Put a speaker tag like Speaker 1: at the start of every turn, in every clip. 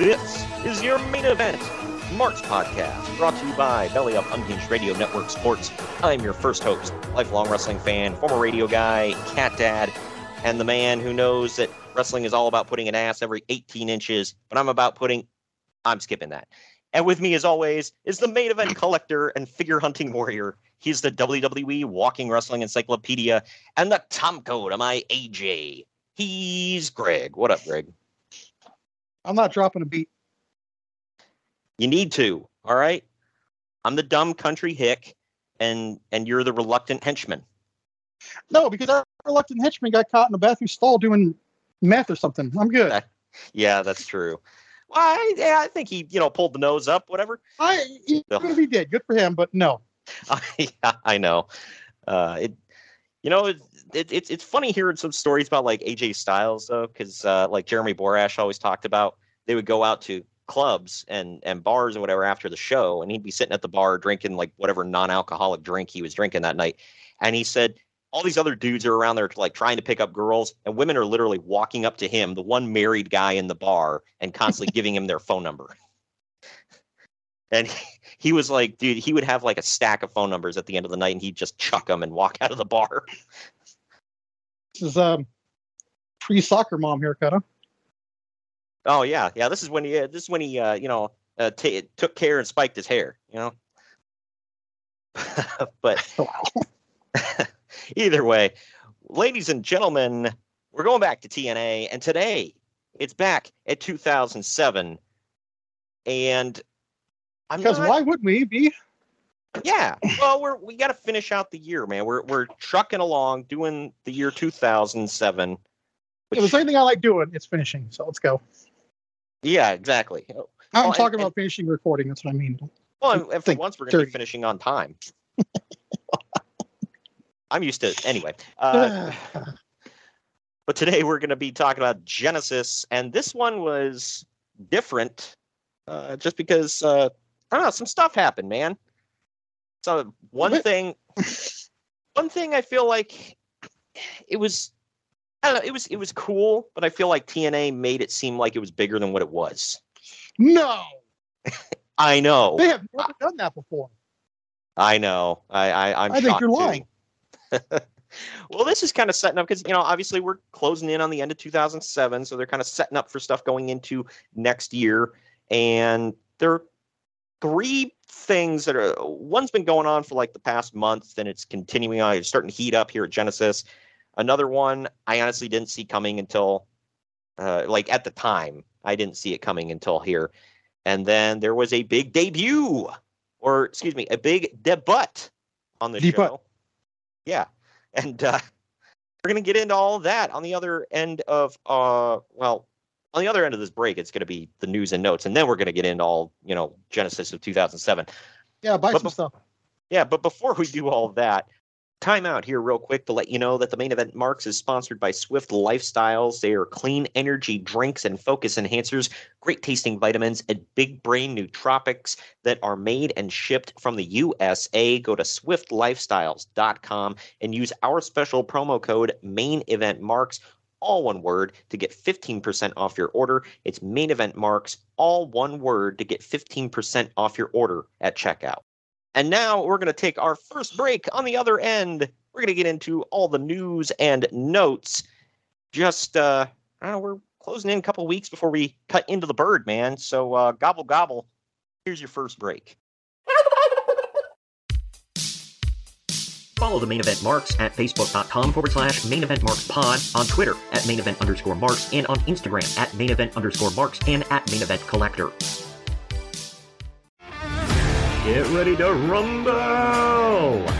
Speaker 1: This is
Speaker 2: your main event, Mark's podcast, brought to you by Belly Up Unhinged Radio Network Sports. I'm your first host, lifelong wrestling fan, former radio guy, cat dad, and the man who knows that wrestling is all about putting an ass every 18 inches, but I'm about putting, I'm skipping that. And with me, as always, is the main event collector and figure hunting warrior. He's the WWE Walking Wrestling Encyclopedia and the Tom Code of my AJ. He's Greg. What up, Greg?
Speaker 3: I'm not dropping a beat.
Speaker 2: You need to. All right. I'm the dumb country hick, and and you're the reluctant henchman.
Speaker 3: No, because our reluctant henchman got caught in the bathroom stall doing meth or something. I'm good.
Speaker 2: Yeah, that's true. Well, I, yeah, I think he, you know, pulled the nose up, whatever.
Speaker 3: I even if he did, good for him. But no,
Speaker 2: yeah, I know. Uh, it, you know, it, it, it's it's funny hearing some stories about like AJ Styles though, because uh, like Jeremy Borash always talked about, they would go out to clubs and and bars and whatever after the show, and he'd be sitting at the bar drinking like whatever non-alcoholic drink he was drinking that night, and he said all these other dudes are around there like trying to pick up girls, and women are literally walking up to him, the one married guy in the bar, and constantly giving him their phone number. And he, he was like, dude, he would have like a stack of phone numbers at the end of the night, and he'd just chuck them and walk out of the bar.
Speaker 3: This is um pre soccer mom haircut. Huh?
Speaker 2: Oh yeah, yeah. This is when he, uh, this is when he, uh, you know, uh, t- took care and spiked his hair. You know. but either way, ladies and gentlemen, we're going back to TNA, and today it's back at 2007, and I'm
Speaker 3: Because
Speaker 2: not-
Speaker 3: why would we be?
Speaker 2: Yeah. Well, we're we got to finish out the year, man. We're we're trucking along, doing the year 2007.
Speaker 3: If there's anything I like doing, it's finishing. So let's go.
Speaker 2: Yeah, exactly.
Speaker 3: I'm
Speaker 2: Well,
Speaker 3: talking
Speaker 2: and-
Speaker 3: about finishing recording. That's what I mean.
Speaker 2: Well, and, and for once, we're going to be finishing on time. I'm used to anyway. Uh, but today we're going to be talking about Genesis, and this one was different, uh, just because uh, I don't know some stuff happened, man. So one thing, one thing I feel like it was, I don't know, it was it was cool, but I feel like TNA made it seem like it was bigger than what it was.
Speaker 3: no,
Speaker 2: I know,
Speaker 3: they have never done that before.
Speaker 2: I know, I, I I'm
Speaker 3: I think you're lying.
Speaker 2: well, this is kind of setting up because you know obviously we're closing in on the end of 2007, so they're kind of setting up for stuff going into next year, and there are three things that are one's been going on for like the past month, and it's continuing on. It's starting to heat up here at Genesis. Another one I honestly didn't see coming until uh, like at the time I didn't see it coming until here, and then there was a big debut, or excuse me, a big debut on the
Speaker 3: Debut.
Speaker 2: show. Yeah, and uh, We're going to get into all of that on the other end of, uh, well, on the other end of this break, it's going to be the news and notes, and then we're going to get into all, you know, Genesis of 2007.
Speaker 3: Yeah, buy
Speaker 2: But
Speaker 3: some
Speaker 2: bef-
Speaker 3: stuff.
Speaker 2: Yeah, but before we do all that, time out here real quick to let you know that the main event marks is sponsored by Swift Lifestyles. They are clean energy drinks and focus enhancers, great tasting vitamins, and big brain nootropics that are made and shipped from the USA. Go to swiftlifestyles.com and use our special promo code main event marks all one word to get 15% off your order. It's main event marks, all one word to get 15% off your order at checkout. And now we're going to take our first break on the other end. We're going to get into all the news and notes. Just, uh, I don't know, we're closing in a couple weeks before we cut into the bird, man. So, uh, gobble, gobble. Here's your first break. Follow the main event marks at facebook.com forward slash main event marks pod, on Twitter at main event underscore marks, and on Instagram at main event underscore marks and at main event collector. Get ready to rumble!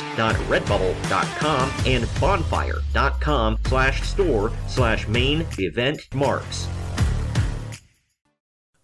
Speaker 2: maineventmarks.redbubble.com and bonfire.com slash store slash main event marks.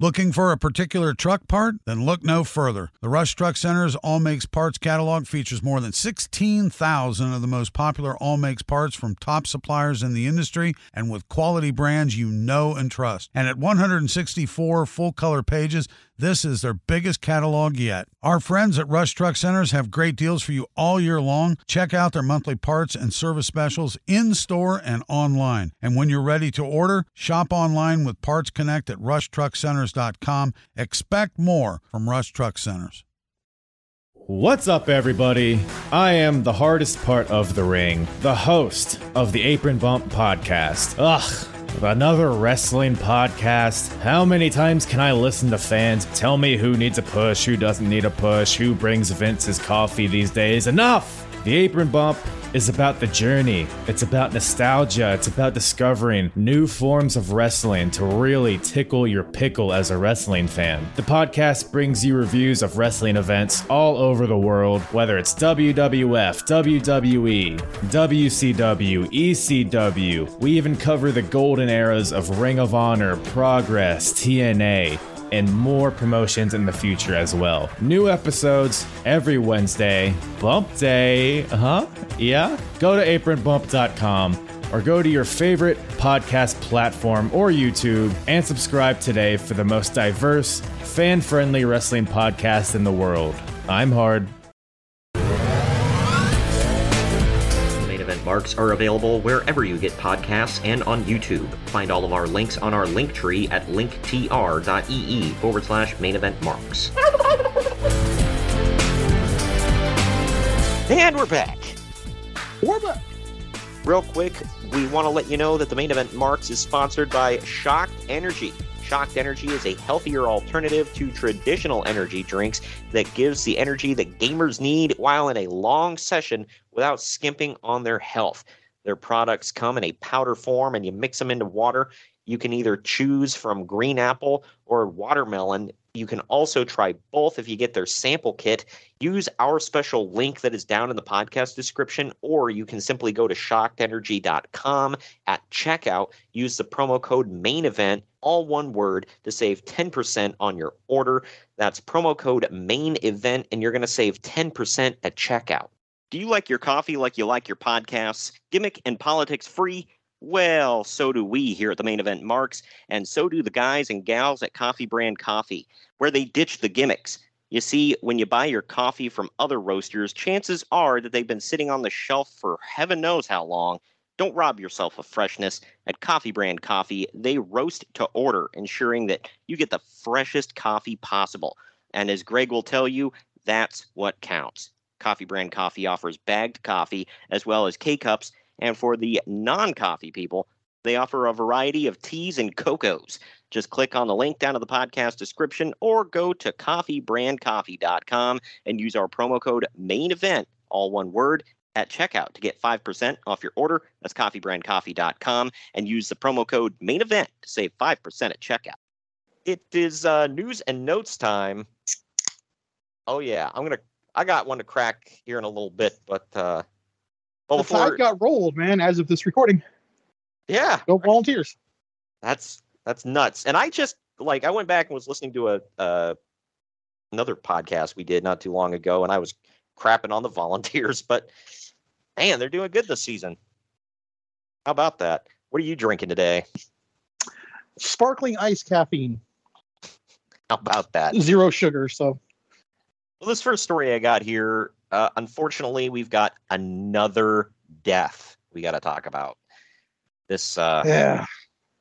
Speaker 4: Looking for a particular truck part? Then look no further. The Rush Truck Center's All Makes Parts catalog features more than 16,000 of the most popular All Makes parts from top suppliers in the industry and with quality brands you know and trust. And at 164 full color pages, this is their biggest catalog yet. Our friends at Rush Truck Centers have great deals for you all year long. Check out their monthly parts and service specials in store and online. And when you're ready to order, shop online with Parts Connect at rushtruckcenters.com. Expect more from Rush Truck Centers.
Speaker 5: What's up, everybody? I am the hardest part of the ring, the host of the Apron Bump podcast. Ugh. Another wrestling podcast. How many times can I listen to fans tell me who needs a push, who doesn't need a push, who brings Vince's coffee these days? Enough! The Apron Bump is about the journey. It's about nostalgia. It's about discovering new forms of wrestling to really tickle your pickle as a wrestling fan. The podcast brings you reviews of wrestling events all over the world, whether it's WWF, WWE, WCW, ECW. We even cover the golden eras of Ring of Honor, Progress, TNA and more promotions in the future as well. New episodes every Wednesday. Bump day, huh? Yeah? Go to apronbump.com or go to your favorite podcast platform or YouTube and subscribe today for the most diverse, fan friendly wrestling podcast in the world. I'm Hard.
Speaker 2: Main event marks are available wherever you get podcasts and on YouTube. Find all of our links on our link tree at linktr.ee forward slash main event marks. And we're back.
Speaker 3: We're back.
Speaker 2: Real quick, we want to let you know that the main event marks is sponsored by Shocked Energy. Shocked Energy is a healthier alternative to traditional energy drinks that gives the energy that gamers need while in a long session without skimping on their health. Their products come in a powder form and you mix them into water. You can either choose from green apple or watermelon. You can also try both if you get their sample kit. Use our special link that is down in the podcast description, or you can simply go to shockedenergy.com at checkout. Use the promo code main event, all one word, to save 10% on your order. That's promo code main event, and you're going to save 10% at checkout. Do you like your coffee like you like your podcasts? Gimmick and politics free? Well, so do we here at the main event marks, and so do the guys and gals at Coffee Brand Coffee, where they ditch the gimmicks. You see, when you buy your coffee from other roasters, chances are that they've been sitting on the shelf for heaven knows how long. Don't rob yourself of freshness. At Coffee Brand Coffee, they roast to order, ensuring that you get the freshest coffee possible. And as Greg will tell you, that's what counts. Coffee Brand Coffee offers bagged coffee as well as K cups. And for the non coffee people, they offer a variety of teas and cocos. Just click on the link down in the podcast description or go to coffeebrandcoffee.com and use our promo code main event, all one word, at checkout to get 5% off your order. That's coffeebrandcoffee.com and use the promo code main event to save 5% at checkout. It is uh, news and notes time. Oh, yeah. I'm going to, I got one to crack here in a little bit, but, uh, well,
Speaker 3: the
Speaker 2: before,
Speaker 3: got rolled, man. As of this recording,
Speaker 2: yeah,
Speaker 3: no volunteers.
Speaker 2: That's that's nuts. And I just like I went back and was listening to a uh, another podcast we did not too long ago, and I was crapping on the volunteers, but man, they're doing good this season. How about that? What are you drinking today?
Speaker 3: Sparkling ice caffeine,
Speaker 2: How about that?
Speaker 3: zero sugar. So
Speaker 2: Well, this first story I got here, uh, unfortunately, we've got another death we got to talk about. This, uh,
Speaker 3: yeah,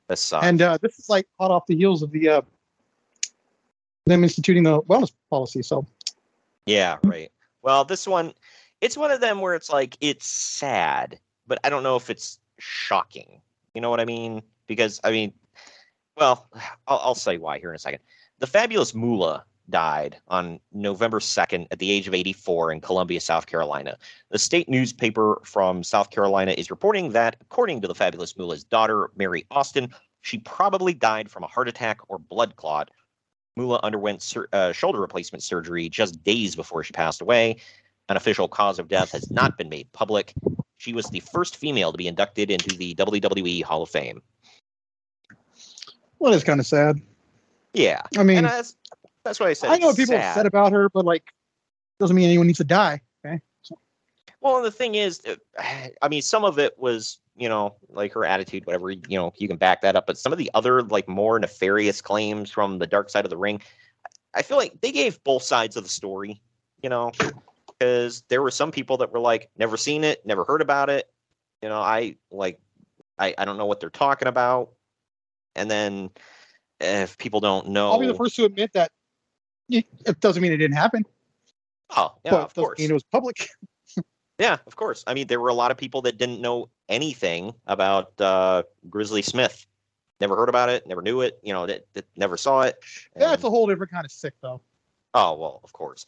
Speaker 2: this sucks.
Speaker 3: and uh, this is like hot off the heels of the uh, them instituting the wellness policy. So
Speaker 2: Yeah, right. Well, this one, it's one of them where it's like it's sad, but I don't know if it's shocking. You know what I mean? Because I mean, well, I'll, I'll say why here in a second. The fabulous Moolah died on November 2nd at the age of 84 in Columbia, South Carolina. The state newspaper from South Carolina is reporting that, according to the fabulous Moolah's daughter, Mary Austin, she probably died from a heart attack or blood clot Moolah underwent sur- uh, shoulder replacement surgery just days before she passed away. An official cause of death has not been made public. She was the first female to be inducted into the WWE Hall of Fame.
Speaker 3: well, it's kind of sad.
Speaker 2: Yeah,
Speaker 3: I mean,
Speaker 2: and that's that's what I said.
Speaker 3: I know what people have
Speaker 2: sad.
Speaker 3: said about her, but like, doesn't mean anyone needs to die. Okay. So,
Speaker 2: Well, the thing is, uh, I mean, some of it was, you know, like her attitude, whatever, you know, you can back that up. But some of the other, like, more nefarious claims from the dark side of the ring, I feel like they gave both sides of the story, you know, because there were some people that were like, never seen it, never heard about it. You know, I like, I, I don't know what they're talking about. And then if people don't know,
Speaker 3: I'll be the first to admit that it doesn't mean it didn't happen.
Speaker 2: oh, yeah, of course.
Speaker 3: mean it was public.
Speaker 2: Yeah, of course. I mean, there were a lot of people that didn't know anything about uh, Grizzly Smith. Never heard about it, never knew it, you know, that, that never saw it.
Speaker 3: Yeah, it's a whole different kind of sick, though.
Speaker 2: oh, well, of course.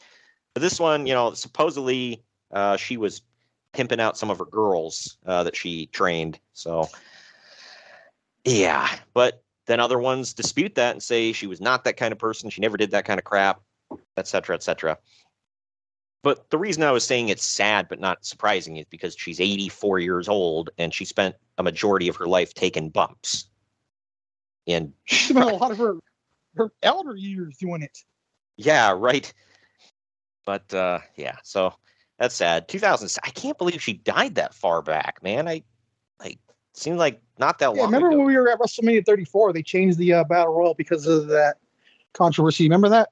Speaker 2: But this one, you know, supposedly uh, she was pimping out some of her girls uh, that she trained. So, yeah. But then other ones dispute that and say she was not that kind of person. She never did that kind of crap, et cetera, et cetera. But the reason I was saying it's sad but not surprising is because she's 84 years old and she spent a majority of her life taking bumps. And
Speaker 3: She spent a lot of her her elder years doing it.
Speaker 2: yeah, right. But uh, yeah, so that's sad. 2000. I can't believe she died that far back, man. I like seems like not that long.
Speaker 3: Yeah,
Speaker 2: long.
Speaker 3: remember
Speaker 2: ago.
Speaker 3: when we were at WrestleMania 34? They changed the uh, Battle Royal because of that controversy. Remember that?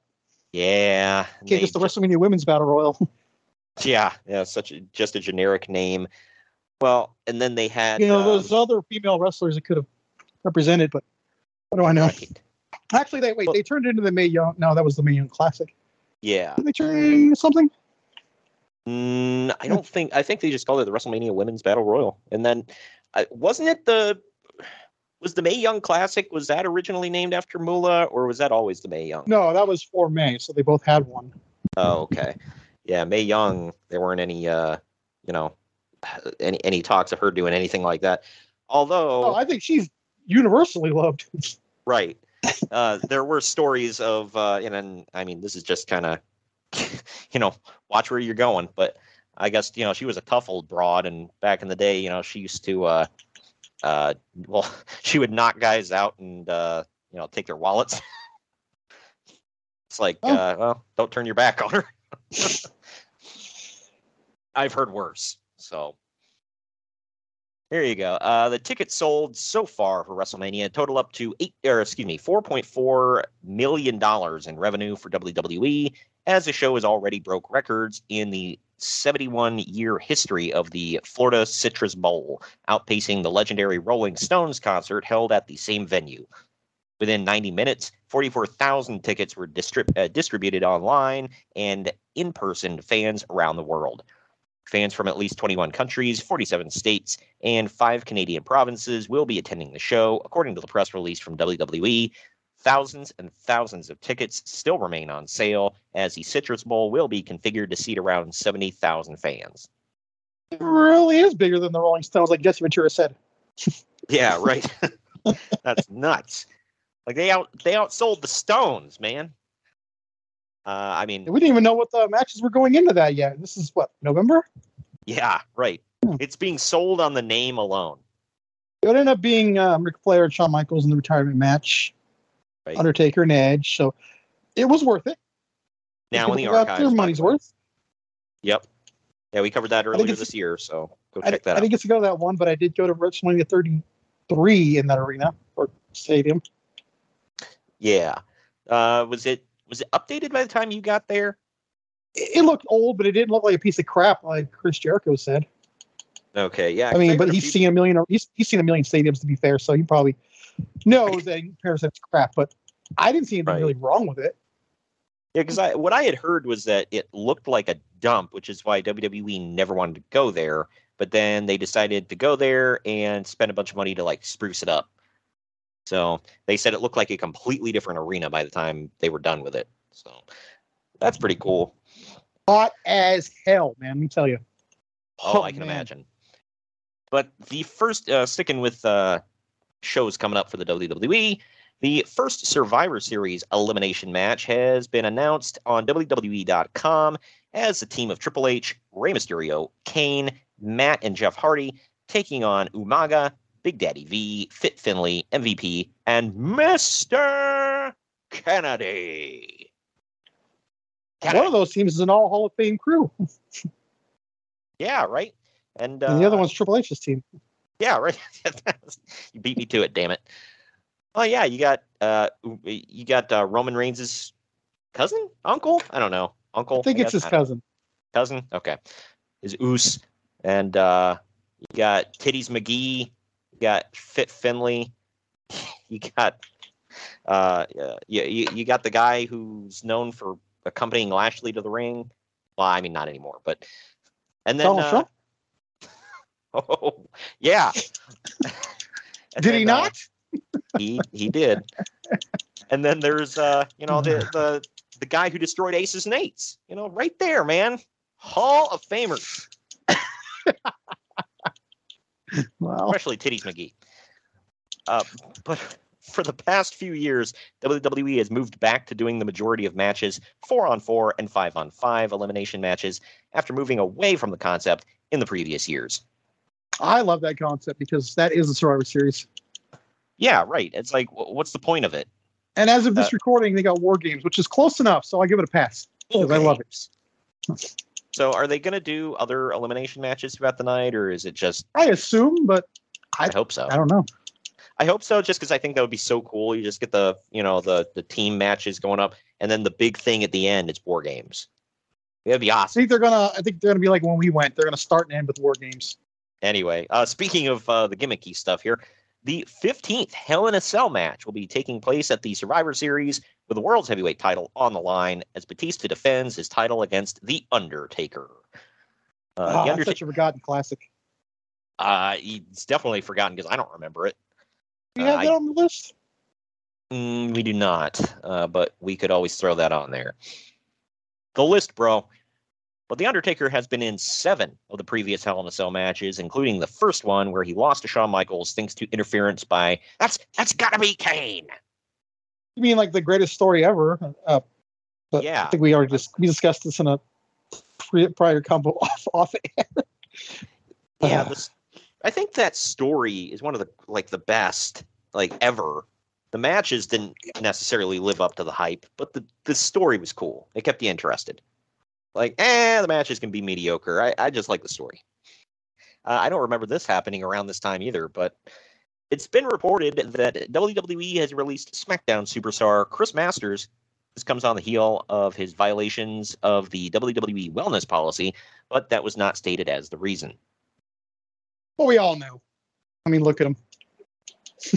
Speaker 2: Yeah,
Speaker 3: Okay, just the WrestleMania Women's Battle Royal.
Speaker 2: yeah, yeah, such a, just a generic name. Well, and then they had
Speaker 3: you know,
Speaker 2: um,
Speaker 3: those other female wrestlers that could have represented, but what do I know?
Speaker 2: right.
Speaker 3: Actually, they wait.
Speaker 2: Well-
Speaker 3: They turned into the Mae Young. No, that was the Mae Young Classic.
Speaker 2: Yeah,
Speaker 3: Did they turn something?
Speaker 2: Mm, I don't think. I think they just called it the WrestleMania Women's Battle Royal, and then wasn't it the was the Mae Young Classic? Was that originally named after Moolah, or was that always the Mae Young?
Speaker 3: No, that was for Mae. So they both had one.
Speaker 2: Oh, okay. Yeah, Mae Young. There weren't any, uh, you know, any any talks of her doing anything like that. Although,
Speaker 3: Oh, I think she's universally loved.
Speaker 2: right, uh, there were stories of, uh, and then I mean, this is just kind of, you know, watch where you're going. But I guess you know she was a tough old broad, and back in the day, you know, she used to, uh, uh, well, she would knock guys out and uh, you know take their wallets. it's like,
Speaker 3: Oh.
Speaker 2: uh, well, don't turn your back on her. I've heard worse. So here you go. Uh, the tickets sold so far for WrestleMania total up to eight, or excuse me, four point four million dollars in revenue for WWE, as the show has already broke records in the 71 year history of the Florida Citrus Bowl, outpacing the legendary Rolling Stones concert held at the same venue. Within 90 minutes, 44,000 tickets were distrib- uh, distributed online and in person to fans around the world. Fans from at least 21 countries, 47 states, and five Canadian provinces will be attending the show, according to the press release from WWE. Thousands and thousands of tickets still remain on sale, as the Citrus Bowl will be configured to seat around 70,000 fans.
Speaker 3: It really is bigger than the Rolling Stones, like Jesse Ventura said.
Speaker 2: Yeah, right. That's nuts. Like they out they outsold the Stones, man. Uh, I mean,
Speaker 3: We didn't even know what the matches were going into that yet. This is what November.
Speaker 2: yeah, right. It's being sold on the name alone.
Speaker 3: It would end up being um, Ric Flair and Shawn Michaels in the retirement match,
Speaker 2: Right.
Speaker 3: Undertaker and Edge. So it was worth it.
Speaker 2: Now in the archives. by
Speaker 3: money's worth.
Speaker 2: Yep. Yeah, we covered that earlier this year, so go check
Speaker 3: I
Speaker 2: that out.
Speaker 3: I didn't get to go to that one, but I did go to WrestleMania 33 in that arena or stadium.
Speaker 2: Yeah. Uh, was it was it updated by the time you got there?
Speaker 3: It, it looked old, but it didn't look like a piece of crap, like Chris Jericho said.
Speaker 2: Okay, yeah.
Speaker 3: I mean, but he's
Speaker 2: few-
Speaker 3: seen a million. He's he's seen a million stadiums to be fair, so he probably in comparison it's crap. But I didn't see anything
Speaker 2: Right.
Speaker 3: really wrong with it.
Speaker 2: Yeah, because I what I had heard was that it looked like a dump, which is why WWE never wanted to go there. But then they decided to go there and spend a bunch of money to like spruce it up. So they said it looked like a completely different arena by the time they were done with it. So that's pretty cool.
Speaker 3: Hot as hell, man. Let me tell you.
Speaker 2: Oh, I can
Speaker 3: man.
Speaker 2: imagine. But the first, uh, sticking with uh, shows coming up for the WWE, the first Survivor Series elimination match has been announced on WWE.com as the team of Triple H, Rey Mysterio, Kane, Matt, and Jeff Hardy taking on Umaga, Big Daddy V, Fit Finlay, MVP, and Mr. Kennedy.
Speaker 3: One of those teams is an all Hall of Fame crew,
Speaker 2: Yeah, right. And, uh,
Speaker 3: and the other one's Triple H's team.
Speaker 2: Yeah, right. you beat me to it, damn it. Oh yeah, you got uh you got uh, Roman Reigns' cousin, uncle. I don't know, uncle.
Speaker 3: I think it's his cousin.
Speaker 2: cousin. Okay, his Oos, and uh you got Titties McGee. You got Fit Finlay. You got uh yeah, you, you you got the guy who's known for accompanying Lashley to the ring. Well, I mean not anymore, but and then
Speaker 3: Donald
Speaker 2: uh,
Speaker 3: Trump?
Speaker 2: Oh yeah.
Speaker 3: Did he
Speaker 2: uh,
Speaker 3: not?
Speaker 2: he he did. And then there's uh, you know, the the the guy who destroyed aces and eights. You know, right there, man. Hall of Famers, especially Titties McGee. Uh, but for the past few years, WWE has moved back to doing the majority of matches four on four and five on five elimination matches after moving away from the concept in the previous years.
Speaker 3: I love that concept because that is a Survivor Series.
Speaker 2: Yeah, right. It's like, what's the point of it?
Speaker 3: And as of this
Speaker 2: Uh,
Speaker 3: recording, they got War Games, which is close enough, so I give it a pass because I love it.
Speaker 2: So, are they going to do other elimination matches throughout the night, or is it just?
Speaker 3: I assume, but
Speaker 2: I hope so.
Speaker 3: I don't know.
Speaker 2: I hope so, just because I think that would be so cool. You just get the, you know, the the team matches going up, and then the big thing at the end is war games. It'd be awesome.
Speaker 3: I think they're gonna. I think they're gonna be like when we went. They're gonna start and end with War Games.
Speaker 2: Anyway, uh, speaking of uh, the gimmicky stuff here, the 15th Hell in a Cell match will be taking place at the Survivor Series with the World's Heavyweight title on the line as Batista defends his title against The Undertaker. Uh,
Speaker 3: Ah,
Speaker 2: the
Speaker 3: such a forgotten classic.
Speaker 2: uh, he's definitely forgotten because I don't remember it.
Speaker 3: Do you
Speaker 2: Uh,
Speaker 3: have
Speaker 2: I-
Speaker 3: that on the list?
Speaker 2: Mm, we do not, uh, but we could always throw that on there. The list, bro. But The Undertaker has been in seven of the previous Hell in a Cell matches, including the first one where he lost to Shawn Michaels thanks to interference by that's that's gotta be Kane.
Speaker 3: You mean like the greatest story ever? Uh, but
Speaker 2: Yeah.
Speaker 3: I think we already just we discussed this in a pre- prior combo off off air.
Speaker 2: Yeah, this, I think that story is one of the like the best like ever. The matches didn't necessarily live up to the hype, but the the story was cool. It kept you interested. Like, eh, the matches can be mediocre. I, I just like the story. Uh, I don't remember this happening around this time either, but it's been reported that WWE has released SmackDown superstar Chris Masters. This comes on the heel of his violations of the WWE wellness policy, but that was not stated as the reason.
Speaker 3: Well, we all know. I mean, look at him.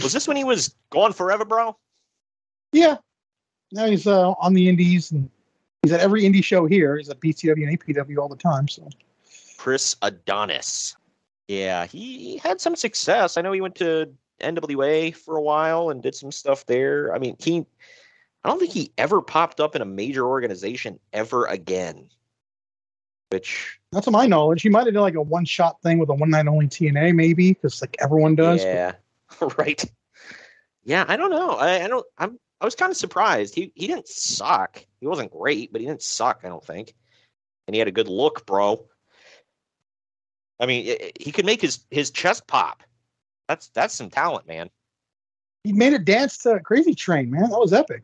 Speaker 2: Was this when he was gone forever, bro?
Speaker 3: Yeah. Now he's uh, on the indies and he's at every indie show here. He's at BCW and APW all the time. So
Speaker 2: Chris Adonis. Yeah, he, he had some success. I know he went to NWA for a while and did some stuff there. I mean, he I don't think he ever popped up in a major organization ever again. Which
Speaker 3: that's to my knowledge. He might have done like a one shot thing with a one night only TNA, maybe, because like everyone does.
Speaker 2: Yeah. right. Yeah, I don't know. I, I don't I'm I was kind of surprised. He he didn't suck. He wasn't great, but he didn't suck, I don't think. And he had a good look, bro. I mean, it, he could make his his chest pop. That's that's some talent, man.
Speaker 3: He made it dance to Crazy Train, man. That was epic.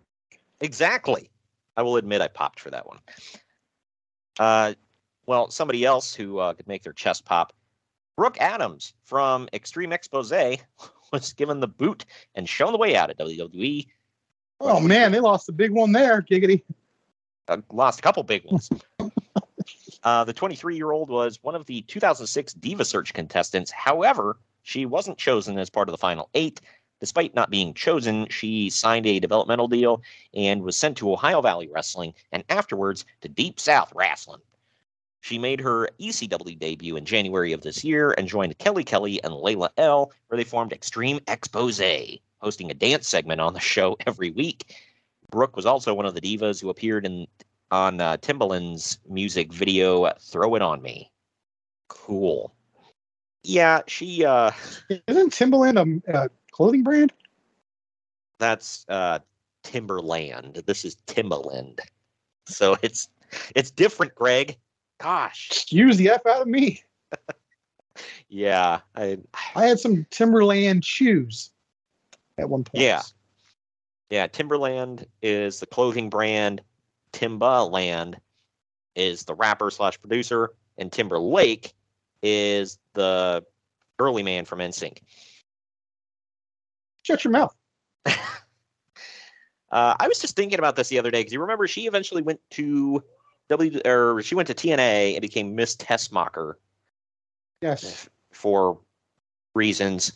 Speaker 2: Exactly. I will admit I popped for that one. Uh, well, somebody else who uh, could make their chest pop, Brooke Adams from Extreme Expose, was given the boot and shown the way out at WWE.
Speaker 3: Oh man, they lost a big one there, giggity.
Speaker 2: Lost a couple big ones. uh, the 23 year old was one of the 2006 Diva Search contestants. However, she wasn't chosen as part of the final eight. Despite not being chosen, she signed a developmental deal and was sent to Ohio Valley Wrestling and afterwards to Deep South Wrestling. She made her ECW debut in January of this year and joined Kelly Kelly and Layla El, where they formed Extreme Expose, hosting a dance segment on the show every week. Brooke was also one of the divas who appeared in on uh, Timbaland's music video "Throw It On Me." Cool. Yeah, she uh
Speaker 3: isn't Timbaland a, a clothing brand?
Speaker 2: That's uh Timberland. This is Timbaland. So it's it's different, Greg. Gosh.
Speaker 3: Excuse the F out of me.
Speaker 2: yeah. I
Speaker 3: I had some Timberland shoes at one point.
Speaker 2: Yeah. Yeah, Timberland is the clothing brand. Timbaland is the rapper slash producer, and Timberlake is the early man from NSYNC.
Speaker 3: Shut your mouth.
Speaker 2: uh, I was just thinking about this the other day because you remember she eventually went to W or she went to TNA and became Miss Tessmacher.
Speaker 3: Yes.
Speaker 2: For reasons.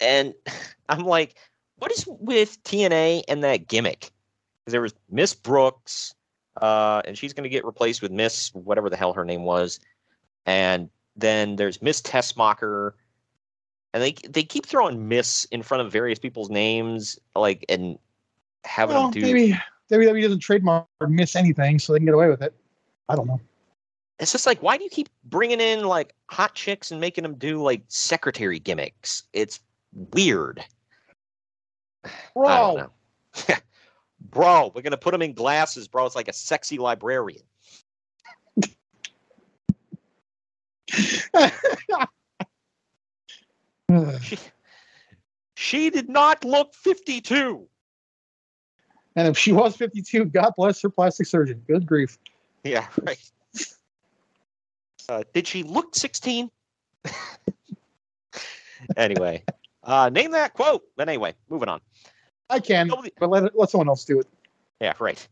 Speaker 2: And I'm like, what is with TNA and that gimmick? There was Miss Brooks, uh, and she's going to get replaced with Miss whatever the hell her name was, and then there's Miss Tessmacher, and they they keep throwing Miss in front of various people's names, like and having
Speaker 3: well,
Speaker 2: them do.
Speaker 3: Maybe WWE doesn't trademark Miss anything, so they can get away with it. I don't know.
Speaker 2: It's just like, why do you keep bringing in like hot chicks and making them do like secretary gimmicks? It's weird.
Speaker 3: Bro.
Speaker 2: bro, we're gonna put him in glasses, bro. It's like a sexy librarian. she, she did not look 52.
Speaker 3: And if she was 52, God bless her plastic surgeon. Good grief.
Speaker 2: Yeah, right. Uh, did she look 16? anyway, uh, name that quote. But anyway, moving on.
Speaker 3: I can, but let, let someone else do it.
Speaker 2: Yeah, right.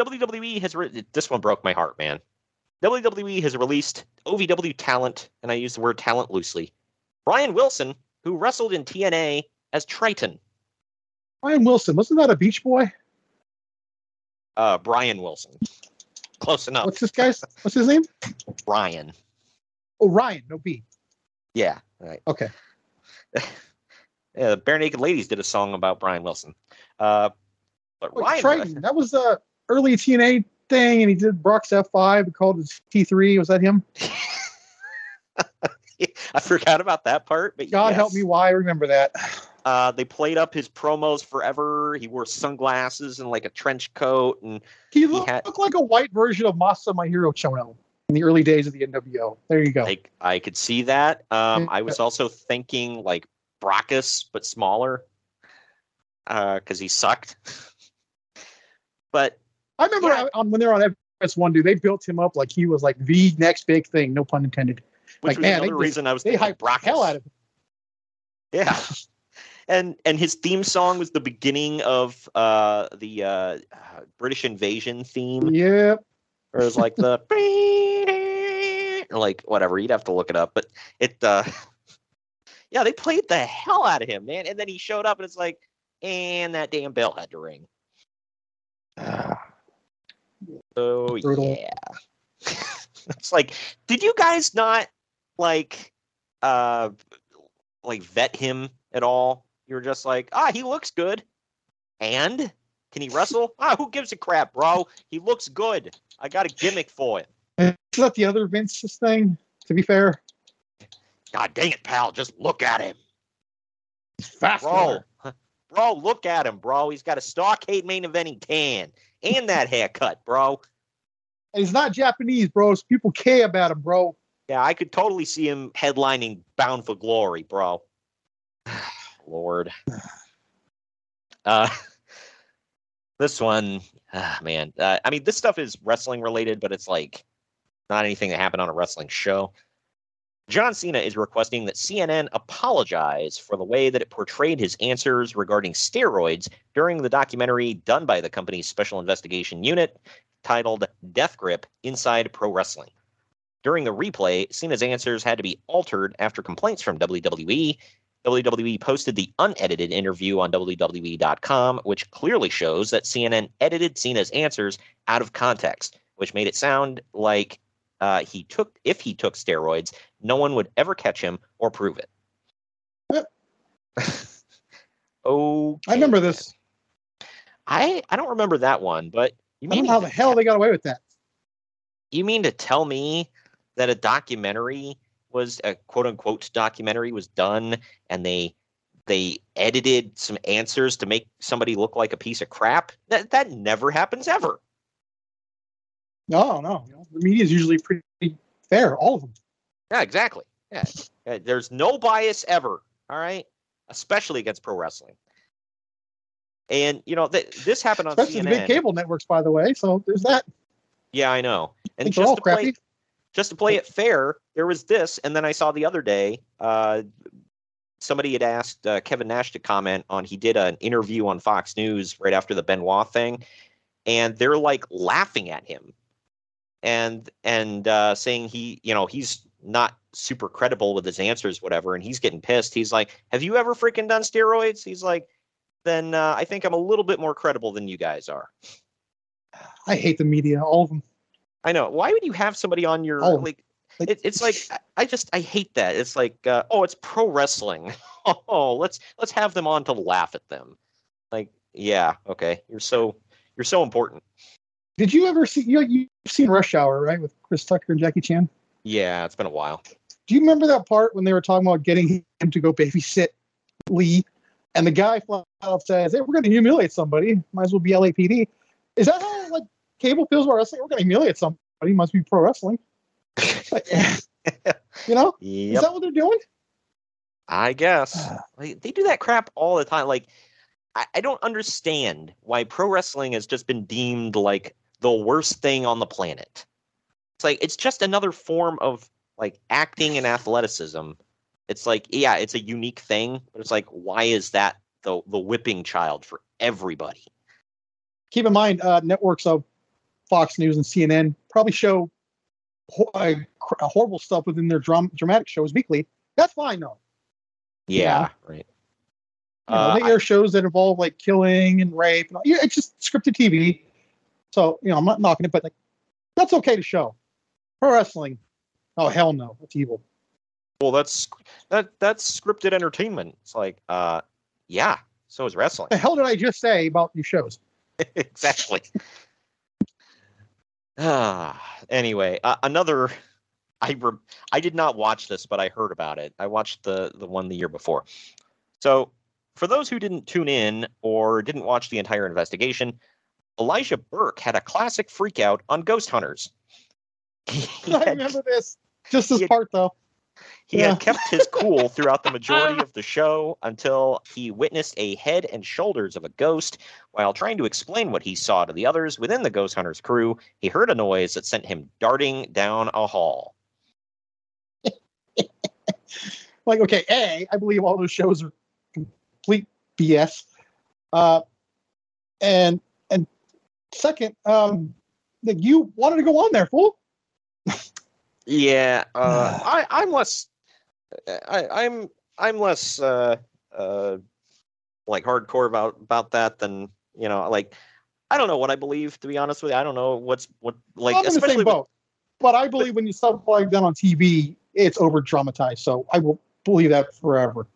Speaker 2: WWE has re- this one broke my heart, man. WWE has released OVW talent, and I use the word talent loosely. Brian Wilson, who wrestled in TNA as Triton.
Speaker 3: Brian Wilson, wasn't that a Beach Boy?
Speaker 2: Uh, Brian Wilson. Close enough.
Speaker 3: What's this guy's? What's his name?
Speaker 2: Ryan.
Speaker 3: Oh, Ryan, no B.
Speaker 2: Yeah. Right.
Speaker 3: Okay.
Speaker 2: yeah, Barenaked Ladies did a song about Brian Wilson. Uh, but
Speaker 3: Wait,
Speaker 2: Ryan
Speaker 3: Triton, that was the early TNA thing, and he did Brock's F5, called it T3. Was that him?
Speaker 2: I forgot about that part, but
Speaker 3: God
Speaker 2: yes.
Speaker 3: help me, why I remember that.
Speaker 2: Uh, they played up his promos forever. He wore sunglasses and like a trench coat, and
Speaker 3: he looked, he had, looked like a white version of Masahiro Chono in the early days of the NWO. There you go.
Speaker 2: I, I could see that. Um, I was also thinking like Brockus, but smaller, because uh, he sucked. but
Speaker 3: I remember yeah. on, when they were on Chris one dude, they built him up like he was like the next big thing. No pun intended.
Speaker 2: Which
Speaker 3: like
Speaker 2: was
Speaker 3: man,
Speaker 2: another
Speaker 3: they,
Speaker 2: reason I was
Speaker 3: they hyped the
Speaker 2: Brock
Speaker 3: hell out of him.
Speaker 2: Yeah. And and his theme song was the beginning of uh the uh British invasion theme.
Speaker 3: Yeah,
Speaker 2: Or it was like the or like whatever, you'd have to look it up. But it uh yeah, they played the hell out of him, man. And then he showed up and it's like, and that damn bell had to ring. Oh
Speaker 3: Brutal.
Speaker 2: yeah. it's like, did you guys not like uh like vet him at all? You were just like, ah, he looks good. And can he wrestle? ah, who gives a crap, bro? He looks good. I got a gimmick for him.
Speaker 3: is that the other Vince's thing? To be fair,
Speaker 2: God dang it, pal. Just look at him.
Speaker 3: He's fast
Speaker 2: Bro. Bro, look at him, bro. He's got a stockade main eventing tan and that haircut, bro.
Speaker 3: And he's not Japanese, bro. So people care about him, bro.
Speaker 2: Yeah, I could totally see him headlining Bound for Glory, bro. Lord. Uh, this one, ah, man. Uh, I mean, this stuff is wrestling related, but it's like not anything that happened on a wrestling show. John Cena is requesting that CNN apologize for the way that it portrayed his answers regarding steroids during the documentary done by the company's special investigation unit titled Death Grip Inside Pro Wrestling. During the replay, Cena's answers had to be altered after complaints from WWE. WWE posted the unedited interview on WWE.com, which clearly shows that CNN edited Cena's answers out of context, which made it sound like uh, he took, if he took steroids, no one would ever catch him or prove it. oh,
Speaker 3: I remember this.
Speaker 2: I I don't remember that one, but you
Speaker 3: I don't
Speaker 2: mean
Speaker 3: know how the hell they got away with that.
Speaker 2: you mean to tell me that a documentary was a quote unquote documentary was done and they they edited some answers to make somebody look like a piece of crap? That that never happens ever.
Speaker 3: No, no. The media is usually pretty fair, all of them.
Speaker 2: Yeah, exactly. Yeah. Uh, There's no bias ever. All right. Especially against pro wrestling. And you know, th- this happened on
Speaker 3: Especially the big cable networks, by the way. So there's that.
Speaker 2: Yeah, I know. And just
Speaker 3: all
Speaker 2: to play,
Speaker 3: crappy.
Speaker 2: Just to play it fair, there was this, and then I saw the other day, uh, somebody had asked uh, Kevin Nash to comment on. He did an interview on Fox News right after the Benoit thing, and they're like laughing at him, and and uh, saying he, you know, he's not super credible with his answers, whatever, and he's getting pissed. He's like, "Have you ever freaking done steroids?" He's like, "Then uh, I think I'm a little bit more credible than you guys are."
Speaker 3: I hate the media, all of them.
Speaker 2: I know. Why would you have somebody on your
Speaker 3: Oh,
Speaker 2: like?
Speaker 3: like-
Speaker 2: It, it's like I- just I hate that. It's like uh, oh, it's pro wrestling. Oh, let's let's have them on to laugh at them. Like yeah, okay, you're so you're so important.
Speaker 3: Did you ever see you you've seen Rush Hour, right? With Chris Tucker and Jackie Chan?
Speaker 2: Yeah, it's been a while.
Speaker 3: Do you remember that part when they were talking about getting him to go babysit Lee? And the guy flat out says, Hey, we're gonna humiliate somebody. Might as well be LAPD. Is that cable feels about wrestling? We're gonna humiliate somebody, must be pro wrestling. You know? Is that what they're doing?
Speaker 2: I guess like, they do that crap all the time. Like I, I don't understand why pro wrestling has just been deemed like the worst thing on the planet. It's like it's just another form of like acting and athleticism. It's like yeah, it's a unique thing, but it's like why is that the the whipping child for everybody?
Speaker 3: Keep in mind, uh, networks of Fox News and CNN probably show ho- uh, horrible stuff within their dram- dramatic shows weekly. That's fine, though.
Speaker 2: Yeah, right.
Speaker 3: You know,
Speaker 2: Uh,
Speaker 3: they air shows that involve like killing and rape. And all. Yeah, it's just scripted TV. So you know, I'm not knocking it, but like that's okay to show. Pro wrestling, oh hell no, that's evil.
Speaker 2: well, that's that that's scripted entertainment. It's like uh, yeah, so is wrestling.
Speaker 3: The hell did I just say about these shows?
Speaker 2: exactly. Ah, anyway, uh, another. I re- I did not watch this, but I heard about it. I watched the the one the year before. So, for those who didn't tune in or didn't watch the entire investigation, Elijah Burke had a classic freakout on ghost hunters. He
Speaker 3: I remember this. Just this
Speaker 2: Yeah.
Speaker 3: part though.
Speaker 2: He
Speaker 3: Yeah.
Speaker 2: had kept his cool throughout the majority of the show until he witnessed a head and shoulders of a ghost. While trying to explain what he saw to the others within the Ghost Hunters crew, he heard a noise that sent him darting down a hall.
Speaker 3: like okay a i believe all those shows are complete bs uh and and second um that you wanted to go on there fool
Speaker 2: Yeah, uh, I, I'm less. I, I'm I'm less uh, uh, like hardcore about about that than you know. Like, I don't know what I believe to be honest with you. I don't know what's what like
Speaker 3: i'm in the
Speaker 2: especially
Speaker 3: same
Speaker 2: with-
Speaker 3: boat but i believe when you stuff like that on tv it's over dramatized so i will believe that forever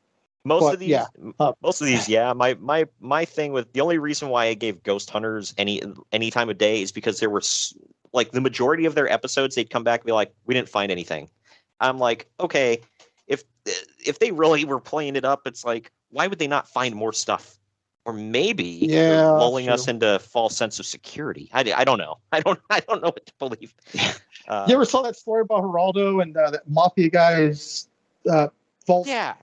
Speaker 2: most
Speaker 3: but,
Speaker 2: of these
Speaker 3: yeah, uh,
Speaker 2: most of these yeah my my my thing with the only reason why i gave ghost hunters any any time of day is because there were like the majority of their episodes they'd come back and be like we didn't find anything i'm like okay if if they really were playing it up it's like why would they not find more stuff or maybe
Speaker 3: Yeah,
Speaker 2: lulling us into a false sense of security I, I don't know i don't i don't know what to believe uh,
Speaker 3: you ever saw that story about Geraldo and uh, that mafia guy's uh, vault?
Speaker 2: yeah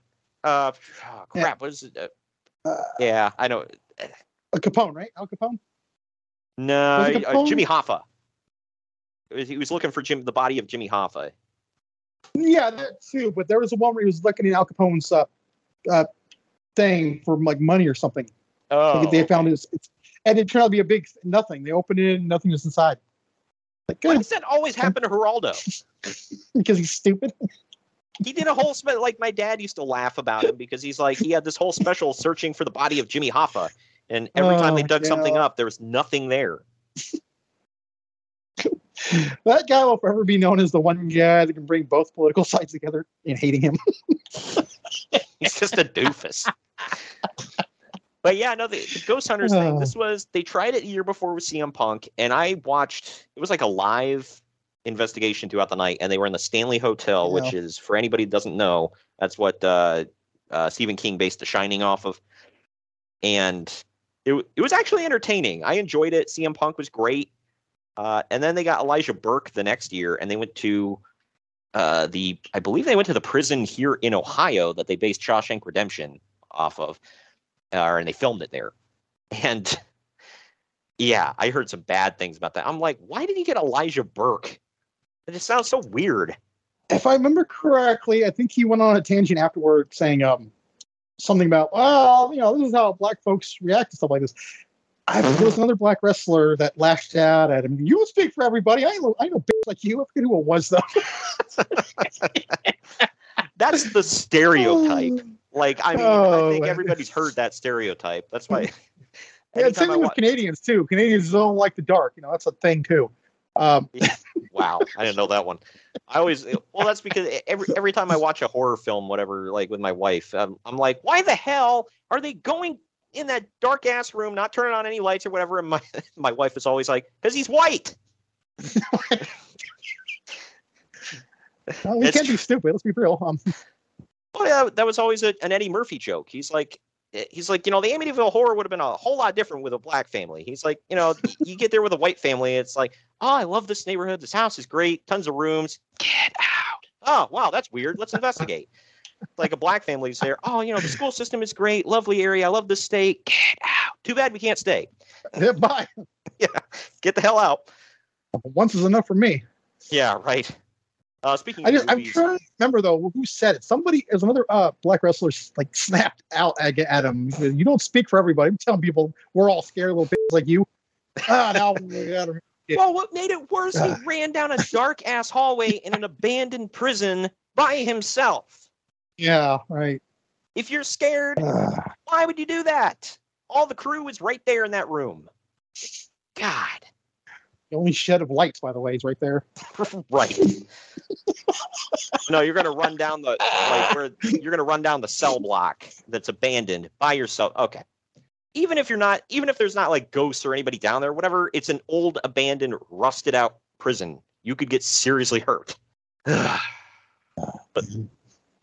Speaker 2: uh oh,
Speaker 3: Yeah.
Speaker 2: crap what is it uh,
Speaker 3: Uh,
Speaker 2: yeah i know
Speaker 3: Capone, right? Al Capone.
Speaker 2: No, uh,
Speaker 3: Capone?
Speaker 2: Jimmy Hoffa. It He was looking for Jim, the body of Jimmy Hoffa.
Speaker 3: Yeah, that too. But there was a one where he was looking at Al Capone's uh, uh, thing for like money or something.
Speaker 2: Oh,
Speaker 3: Like, they found his, it's, and it turned out to be a big nothing. They opened it and nothing was inside. Like,
Speaker 2: why does that always happen to Geraldo?
Speaker 3: because he's stupid.
Speaker 2: He did a whole spe- like my dad used to laugh about him because he's like he had this whole special searching for the body of Jimmy Hoffa, and every time they
Speaker 3: Oh,
Speaker 2: dug something up, there was nothing there.
Speaker 3: That guy will forever be known as the one guy that can bring both political sides together in hating him.
Speaker 2: He's just a doofus. But yeah, no, the, the Ghost Hunters thing.
Speaker 3: Oh.
Speaker 2: This was they tried it a year before with CM Punk, and I watched. It was like a live investigation throughout the night, and they were in the Stanley Hotel, which is for anybody who doesn't know, that's what uh, uh, Stephen King based The Shining off of. And it it was actually entertaining. I enjoyed it. CM Punk was great. Uh, and then they got Elijah Burke the next year, and they went to uh, the I believe they went to the prison here in Ohio that they based Shawshank Redemption off of, uh, and they filmed it there. And yeah, I heard some bad things about that. I'm like, why did he get Elijah Burke? It just sounds so weird.
Speaker 3: If I remember correctly, I think he went on a tangent afterward saying um, something about, well, you know, this is how black folks react to stuff like this. I, there was another black wrestler that lashed out at him. You speak for everybody. I know, I know, bitch like you. I forget who it was though.
Speaker 2: That's the stereotype. Like, I mean, I
Speaker 3: Oh,
Speaker 2: think everybody's heard that stereotype. That's why.
Speaker 3: Yeah, same thing with Canadians too. Canadians don't like the dark. You know, that's a thing too. Um,
Speaker 2: Wow, I didn't know that one. I always well, that's because every every time I watch a horror film, whatever, like with my wife, um, I'm like, why the hell are they going in that dark ass room, not turning on any lights or whatever? And my my wife is always like, because he's white.
Speaker 3: well, we
Speaker 2: It's
Speaker 3: can't be stupid. Let's be real. Um,
Speaker 2: Well, yeah, that was always a, an Eddie Murphy joke. He's like, eh, he's like, you know, the Amityville horror would have been a whole lot different with a black family. He's like, you know, you get there with a white family, it's like, oh, I love this neighborhood. This house is great, tons of rooms. Get out. Oh, wow, that's weird. Let's investigate. Like a black family is there. Oh, you know, the school system is great, lovely area. I love the state. Get out. Too bad we can't stay.
Speaker 3: yeah, bye.
Speaker 2: Yeah, get the hell out.
Speaker 3: Once is enough for me.
Speaker 2: Yeah, right. Uh, speaking
Speaker 3: I
Speaker 2: of
Speaker 3: just, I'm trying to remember though who said it. Somebody, is another uh, black wrestler like snapped out at, at him. Said, You don't speak for everybody. I'm telling people we're all scared little bitches like you. Ah, now we gotta- Yeah.
Speaker 2: Well, what made it worse, he ran down a dark ass hallway in an abandoned prison by himself.
Speaker 3: Yeah, right.
Speaker 2: If you're scared,
Speaker 3: Ah.
Speaker 2: why would you do that? All the crew is right there in that room. God.
Speaker 3: the only shed of lights, by the way, is right there.
Speaker 2: right. no, you're gonna run down the like where you're gonna run down the cell block that's abandoned by yourself. Okay. Even if you're not, even if there's not like ghosts or anybody down there, whatever, it's an old, abandoned, rusted out prison. You could get seriously hurt. but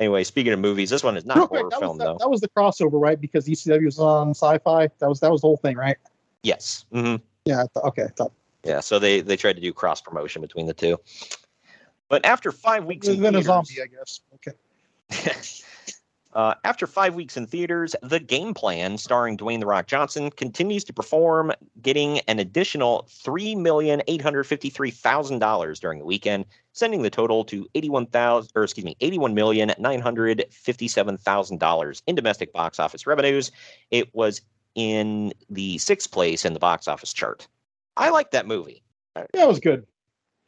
Speaker 2: anyway, speaking of movies, this one is not
Speaker 3: Real
Speaker 2: a horror
Speaker 3: that, was
Speaker 2: film
Speaker 3: the,
Speaker 2: though.
Speaker 3: that was the crossover, right? Because ECW was on Sci-Fi. That was that was the whole thing, right?
Speaker 2: Yes. hmm
Speaker 3: Yeah. Thought- okay. Thought,
Speaker 2: Yeah. So they they tried to do cross promotion between the two. But after five weeks in
Speaker 3: Then a
Speaker 2: theaters,
Speaker 3: zombie, I guess. Okay.
Speaker 2: uh, after five weeks in theaters, The Game Plan, starring Dwayne The Rock Johnson, continues to perform, getting an additional $3,853,000 during the weekend, sending the total to 81,000 or excuse me, $81,957,000 in domestic box office revenues. It was in the sixth place in the box office chart. I like that movie.
Speaker 3: Yeah, it was good.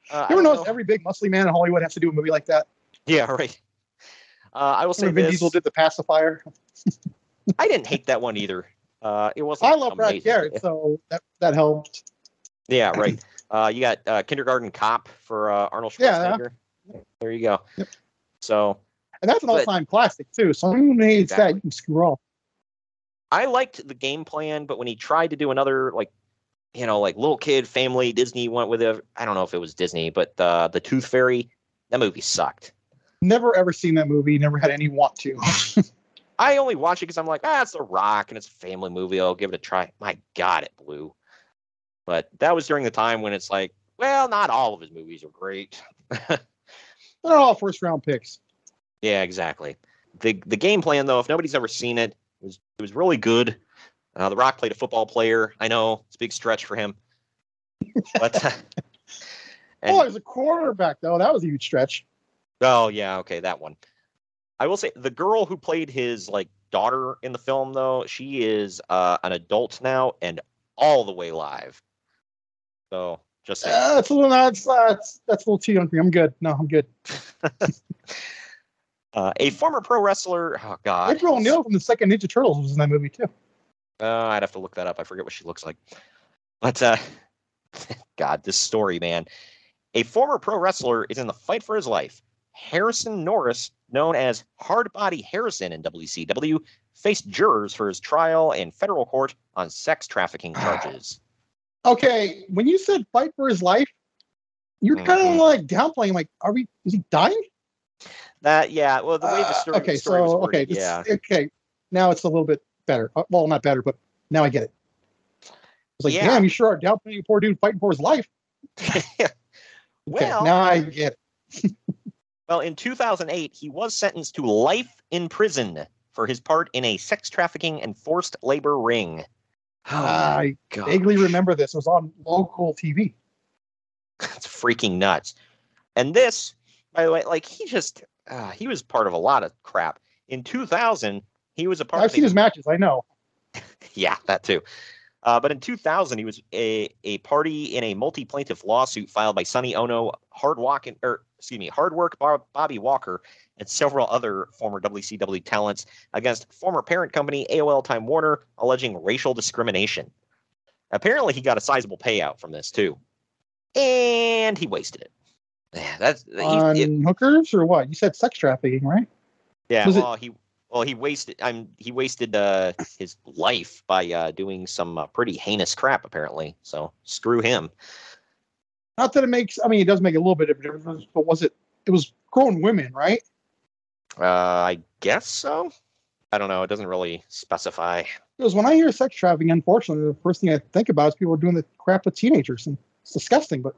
Speaker 2: Uh,
Speaker 3: You ever notice
Speaker 2: know-
Speaker 3: every big muscly man in Hollywood has to do a movie like that?
Speaker 2: Yeah, right. Uh, I will say
Speaker 3: Vin
Speaker 2: this.
Speaker 3: Diesel did the pacifier.
Speaker 2: I didn't hate that one either. Uh, it wasn't.
Speaker 3: I love Brad
Speaker 2: amazing.
Speaker 3: Garrett, so that that helped.
Speaker 2: Yeah, right. Uh, you got uh, Kindergarten Cop for uh, Arnold
Speaker 3: Yeah.
Speaker 2: Schwarzenegger. There you go. So
Speaker 3: And that's an all-time classic too. So who hates
Speaker 2: Exactly.
Speaker 3: that, you can screw off.
Speaker 2: I liked the game plan, but when he tried to do another like, you know, like little kid family, Disney went with it. I don't know if it was Disney, but uh, the Tooth Fairy, that movie sucked.
Speaker 3: Never ever seen that movie. Never had any want to.
Speaker 2: I only watch it because I'm like, ah, it's The Rock and it's a family movie. I'll give it a try. My God, it blew. But that was during the time when it's like, well, not all of his movies are great.
Speaker 3: They're all first-round picks.
Speaker 2: Yeah, exactly. The the game plan though, if nobody's ever seen it, it was it was really good. Uh, the Rock played a football player. I know it's a big stretch for him, but uh, and-
Speaker 3: oh, as a quarterback though, that was a huge stretch.
Speaker 2: oh yeah, okay, that one. I will say the girl who played his like daughter in the film though, she is uh, an adult now and all the way live. So just saying.
Speaker 3: Uh, that's a little that's, that's that's a little too young for me. I'm good. No, I'm good.
Speaker 2: Uh, a former pro wrestler. Oh God,
Speaker 3: April O'Neil from the second Ninja Turtles was in that movie too.
Speaker 2: Uh, I'd have to look that up. I forget what she looks like. But uh, God, this story, man. A former pro wrestler is in the fight for his life. Harrison Norris, known as Hardbody Harrison in WCW, faced jurors for his trial in federal court on sex trafficking charges.
Speaker 3: Okay, when you said fight for his life, you're kind of like downplaying. Like, are we? Is he dying?
Speaker 2: That, yeah. Well, the way the
Speaker 3: Uh,
Speaker 2: story,
Speaker 3: okay,
Speaker 2: story was
Speaker 3: so
Speaker 2: worded,
Speaker 3: okay,
Speaker 2: yeah.
Speaker 3: okay. Now it's a little bit better. Uh, Well, not better, but now I get it. It's like,
Speaker 2: Yeah.
Speaker 3: damn, you sure are downplaying a poor dude fighting for his life. Okay,
Speaker 2: well,
Speaker 3: now I get. It.
Speaker 2: Well, in 2008, he was sentenced to life in prison for his part in a sex trafficking and forced labor ring. Oh,
Speaker 3: I
Speaker 2: God.
Speaker 3: vaguely remember this. It was on local TV.
Speaker 2: That's freaking nuts. And this, by the way, like he just uh, he was part of a lot of crap. In 2000, he was a part.
Speaker 3: I've seen
Speaker 2: a-
Speaker 3: his matches. I know.
Speaker 2: yeah, that too. Uh, but in 2000, he was a, a party in a multi-plaintiff lawsuit filed by Sonny Onoo, Hard Walk, or excuse me, Hard Work Bob, Bobby Walker, and several other former WCW talents against former parent company AOL Time Warner, alleging racial discrimination. Apparently, he got a sizable payout from this too, and he wasted it. Yeah, that's he,
Speaker 3: On
Speaker 2: it-
Speaker 3: hookers or what? You said sex trafficking, right?
Speaker 2: yeah.
Speaker 3: was it-
Speaker 2: Well, he well he wasted. I'm he wasted uh, his life by uh, doing some uh, pretty heinous crap apparently. So screw him.
Speaker 3: Not that it makes. I mean, it does make a little bit of a difference. But was it? It was grown women, right?
Speaker 2: Uh, I guess so. I don't know. It doesn't really specify.
Speaker 3: Because when I hear sex trafficking, unfortunately, the first thing I think about is people doing the crap with teenagers, and it's disgusting. But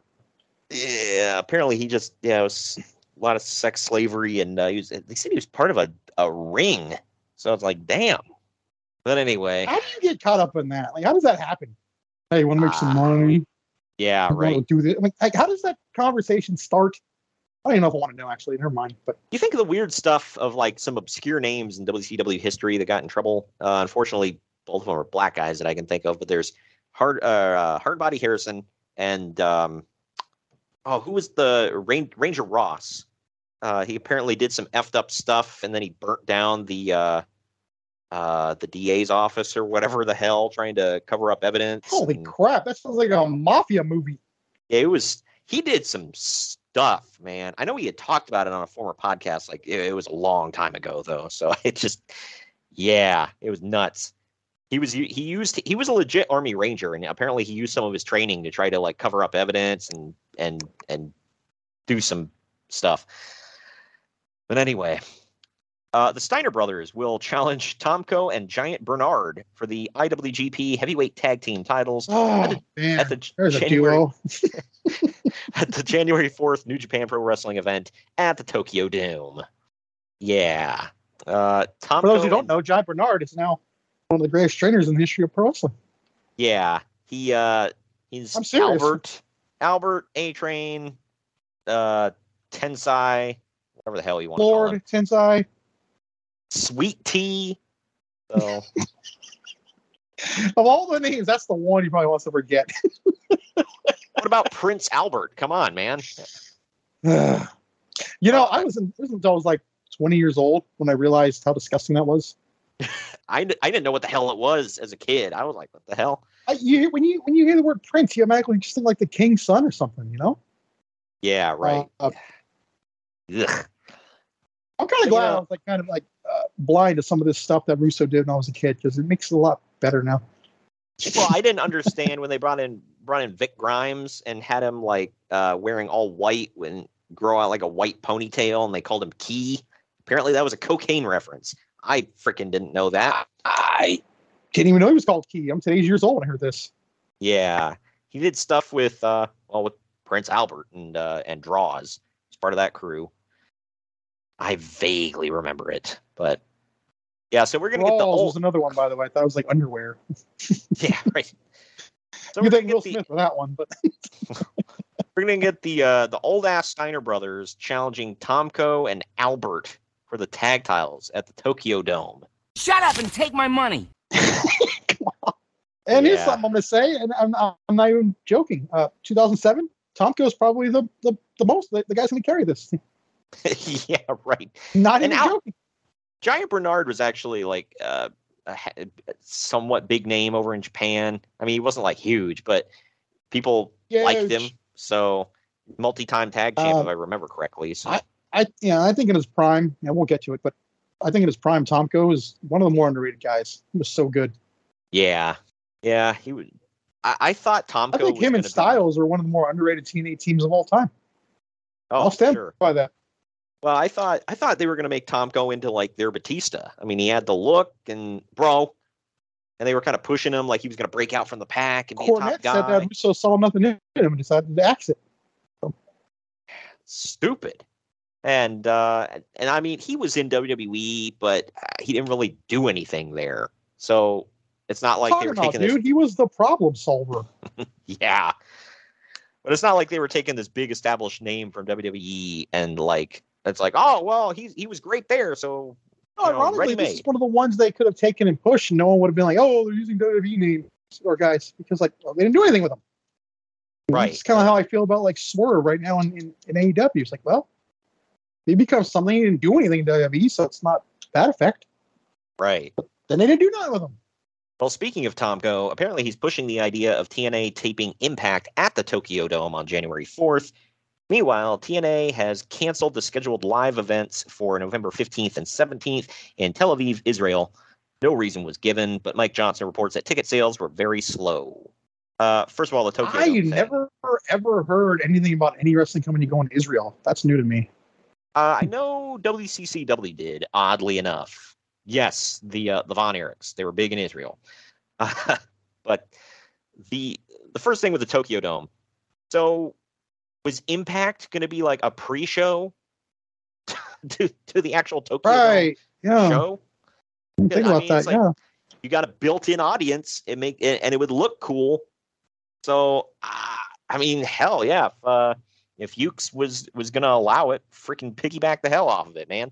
Speaker 2: Yeah, apparently he just yeah, it was a lot of sex slavery, and uh, he was. They said he was part of a a ring. So it's like, damn. But anyway,
Speaker 3: how do you get caught up in that? Like, how does that happen? Hey, you want to make some
Speaker 2: Ah,
Speaker 3: money?
Speaker 2: yeah, right.
Speaker 3: do this? Like, how does that conversation start? I don't even know if I want to know. Actually, never mind. But
Speaker 2: you think of the weird stuff of like some obscure names in WCW history that got in trouble? Uh, unfortunately, both of them are black guys that I can think of. But there's hard, uh, uh, hard body Harrison and um, oh, who was the Rain, Ranger Ross? Uh, he apparently did some effed up stuff, and then he burnt down the uh, uh, the DA's office or whatever the hell, trying to cover up evidence.
Speaker 3: holy
Speaker 2: and-
Speaker 3: crap, that sounds like a mafia movie.
Speaker 2: yeah, it was. He did some stuff, man. I know he had talked about it on a former podcast. Like it, it was a long time ago, though. So it just, yeah, it was nuts. He was he used he was a legit Army Ranger, and apparently he used some of his training to try to like cover up evidence and and and do some stuff. But anyway, uh, the Steiner brothers will challenge Tomko and Giant Bernard for the IWGP Heavyweight Tag Team titles
Speaker 3: Oh
Speaker 2: at the,
Speaker 3: man,
Speaker 2: at the
Speaker 3: there's a
Speaker 2: January
Speaker 3: duo.
Speaker 2: at the January 4th New Japan Pro Wrestling event at the Tokyo Dome. Yeah. Uh, Tom
Speaker 3: For those who don't know, Giant Bernard is now one of the greatest trainers in the history of pro wrestling.
Speaker 2: Yeah, he uh he's. Albert Albert A Train, uh Tensai, whatever the hell you want to call
Speaker 3: Lord
Speaker 2: him.
Speaker 3: Tensai.
Speaker 2: Sweet Tea. So
Speaker 3: Of all the names, that's the one he probably wants to forget.
Speaker 2: what about Prince Albert? Come on, man.
Speaker 3: you know, I was in prison until I was like 20 years old when I realized how disgusting that was.
Speaker 2: I, I didn't know what the hell it was as a kid. I was like, what the hell?
Speaker 3: I, you, when you when you hear the word prince, you automatically just think like the king's son or something. You know?
Speaker 2: Yeah, right.
Speaker 3: Uh,
Speaker 2: Ugh.
Speaker 3: I'm kind of
Speaker 2: Yeah.
Speaker 3: glad I was like kind of like uh, blind to some of this stuff that Russo did when I was a kid because it makes it a lot better now.
Speaker 2: well, I didn't understand when they brought in brought in Vic Grimes and had him like uh, wearing all white and grow out like a white ponytail, and they called him Key. Apparently, that was a cocaine reference. I freaking didn't know that.
Speaker 3: I didn't even know he was called Key. I'm today's years old when I heard this.
Speaker 2: Yeah, he did stuff with uh, well, with Prince Albert and uh, and Draws. He's part of that crew. I vaguely remember it, but yeah. So we're gonna get the
Speaker 3: Rawls
Speaker 2: old
Speaker 3: was another one, by the way. I thought it was like underwear.
Speaker 2: yeah right. So
Speaker 3: you
Speaker 2: we're gonna
Speaker 3: think Will
Speaker 2: get the
Speaker 3: Smith for that one, but
Speaker 2: we're gonna get the uh, the old ass Steiner brothers challenging Tomko and Albert for the tag titles at the Tokyo Dome.
Speaker 6: Shut up and take my money.
Speaker 3: and here's something I'm gonna say, and I'm, I'm not even joking. Uh, 2007, Tomko is probably the the, the most the, the guy's gonna carry this.
Speaker 2: yeah, right.
Speaker 3: Not
Speaker 2: And
Speaker 3: even
Speaker 2: Al-
Speaker 3: joking.
Speaker 2: Giant Bernard was actually like uh, a ha- somewhat big name over in Japan. I mean, he wasn't like huge, but people liked him. So multi-time tag champ,
Speaker 3: Uh,
Speaker 2: if I remember correctly. So
Speaker 3: I- I yeah, I think in his prime, and we'll get to it, but I think in his prime, Tomko is one of the more underrated guys. He was so good.
Speaker 2: yeah, yeah, he would. I, I thought Tomko.
Speaker 3: I think
Speaker 2: was
Speaker 3: him and
Speaker 2: be-
Speaker 3: Styles are one of the more underrated TNA teams of all time.
Speaker 2: oh,
Speaker 3: I'll stand
Speaker 2: sure.
Speaker 3: by that.
Speaker 2: Well, I thought I thought they were going to make Tomko into like their Batista. I mean, he had the look and bro, and they were kind of pushing him like he was going to break out from the pack and be a top guy.
Speaker 3: said that Russo saw nothing in him and decided to axe it.
Speaker 2: Stupid. And uh, and I mean, he was in WWE, but uh, he didn't really do anything there. So it's not like they were
Speaker 3: about,
Speaker 2: taking
Speaker 3: dude,
Speaker 2: this.
Speaker 3: he was the problem solver.
Speaker 2: Yeah. But it's not like they were taking this big established name from WWE and like it's like, oh well, he's he was great there, so
Speaker 3: No,
Speaker 2: You know,
Speaker 3: ironically, this is one of the ones they could have taken and pushed, and no one would have been like, "Oh, they're using WWE names or guys," because like well, they didn't do anything with them.
Speaker 2: Right.
Speaker 3: It's kind of how I feel about like Swerve right now in, in, in AEW. It's like, well, he becomes something. He didn't do anything in WWE, so it's not that effect.
Speaker 2: right.
Speaker 3: Then they didn't do nothing with him.
Speaker 2: Well, speaking of Tomko, apparently he's pushing the idea of TNA taping Impact at the Tokyo Dome on January 4th. Meanwhile, TNA has canceled the scheduled live events for November 15th and 17th in Tel Aviv, Israel. No reason was given, but Mike Johnson reports that ticket sales were very slow. Uh, first of all, the Tokyo
Speaker 3: I never ever heard anything about any wrestling company going to Israel. That's new to me.
Speaker 2: Uh, I know WCCW did, oddly enough. Yes, the uh, the Von Erichs, they were big in Israel. Uh, but the the first thing with the Tokyo Dome. So was Impact going to be like a pre-show to to the actual Tokyo
Speaker 3: Right? Yeah.
Speaker 2: show?
Speaker 3: Think
Speaker 2: I
Speaker 3: about
Speaker 2: mean,
Speaker 3: that.
Speaker 2: like-
Speaker 3: yeah.
Speaker 2: You got a built-in audience. It make and it would look cool. So uh, I mean, hell yeah. If, uh, if Yuke's was was gonna allow it, freaking piggyback the hell off of it, man.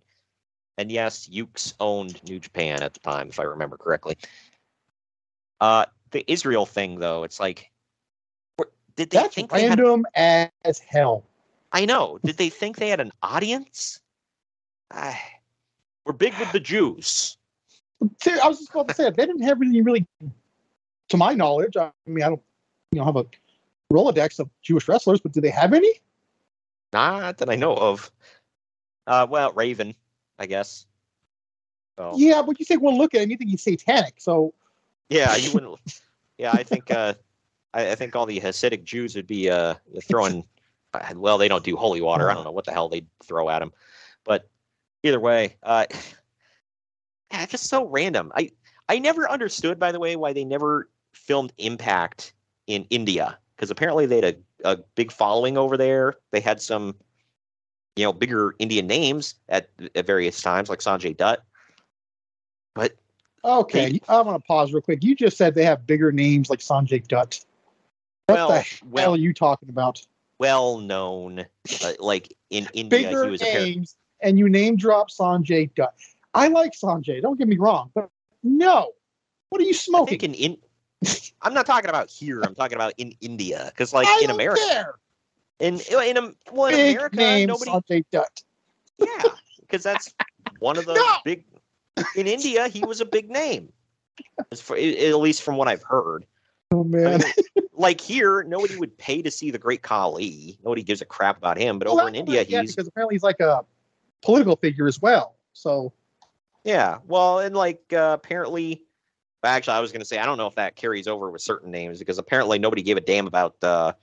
Speaker 2: And yes, Yuke's owned New Japan at the time, if I remember correctly. Uh, the Israel thing, though, it's like, did they
Speaker 3: That's
Speaker 2: think they had?
Speaker 3: random as hell.
Speaker 2: I know. Did they think they had an audience? Ah, we're big with the Jews.
Speaker 3: I was just about to say they didn't have anything really, to my knowledge. I mean, I don't, you know, have a Rolodex of Jewish wrestlers, but do they have any?
Speaker 2: Not that I know of. Uh, well, Raven, I guess. So,
Speaker 3: Yeah, but you take one look at him, you think he's satanic. So
Speaker 2: yeah, you wouldn't. Yeah, I think. Uh, I, I think all the Hasidic Jews would be uh throwing. uh, Well, they don't do holy water. I don't know what the hell they'd throw at them, but either way, uh, yeah, it's just so random. I I never understood, by the way, why they never filmed Impact in India because apparently they had a a big following over there. They had some, you know, bigger Indian names at at various times, like Sanjay Dutt. But
Speaker 3: Okay,
Speaker 2: They-
Speaker 3: I'm gonna pause real quick. You just said they have bigger names like Sanjay Dutt. What
Speaker 2: Well,
Speaker 3: the hell
Speaker 2: well-
Speaker 3: are you talking about?
Speaker 2: well known, uh, like in India,
Speaker 3: Bigger
Speaker 2: he was a par-
Speaker 3: names, and you name drop Sanjay Dutt. I like Sanjay. Don't get me wrong, but no. What are you smoking?
Speaker 2: in, in I'm not talking about here. I'm talking about in India because, like
Speaker 3: I
Speaker 2: in America,
Speaker 3: care.
Speaker 2: in in Am- well, in
Speaker 3: Big
Speaker 2: America,
Speaker 3: name
Speaker 2: nobody,
Speaker 3: Sanjay Dutt.
Speaker 2: yeah, because that's one of the
Speaker 3: No!
Speaker 2: big. In India, he was a big name, for, at least from what I've heard.
Speaker 3: Oh
Speaker 2: I
Speaker 3: man.
Speaker 2: mean, like here, nobody would pay to see the Great Khali. Nobody gives a crap about him. But
Speaker 3: Well,
Speaker 2: over in India,
Speaker 3: yeah,
Speaker 2: he's
Speaker 3: because apparently he's like a political figure as well. So
Speaker 2: Yeah, well, and like uh, apparently, actually, I was going to say I don't know if that carries over with certain names because apparently nobody gave a damn about uh,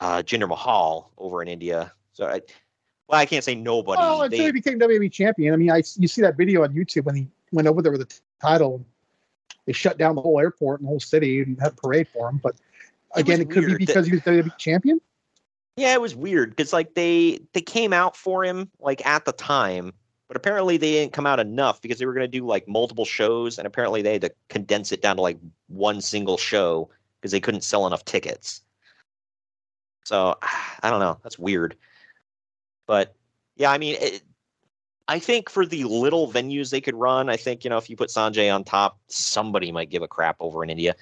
Speaker 2: uh, Jinder Mahal over in India. So, I, well, I can't say nobody.
Speaker 3: Oh, until
Speaker 2: They-
Speaker 3: he became WWE champion. I mean, I you see that video on YouTube when he went over there with the title. They shut down the whole airport and the whole city and had a parade for him. But again,
Speaker 2: was
Speaker 3: it could be
Speaker 2: weird that-
Speaker 3: because he was WWE champion.
Speaker 2: yeah, it was weird because like they they came out for him like at the time, but apparently they didn't come out enough because they were going to do like multiple shows, and apparently they had to condense it down to like one single show because they couldn't sell enough tickets. So I don't know. That's weird. But yeah, I mean, it, I think for the little venues they could run, I think you know if you put Sanjay on top, somebody might give a crap over in India.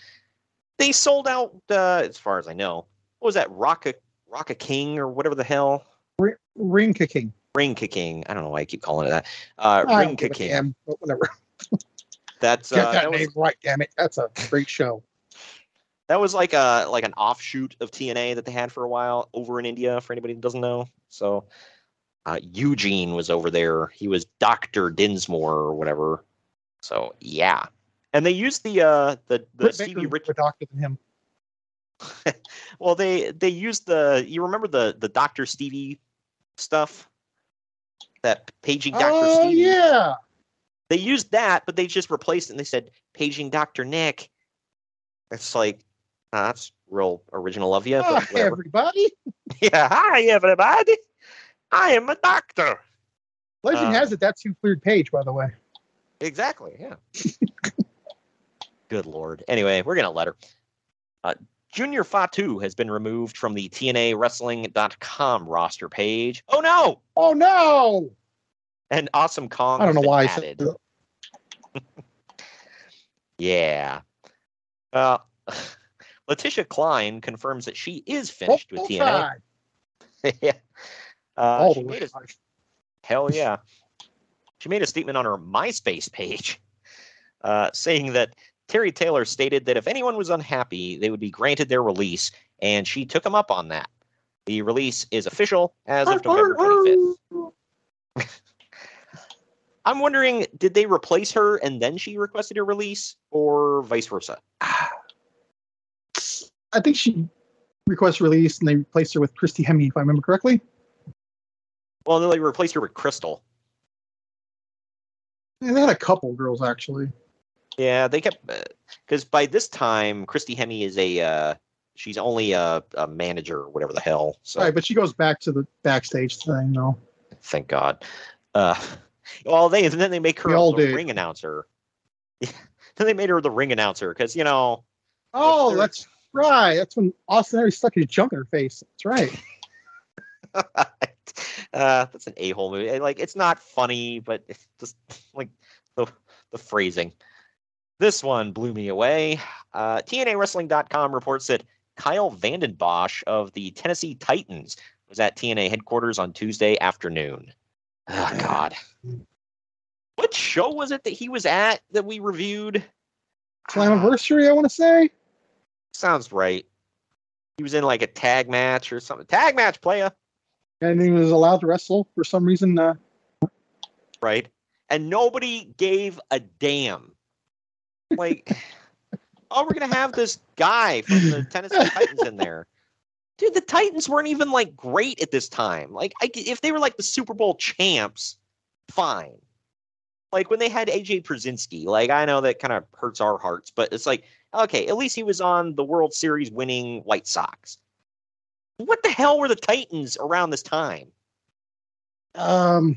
Speaker 2: They sold out, uh, as far as I know. What was that? Rocka Rocka King or whatever the hell.
Speaker 3: Ring, Ring Ka King.
Speaker 2: Ring Ka King. I don't know why I keep calling it that. Uh,
Speaker 3: I
Speaker 2: ring
Speaker 3: don't give a
Speaker 2: kicking.
Speaker 3: damn, but whatever.
Speaker 2: That's
Speaker 3: Get
Speaker 2: uh,
Speaker 3: that
Speaker 2: that was
Speaker 3: name right, damn it. That's a great show.
Speaker 2: that was like a like an offshoot of TNA that they had for a while over in India. For anybody that doesn't know, so uh, Eugene was over there. He was Doctor Dinsmore or whatever. So yeah, and they used the uh the the
Speaker 3: Britt
Speaker 2: Stevie
Speaker 3: Baker
Speaker 2: Rich.
Speaker 3: was a doctor than him.
Speaker 2: Well, they they used the you remember the the Doctor Stevie stuff that paging Doctor
Speaker 3: Oh
Speaker 2: Stevie.
Speaker 3: yeah.
Speaker 2: They used that, but they just replaced it and they said paging Doctor Nick. It's like uh, that's real original of you.
Speaker 3: Hi,
Speaker 2: But
Speaker 3: everybody.
Speaker 2: Yeah, hi everybody. I am a doctor.
Speaker 3: Legend
Speaker 2: Uh,
Speaker 3: has it that's who cleared Page, by the way.
Speaker 2: Exactly. Yeah. Good lord. Anyway, we're gonna let her. Uh, Junior Fatu has been removed from the TNA Wrestling.com roster page. Oh no!
Speaker 3: Oh no!
Speaker 2: And Awesome Kong.
Speaker 3: I don't know why
Speaker 2: added. Yeah. Uh, Letitia Klein confirms that she is finished with TNA. yeah. Uh,
Speaker 3: All
Speaker 2: she
Speaker 3: the way.
Speaker 2: made a, hell yeah. She made a statement on her MySpace page uh, saying that Terry Taylor stated that if anyone was unhappy, they would be granted their release, and she took him up on that. The release is official as of November 25th. I'm wondering, did they replace her and then she requested a release, or vice versa?
Speaker 3: I think she request release and they replaced her with Christy Hemme, if I remember correctly.
Speaker 2: Well, no, they replaced her with Crystal.
Speaker 3: And they had a couple girls actually.
Speaker 2: Yeah, they kept because by this time, Christy Hemme is a uh, she's only a, a manager or whatever the hell. So
Speaker 3: Right, but she goes back to the backstage thing, though.
Speaker 2: thank God. Uh, well, they and then they make her the
Speaker 3: did.
Speaker 2: ring announcer. then they made her the ring announcer because you know
Speaker 3: Oh, that's right. That's when Austin Aries stuck his junk in her face. That's right.
Speaker 2: uh, that's an a-hole movie. Like it's not funny, but it's just like the the phrasing. This one blew me away. Uh, TNAWrestling.com reports that Kyle Vanden Bosch of the Tennessee Titans was at TNA headquarters on Tuesday afternoon. Oh God. What show was it that he was at that we reviewed?
Speaker 3: Slammiversary, I want to say.
Speaker 2: Sounds right. He was in like a tag match or something. Tag match, playa.
Speaker 3: And he was allowed to wrestle for some reason. Uh,
Speaker 2: right? And nobody gave a damn. Like, oh, we're gonna have this guy from the Tennessee Titans in there. Dude, the Titans weren't even like great at this time. Like, I, if they were like the Super Bowl champs, fine. Like when they had AJ Pierzynski, like I know that kind of hurts our hearts, but it's like, okay, at least he was on the World Series winning White Sox. What the hell were the Titans around this time?
Speaker 3: Um,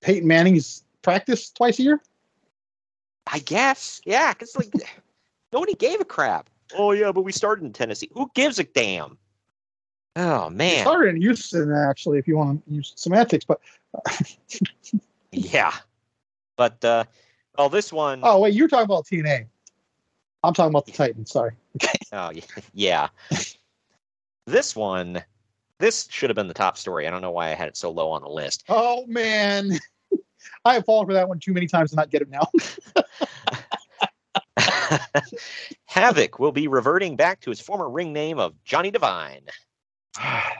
Speaker 3: Peyton Manning's practice twice a year.
Speaker 2: I guess. Yeah, because like nobody gave a crap. Oh yeah, but we started in Tennessee. Who gives a damn? Oh
Speaker 3: He
Speaker 2: man.
Speaker 3: started in Houston actually, if you want to use semantics. But
Speaker 2: Yeah. But uh oh this one
Speaker 3: oh wait, you're talking about TNA. I'm talking about the Titans. Sorry.
Speaker 2: Oh yeah, yeah. this one, this should have been the top story. I don't know why I had it so low on the list.
Speaker 3: Oh man, I have fallen for that one too many times to not get it now.
Speaker 2: Havoc will be reverting back to his former ring name of Johnny Devine. Yeah.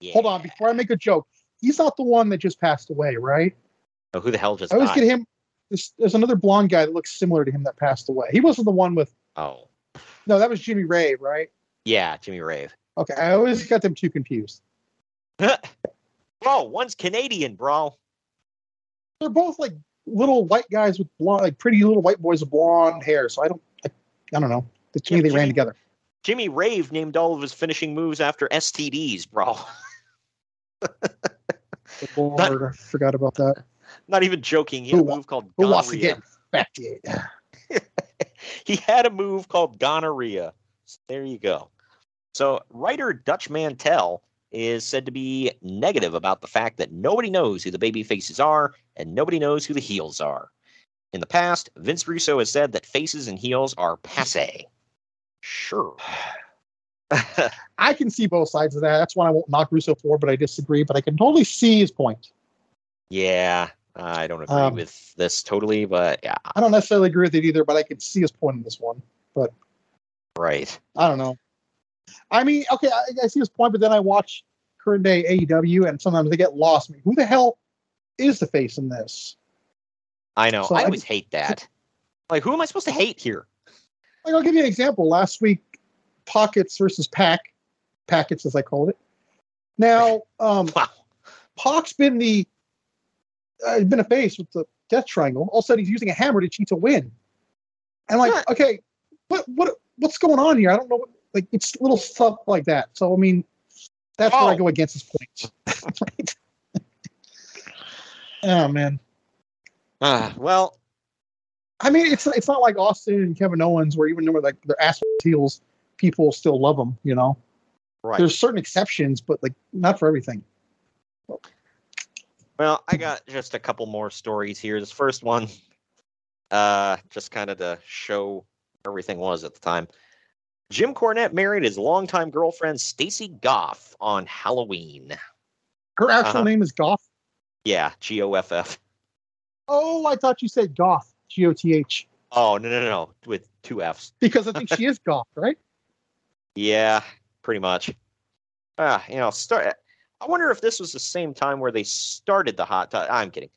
Speaker 3: Hold on, before I make a joke, he's not the one that just passed away, right?
Speaker 2: Oh, who the hell just
Speaker 3: I always
Speaker 2: died?
Speaker 3: get him. There's, there's another blonde guy that looks similar to him that passed away. He wasn't the one with.
Speaker 2: Oh,
Speaker 3: No, that was Jimmy Rave, right?
Speaker 2: yeah, Jimmy Rave.
Speaker 3: Okay, I always got them too confused.
Speaker 2: bro, one's Canadian, bro.
Speaker 3: They're both like little white guys with blonde, like pretty little white boys with blonde hair. So I don't, I, I don't know. The to me,
Speaker 2: Yeah,
Speaker 3: they ran together.
Speaker 2: Jimmy Rave named all of his finishing moves after STDs, bro.
Speaker 3: Lord, I forgot about that.
Speaker 2: Not even joking. He had a
Speaker 3: Who wa-
Speaker 2: move called
Speaker 3: Who
Speaker 2: gonorrhea.
Speaker 3: back to
Speaker 2: he had a move called gonorrhea. There you go. So writer Dutch Mantell is said to be negative about the fact that nobody knows who the baby faces are and nobody knows who the heels are. In the past, Vince Russo has said that faces and heels are passe. Sure.
Speaker 3: I can see both sides of that. That's one I won't knock Russo for, but I disagree. But I can totally see his point.
Speaker 2: yeah, I don't agree
Speaker 3: Um,
Speaker 2: with this totally, but yeah,
Speaker 3: I don't necessarily agree with it either, but I can see his point in this one. But
Speaker 2: right.
Speaker 3: I don't know. I mean, okay, I, I see his point, but then I watch current day AEW, and sometimes they get lost. I mean, who the hell is the face in this?
Speaker 2: I know.
Speaker 3: So
Speaker 2: I
Speaker 3: I-
Speaker 2: always hate that. Like, who am I supposed to hate here?
Speaker 3: Like, I'll give you an example. Last week, Pockets versus Pac, Packets as I called it. Now, um,
Speaker 2: Wow.
Speaker 3: Pac's been the uh, been a face with the Death Triangle. All of a sudden, he's using a hammer to cheat to win. And like,
Speaker 2: Yeah.
Speaker 3: okay, what what what's going on here? I don't know. What, like, it's little stuff like that. So, I mean, that's where I
Speaker 2: Oh.
Speaker 3: go against his point. right? oh man.
Speaker 2: Ah, well,
Speaker 3: I mean, it's it's not like Austin and Kevin Owens, where even though like they're ass heels, people still love them. You know,
Speaker 2: right.
Speaker 3: there's certain exceptions, but like not for everything.
Speaker 2: Well, I got just a couple more stories here. This first one, uh, just kind of to show everything was at the time. Jim Cornette married his longtime girlfriend Stacey Goff on Halloween.
Speaker 3: Her actual
Speaker 2: Uh-huh.
Speaker 3: name is Goff.
Speaker 2: Yeah, G O F F.
Speaker 3: Oh, I thought you said Goth, G O T H,
Speaker 2: Oh no no no no with two Fs.
Speaker 3: because I think she is Goth, right?
Speaker 2: Yeah, pretty much. Ah, you know, start. I wonder if this was the same time where they started the hot tub. I'm kidding,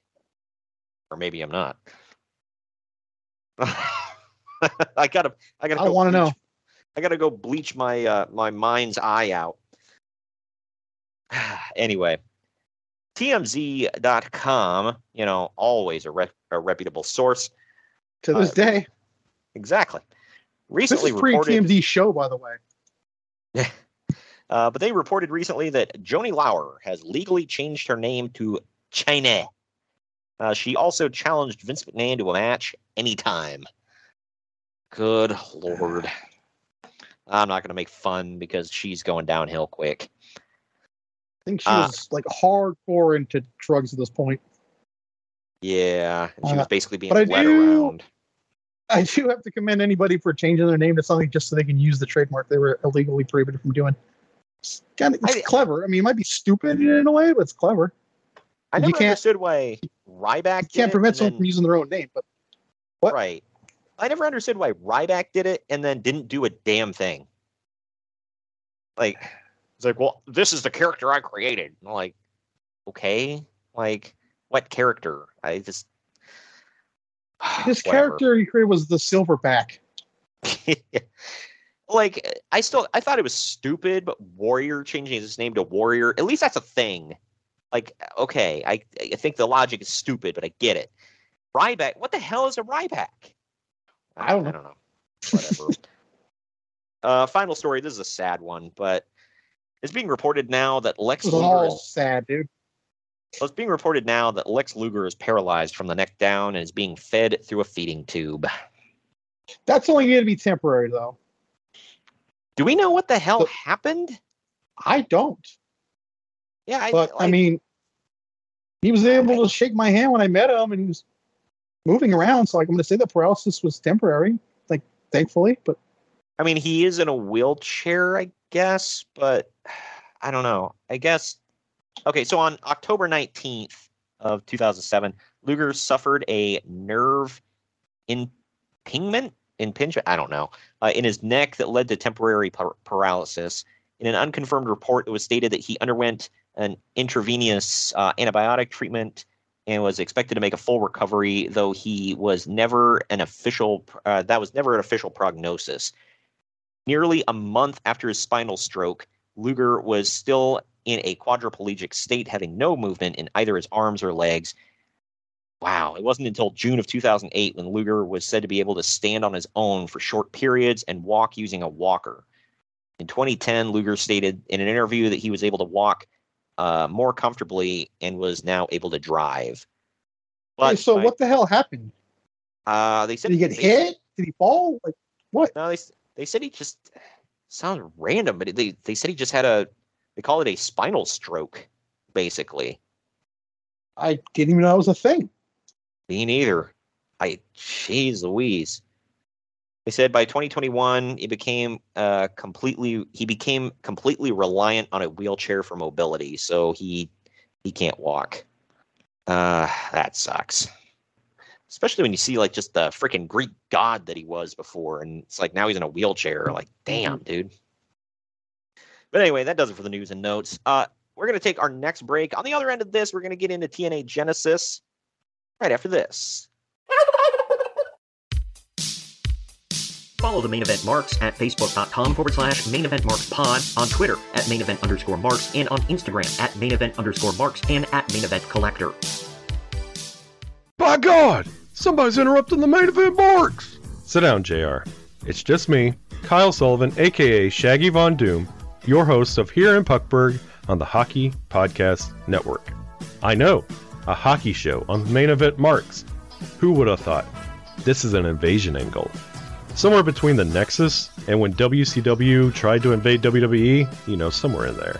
Speaker 2: or maybe I'm not. I gotta, I gotta.
Speaker 3: I
Speaker 2: go
Speaker 3: wanna know.
Speaker 2: I gotta go bleach my uh, my mind's eye out. anyway, TMZ.com, you know, always a, rep- a reputable source.
Speaker 3: To this
Speaker 2: Uh,
Speaker 3: day,
Speaker 2: Exactly.
Speaker 3: this
Speaker 2: Recently
Speaker 3: is pre
Speaker 2: reported.
Speaker 3: TMZ show, by the way.
Speaker 2: Uh, but they reported recently that Joanie Laurer has legally changed her name to Chyna. Uh, she also challenged Vince McMahon to a match anytime. Good lord. I'm not going to make fun because she's going downhill quick.
Speaker 3: I think she
Speaker 2: Ah.
Speaker 3: was like hardcore into drugs at this point.
Speaker 2: Yeah, she
Speaker 3: Uh,
Speaker 2: was basically being led
Speaker 3: do-
Speaker 2: around.
Speaker 3: I do have to commend anybody for changing their name to something just so they can use the trademark they were illegally prohibited from doing. It's, kind of, it's
Speaker 2: I-
Speaker 3: clever. I mean, it might be stupid in a way, but it's clever.
Speaker 2: I
Speaker 3: you
Speaker 2: never
Speaker 3: can't-
Speaker 2: understood why Ryback
Speaker 3: You can't prevent someone from using their own name, but what?
Speaker 2: right. I never understood why Ryback did it and then didn't do a damn thing. Like, it's like, well, this is the character I created. I'm like, okay, like, what character? I just
Speaker 3: his
Speaker 2: whatever.
Speaker 3: character he created was the Silverback.
Speaker 2: like I still I thought it was stupid, but Warrior changing his name to Warrior, at least that's a thing. Like, okay, I I think the logic is stupid, but I get it. Ryback, what the hell is a Ryback?
Speaker 3: I don't know.
Speaker 2: I don't know. Whatever. uh, final story. This is a sad one, but It's being reported now that Lex Luger
Speaker 3: all
Speaker 2: is,
Speaker 3: sad, dude.
Speaker 2: well, it's being reported now that Lex Luger is paralyzed from the neck down and is being fed through a feeding tube.
Speaker 3: That's only going to be temporary, though.
Speaker 2: Do we know what the hell
Speaker 3: But-
Speaker 2: happened?
Speaker 3: I don't.
Speaker 2: Yeah, I,
Speaker 3: But I mean, he was able to shake my hand when I met him, and he was moving around. So like, I'm going to say the paralysis was temporary, like thankfully. But
Speaker 2: I mean, he is in a wheelchair, I guess, but I don't know. I guess. Okay, so on October 19th of 2007, Luger suffered a nerve impingement, impingement, I don't know, uh, in his neck that led to temporary par- paralysis. In an unconfirmed report, it was stated that he underwent an intravenous uh, antibiotic treatment and was expected to make a full recovery, though he was never an official. Uh, that was never an official prognosis. Nearly a month after his spinal stroke, Luger was still in a quadriplegic state, having no movement in either his arms or legs. Wow, it wasn't until June of 2008 when Luger was said to be able to stand on his own for short periods and walk using a walker. In 2010, Luger stated in an interview that he was able to walk uh, more comfortably and was now able to drive.
Speaker 3: Hey, so
Speaker 2: by-
Speaker 3: what the hell happened?
Speaker 2: Uh, they said
Speaker 3: Did he get
Speaker 2: they-
Speaker 3: hit? Did he fall? Like what?
Speaker 2: No, they they said he just sounds random, but they they said he just had a they call it a spinal stroke, basically.
Speaker 3: I didn't even know that was a thing.
Speaker 2: Me neither. I jeez Louise. They said by 2021 he became uh completely he became completely reliant on a wheelchair for mobility, so he he can't walk. Uh that sucks. Especially when you see like just the freaking Greek god that he was before, and it's like now he's in a wheelchair. Like, damn, dude. But anyway, that does it for the news and notes. Uh, we're gonna take our next break. On the other end of this, we're gonna get into TNA Genesis right after this. Follow the main event marks at facebook.com forward slash main event marks pod, on Twitter at main event underscore marks, and on Instagram at main event underscore marks and at main event collector.
Speaker 7: By God! Somebody's interrupting the main event marks! Sit down, JR. It's just me, Kyle Sullivan, aka Shaggy Von Doom, your host of Here in Puckburg on the Hockey Podcast Network. I know, a hockey show on the main event marks. Who would have thought? This is an invasion angle. Somewhere between the Nexus and when WCW tried to invade WWE, you know, somewhere in there.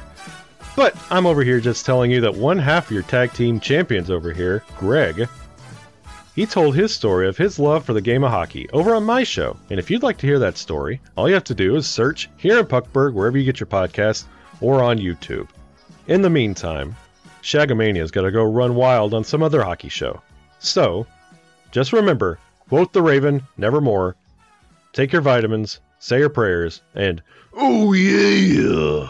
Speaker 7: But I'm over here just telling you that one half of your tag team champions over here, Greg, he told his story of his love for the game of hockey over on my show. And if you'd like to hear that story, all you have to do is search here in Puckburg, wherever you get your podcast, or on YouTube. In the meantime, Shagamania's got to go run wild on some other hockey show. So, just remember quote the Raven, nevermore, take your vitamins, say your prayers, and oh yeah!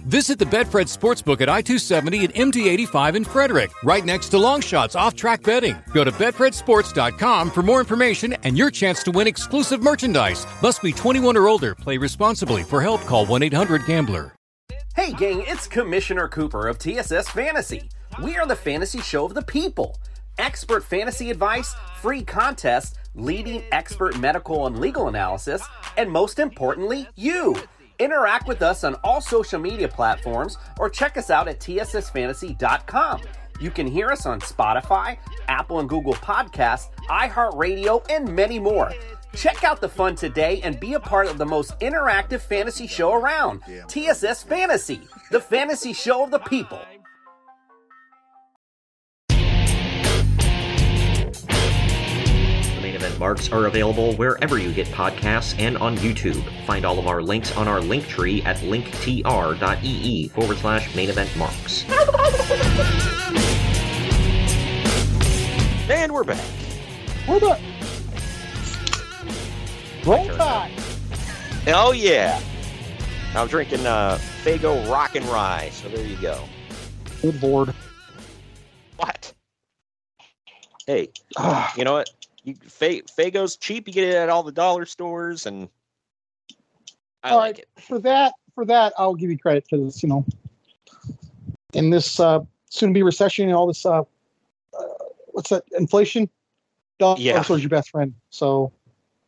Speaker 8: Visit the Betfred Sportsbook at I 270 and MD 85 in Frederick, right next to Longshots off track betting. Go to BetfredSports.com for more information and your chance to win exclusive merchandise. Must be 21 or older. Play responsibly. For help, call 1 800 Gambler.
Speaker 9: Hey, gang, it's Commissioner Cooper of TSS Fantasy. We are the fantasy show of the people. Expert fantasy advice, free contests, leading expert medical and legal analysis, and most importantly, you. Interact with us on all social media platforms or check us out at tssfantasy.com. You can hear us on Spotify, Apple and Google Podcasts, iHeartRadio, and many more. Check out the fun today and be a part of the most interactive fantasy show around TSS Fantasy, the fantasy show of the people.
Speaker 2: Marks are available wherever you get podcasts and on YouTube. Find all of our links on our link tree at linktr.ee forward slash main event marks. and we're back.
Speaker 3: We're back. Roll Tide.
Speaker 2: Oh, yeah. I'm drinking uh, Faygo Rock and Rye, so there you go.
Speaker 3: Good lord.
Speaker 2: What? Hey, you know what? You, Fa- Faygo's cheap. You get it at all the dollar stores, and I
Speaker 3: All
Speaker 2: like
Speaker 3: right, For that, for that, I'll give you credit because you know, in this uh, soon-to-be recession and all this, uh, uh, what's that? Inflation. Dollar
Speaker 2: Yeah.
Speaker 3: store's your best friend. So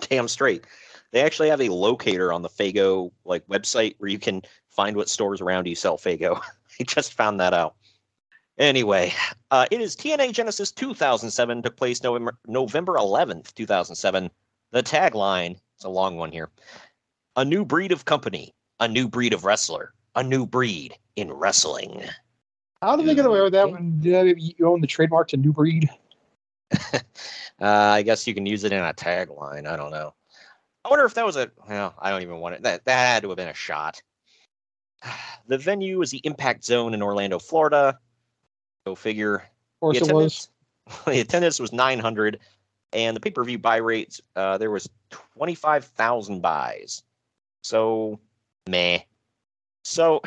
Speaker 2: damn straight. They actually have a locator on the Faygo like website where you can find what stores around you sell Faygo. I just found that out. Anyway, uh, it is TNA Genesis 2007 took place November November 11th, 2007. The tagline, it's a long one here. A new breed of company, a new breed of wrestler, a new breed in wrestling.
Speaker 3: how did they get away with that when you own the trademark to New Breed?
Speaker 2: Uh, I guess you can use it in a tagline. I don't know. I wonder if that was a. Well, I don't even want it. That that had to have been a shot. The venue is the Impact Zone in Orlando, Florida. Go figure.
Speaker 3: Of course
Speaker 2: The
Speaker 3: it was.
Speaker 2: attendance- The attendance was 900, and the pay per view buy rates uh, there was 25,000 buys. So, meh. So,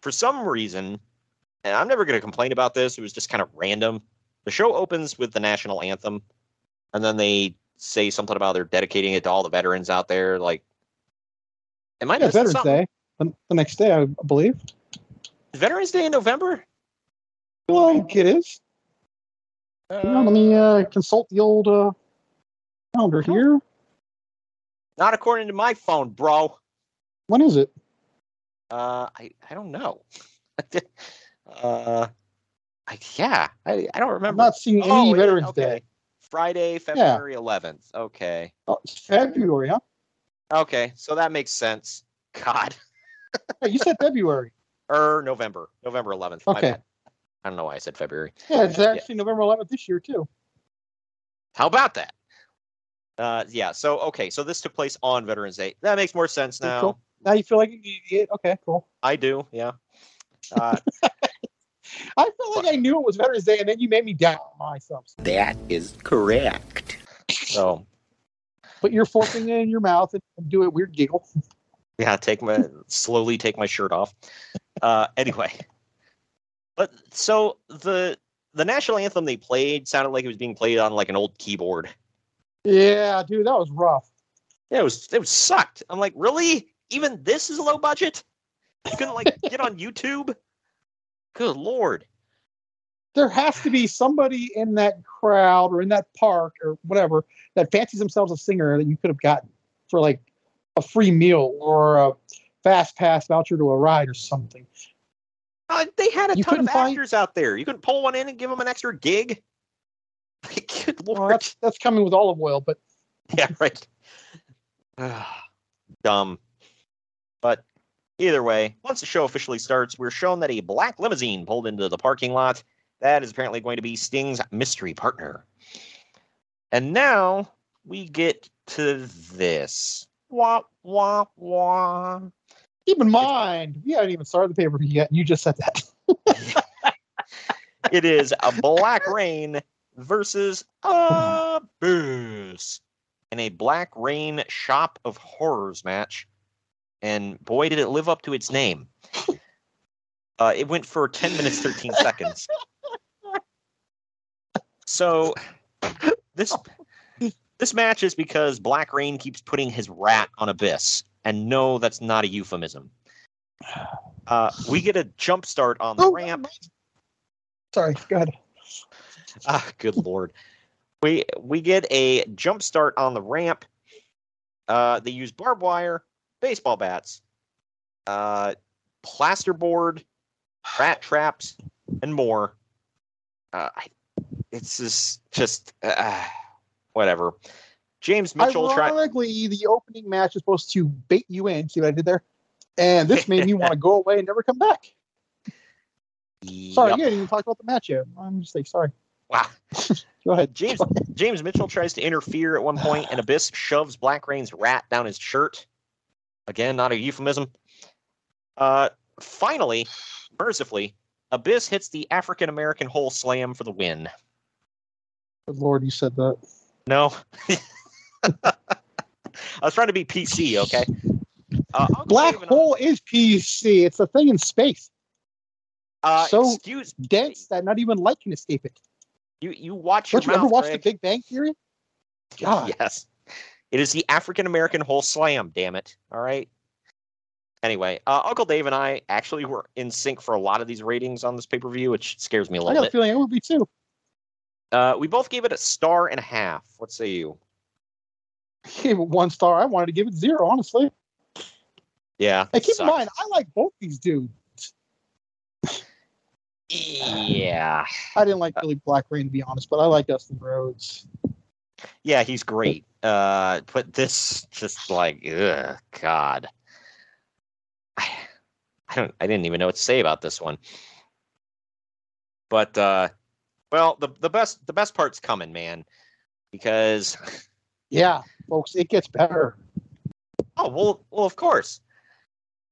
Speaker 2: for some reason, and I'm never going to complain about this. It was just kind of random. The show opens with the national anthem, and then they say something about they're dedicating it to all the veterans out there. Like, am I
Speaker 3: Yeah, Veterans
Speaker 2: something?
Speaker 3: Day. The next day, I believe.
Speaker 2: Veterans Day in November?
Speaker 3: Well, it is. On, let me uh, consult the old uh, calendar here.
Speaker 2: Not according to my phone, bro.
Speaker 3: When is it?
Speaker 2: Uh, I I don't know. uh, I, yeah, I, I don't remember.
Speaker 3: I'm not seeing any
Speaker 2: Oh,
Speaker 3: Veterans
Speaker 2: okay.
Speaker 3: Day.
Speaker 2: Friday, February 11th. Okay.
Speaker 3: Oh, it's February, huh?
Speaker 2: Okay, so that makes sense. God.
Speaker 3: You said February.
Speaker 2: Or November. November 11th. my
Speaker 3: Okay.
Speaker 2: Bad. I don't know why I said February.
Speaker 3: Yeah, it's actually November 11th this year too.
Speaker 2: How about that? Uh, yeah. So okay. So this took place on Veterans Day. That makes more sense now.
Speaker 3: Cool. Now you feel like you, you- okay, cool.
Speaker 2: I do. Yeah. Uh,
Speaker 3: I felt like I knew it was Veterans Day, and then you made me doubt myself.
Speaker 2: that is correct. So
Speaker 3: Put your forefinger in your mouth and do a weird giggle.
Speaker 2: yeah, take my slowly take my shirt off. Uh, anyway, but so the the national anthem they played sounded like it was being played on like an old keyboard.
Speaker 3: Yeah, dude, that was rough.
Speaker 2: Yeah, it was it was sucked. I'm like, really? Even this is low budget? You couldn't like get on YouTube? Good lord.
Speaker 3: There has to be somebody in that crowd or in that park or whatever that fancies themselves a singer that you could have gotten for like a free meal or a fast pass voucher to a ride or something.
Speaker 2: Uh, they had a
Speaker 3: You
Speaker 2: ton of
Speaker 3: find-
Speaker 2: actors out there. You couldn't pull one in and give them an extra gig. Good lord.
Speaker 3: Well, that's that's coming with olive oil, but
Speaker 2: yeah, right. Dumb. But either way, once the show officially starts, we're shown that a black limousine pulled into the parking lot. That is apparently going to be Sting's mystery partner. And now we get to this. Wah, wah, wah.
Speaker 3: Keep in mind we haven't even started the paper yet. And you just said that.
Speaker 2: It is a Black Reign versus Abyss in a Black Reign Shop of Horrors match. And boy, did it live up to its name. Uh, it went for 10 minutes, 13 seconds. So this this match is because Black Reign keeps putting his rat on Abyss. And no, that's not a euphemism. Uh, we get a jump start on the
Speaker 3: Oh,
Speaker 2: ramp.
Speaker 3: Sorry, go ahead.
Speaker 2: Ah, good lord. We we get a jump start on the ramp. Uh, they use barbed wire, baseball bats, uh, plasterboard, rat traps, and more. Uh, it's just just uh, whatever. James Mitchell tried.
Speaker 3: Ironically, the opening match is supposed to bait you in. See what I did there? And this made me want to go away and never come back. Sorry,
Speaker 2: Yup.
Speaker 3: you didn't even talk about the match yet. I'm just like, sorry.
Speaker 2: Wow.
Speaker 3: Go ahead.
Speaker 2: James James Mitchell tries to interfere at one point, and Abyss shoves Black Reign's rat down his shirt. Again, not a euphemism. Uh, finally, mercifully, Abyss hits the African American hole slam for the win.
Speaker 3: Good lord, you said that.
Speaker 2: No. I was trying to be PC, okay? Uh,
Speaker 3: Black hole is PC. It's a thing in space.
Speaker 2: uh,
Speaker 3: so
Speaker 2: excuse
Speaker 3: dense that not even light can escape it.
Speaker 2: you. You watch your
Speaker 3: Don't you ever
Speaker 2: mouth,
Speaker 3: watch
Speaker 2: Greg.
Speaker 3: The Big Bang Theory? God.
Speaker 2: Yes. It is the African American whole slam, damn it. All right. Anyway, uh, Uncle Dave and I actually were in sync for a lot of these ratings on this pay per view, which scares me a little I
Speaker 3: got a feeling it would be too.
Speaker 2: Uh, we both gave it a star and a half. What say you?
Speaker 3: Gave it one star. I wanted to give it zero, honestly.
Speaker 2: Yeah.
Speaker 3: Hey, keep
Speaker 2: sucks.
Speaker 3: in mind, I like both these dudes.
Speaker 2: Yeah.
Speaker 3: I didn't like Billy Black Reign to be honest, but I like Dustin Rhodes.
Speaker 2: Yeah, he's great. Uh, but this just like, ugh, God. I, I don't. I didn't even know what to say about this one. But uh, well, the the best the best part's coming, man, because
Speaker 3: Yeah, folks, it gets better.
Speaker 2: oh well, well of course.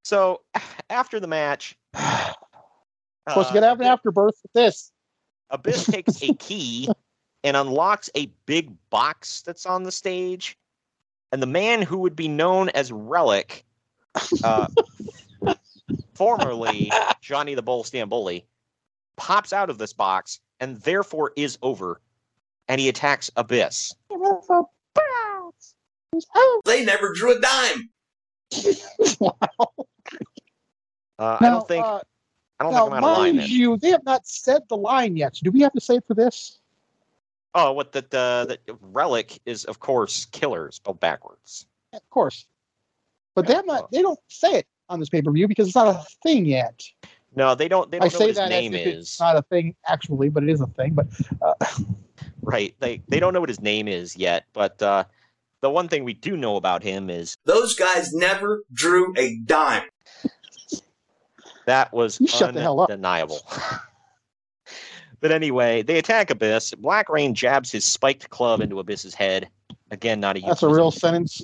Speaker 2: So after the match,
Speaker 3: Of course,
Speaker 2: uh,
Speaker 3: you gotta have an afterbirth with this.
Speaker 2: Abyss takes a key and unlocks a big box that's on the stage. And the man who would be known as Rellik, uh, formerly Johnny the Bull Stamboli, pops out of this box and therefore is over. And he attacks Abyss.
Speaker 10: They never drew a dime.
Speaker 2: Uh, I don't think
Speaker 3: uh,
Speaker 2: I don't
Speaker 3: now,
Speaker 2: think I'm out of line.
Speaker 3: mind
Speaker 2: Then.
Speaker 3: you, they have not said the line yet. So do we have to say it for this?
Speaker 2: Oh, what the, the the Rellik is, of course, killer spelled backwards.
Speaker 3: Of course. But they have not. They don't say it on this pay per view because it's not a thing yet.
Speaker 2: No, they don't. They don't know
Speaker 3: say
Speaker 2: what his
Speaker 3: that
Speaker 2: name
Speaker 3: as if
Speaker 2: is.
Speaker 3: it's not a thing actually, but it is a thing. But uh,
Speaker 2: Right. They they don't know what his name is yet, but uh, the one thing we do know about him is
Speaker 10: Those guys never drew a dime.
Speaker 2: that was
Speaker 3: You shut the hell up.
Speaker 2: undeniable. but anyway, they attack Abyss. Black Reign jabs his spiked club into Abyss's head. Again, not a
Speaker 3: that's a real sentence.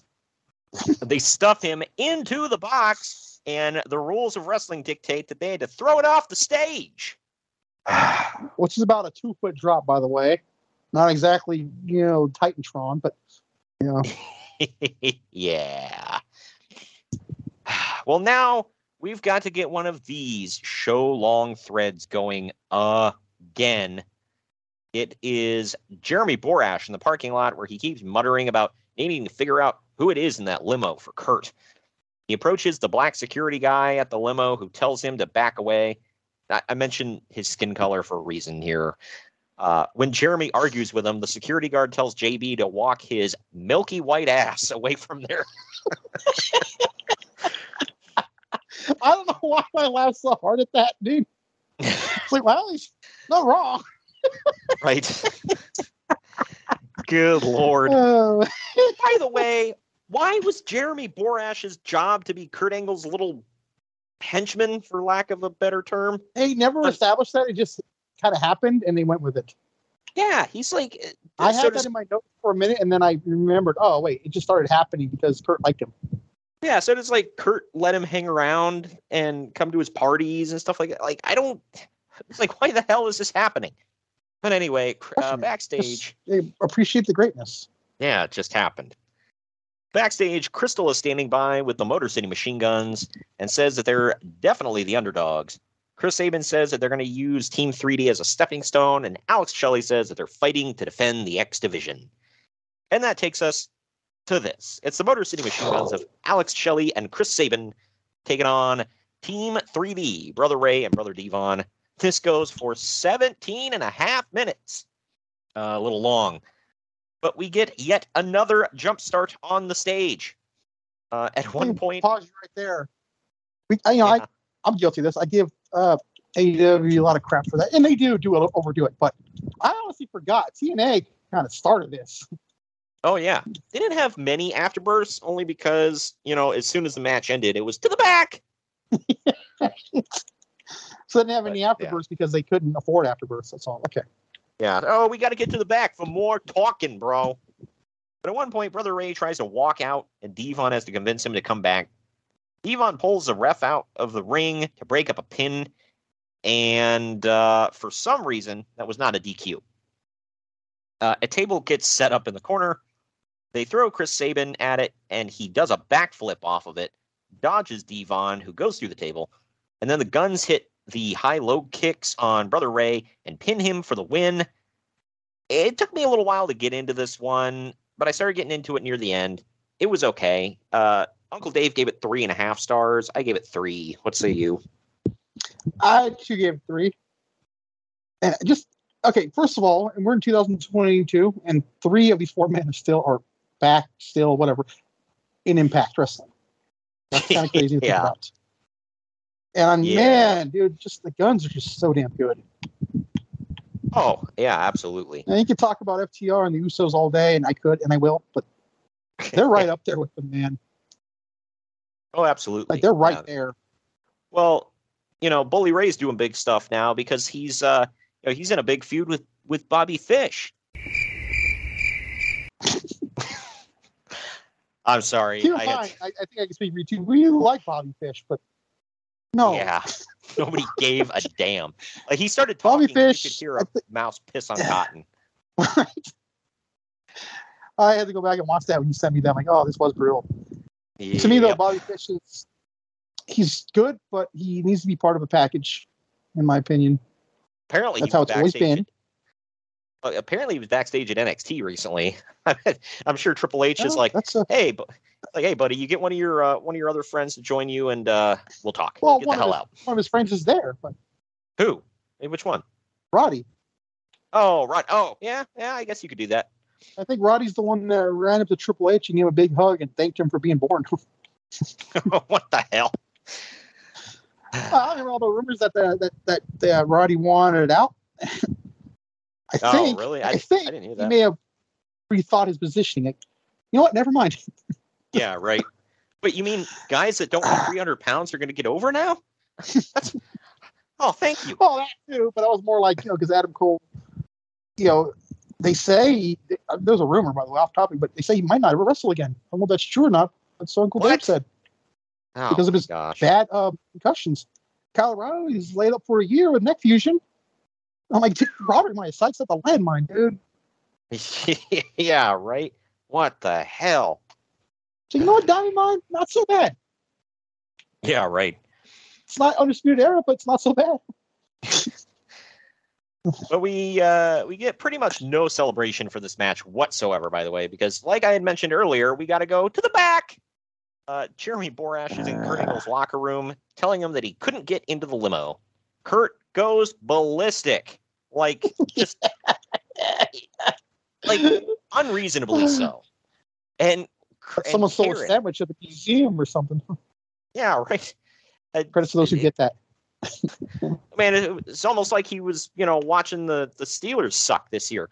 Speaker 2: They stuff him into the box, and the rules of wrestling dictate that they had to throw it off the stage.
Speaker 3: Which is about a two foot drop, by the way. Not exactly, you know, Titantron, but know.
Speaker 2: yeah. Well, now we've got to get one of these show long threads going again. It is Jeremy Borash in the parking lot where he keeps muttering about needing to figure out who it is in that limo for Kurt. He approaches the black security guy at the limo who tells him to back away. I mentioned his skin color for a reason here. Uh, when Jeremy argues with him, the security guard tells JB to walk his milky white ass away from there.
Speaker 3: I don't know why I laughed so hard at that, dude. It's like, well, he's not wrong.
Speaker 2: right? Good lord.
Speaker 3: Oh.
Speaker 2: By the way, why was Jeremy Borash's job to be Kurt Angle's little henchman, for lack of a better term?
Speaker 3: They never established that. It just kind of happened, and they went with it.
Speaker 2: Yeah, he's like. uh,
Speaker 3: I had that in my notes for a minute, and then I remembered. Oh, wait, it just started happening because Kurt liked him.
Speaker 2: Yeah, so does like Kurt let him hang around and come to his parties and stuff like that. Like, I don't. It's like, why the hell is this happening? But anyway, uh, backstage.
Speaker 3: They appreciate the greatness.
Speaker 2: Yeah, it just happened. Backstage, Crystal is standing by with the Motor City machine guns and says that they're definitely the underdogs. Chris Sabin says that they're going to use Team 3D as a stepping stone, and Alex Shelley says that they're fighting to defend the X Division. And that takes us to this. It's the Motor City machine guns of Alex Shelley and Chris Sabin taking on Team 3D, Brother Ray and Brother Devon. This goes for 17 and a half minutes. Uh, a little long but we get yet another jump start on the stage. Uh, at one point,
Speaker 3: pause right there. We, I, you know, I, I'm guilty of this. I give uh, AEW a lot of crap for that, and they do do a- overdo it. But I honestly forgot TNA kind of started this.
Speaker 2: oh yeah, they didn't have many afterbirths only because you know as soon as the match ended, it was to the back.
Speaker 3: So they didn't have any afterbirths because they couldn't afford afterbirths. That's all. Okay.
Speaker 2: Yeah. Oh, we got to get to the back for more talking, bro. But at one point, Brother Ray tries to walk out, and Devon has to convince him to come back. Devon pulls the ref out of the ring to break up a pin, and uh, for some reason, that was not a DQ. Uh, a table gets set up in the corner. They throw Chris Sabin at it, and he does a backflip off of it, dodges Devon, who goes through the table, and then the guns hit the high low kicks on Brother Ray and pin him for the win. It took me a little while to get into this one, but I started getting into it near the end. It was okay. Uh, Uncle Dave gave it three and a half stars. I gave it three. What say you?
Speaker 3: I too gave three. And just okay. First of all, and we're in 2022, and three of these four men are still are back, still whatever, in Impact Wrestling. That's kind of crazy to
Speaker 2: Yeah.
Speaker 3: think about. And
Speaker 2: Yeah.
Speaker 3: man, dude, just the guns are just so damn good.
Speaker 2: Oh, yeah, absolutely.
Speaker 3: And you can talk about FTR and the Usos all day, and I could, and I will, but they're right up there with them, man.
Speaker 2: Oh, absolutely.
Speaker 3: Like they're right
Speaker 2: Yeah.
Speaker 3: there.
Speaker 2: Well, you know, Bully Ray's doing big stuff now because he's uh you know, he's in a big feud with with Bobby Fish. I'm sorry. I had-
Speaker 3: I, I think I can speak for you too. We like Bobby Fish, but no.
Speaker 2: Yeah. Nobody gave a damn. Like he started
Speaker 3: Bobby
Speaker 2: talking, you
Speaker 3: Fish,
Speaker 2: could hear a mouse piss on cotton.
Speaker 3: I had to go back and watch that when you sent me that. I'm like, oh, this was brutal. To me, though. Bobby Fish is he's good, but he needs to be part of a package, in my opinion.
Speaker 2: apparently
Speaker 3: That's how it's always been.
Speaker 2: at- apparently he was backstage at NXT recently. I'm sure Triple H is
Speaker 3: Oh,
Speaker 2: like,
Speaker 3: a-
Speaker 2: hey, bu- like, hey, buddy, you get one of your uh, one of your other friends to join you, and uh, we'll talk.
Speaker 3: Well,
Speaker 2: get the
Speaker 3: one
Speaker 2: hell
Speaker 3: of,
Speaker 2: out.
Speaker 3: one of his friends is there, but
Speaker 2: Who? Hey, which one?
Speaker 3: Roddy.
Speaker 2: Oh, right. Oh, yeah, yeah. I guess you could do that.
Speaker 3: I think Roddy's the one that ran up to Triple H and gave him a big hug and thanked him for being born.
Speaker 2: what the hell?
Speaker 3: I hear all the rumors that the, that that that Roddy wanted out. I
Speaker 2: Oh,
Speaker 3: think.
Speaker 2: really? I
Speaker 3: I, think
Speaker 2: I didn't hear
Speaker 3: he may have rethought his positioning. Like, you know what? Never mind.
Speaker 2: Yeah, right. But you mean guys that don't weigh 300 pounds are going to get over now? That's- oh, thank you.
Speaker 3: Oh, that too. But I was more like, you know, because Adam Cole, you know, they say uh, there's a rumor by the way off topic, but they say he might not ever wrestle again. I don't know if that's true or not. That's what Uncle Dave said
Speaker 2: Oh,
Speaker 3: because of his
Speaker 2: gosh.
Speaker 3: bad uh, concussions. Colorado, he's laid up for a year with neck fusion. I'm like, dude, Robert, my sights at the landmine, dude.
Speaker 2: yeah, right. What the hell?
Speaker 3: So you know what, Diamond Mine, not so bad.
Speaker 2: Yeah, right.
Speaker 3: It's not undisputed era, but it's not so bad.
Speaker 2: But we uh, we get pretty much no celebration for this match whatsoever, by the way, because like I had mentioned earlier, we got to go to the back. Uh, Jeremy Borash is in Kurt Angle's locker room, telling him that he couldn't get into the limo. Kurt goes ballistic, like just like unreasonably so. And, and
Speaker 3: Someone stole a sandwich at the museum or something.
Speaker 2: Yeah, right. Uh,
Speaker 3: Credits to those who get that.
Speaker 2: Man, it- it's almost like he was, you know, watching the the Steelers suck this year.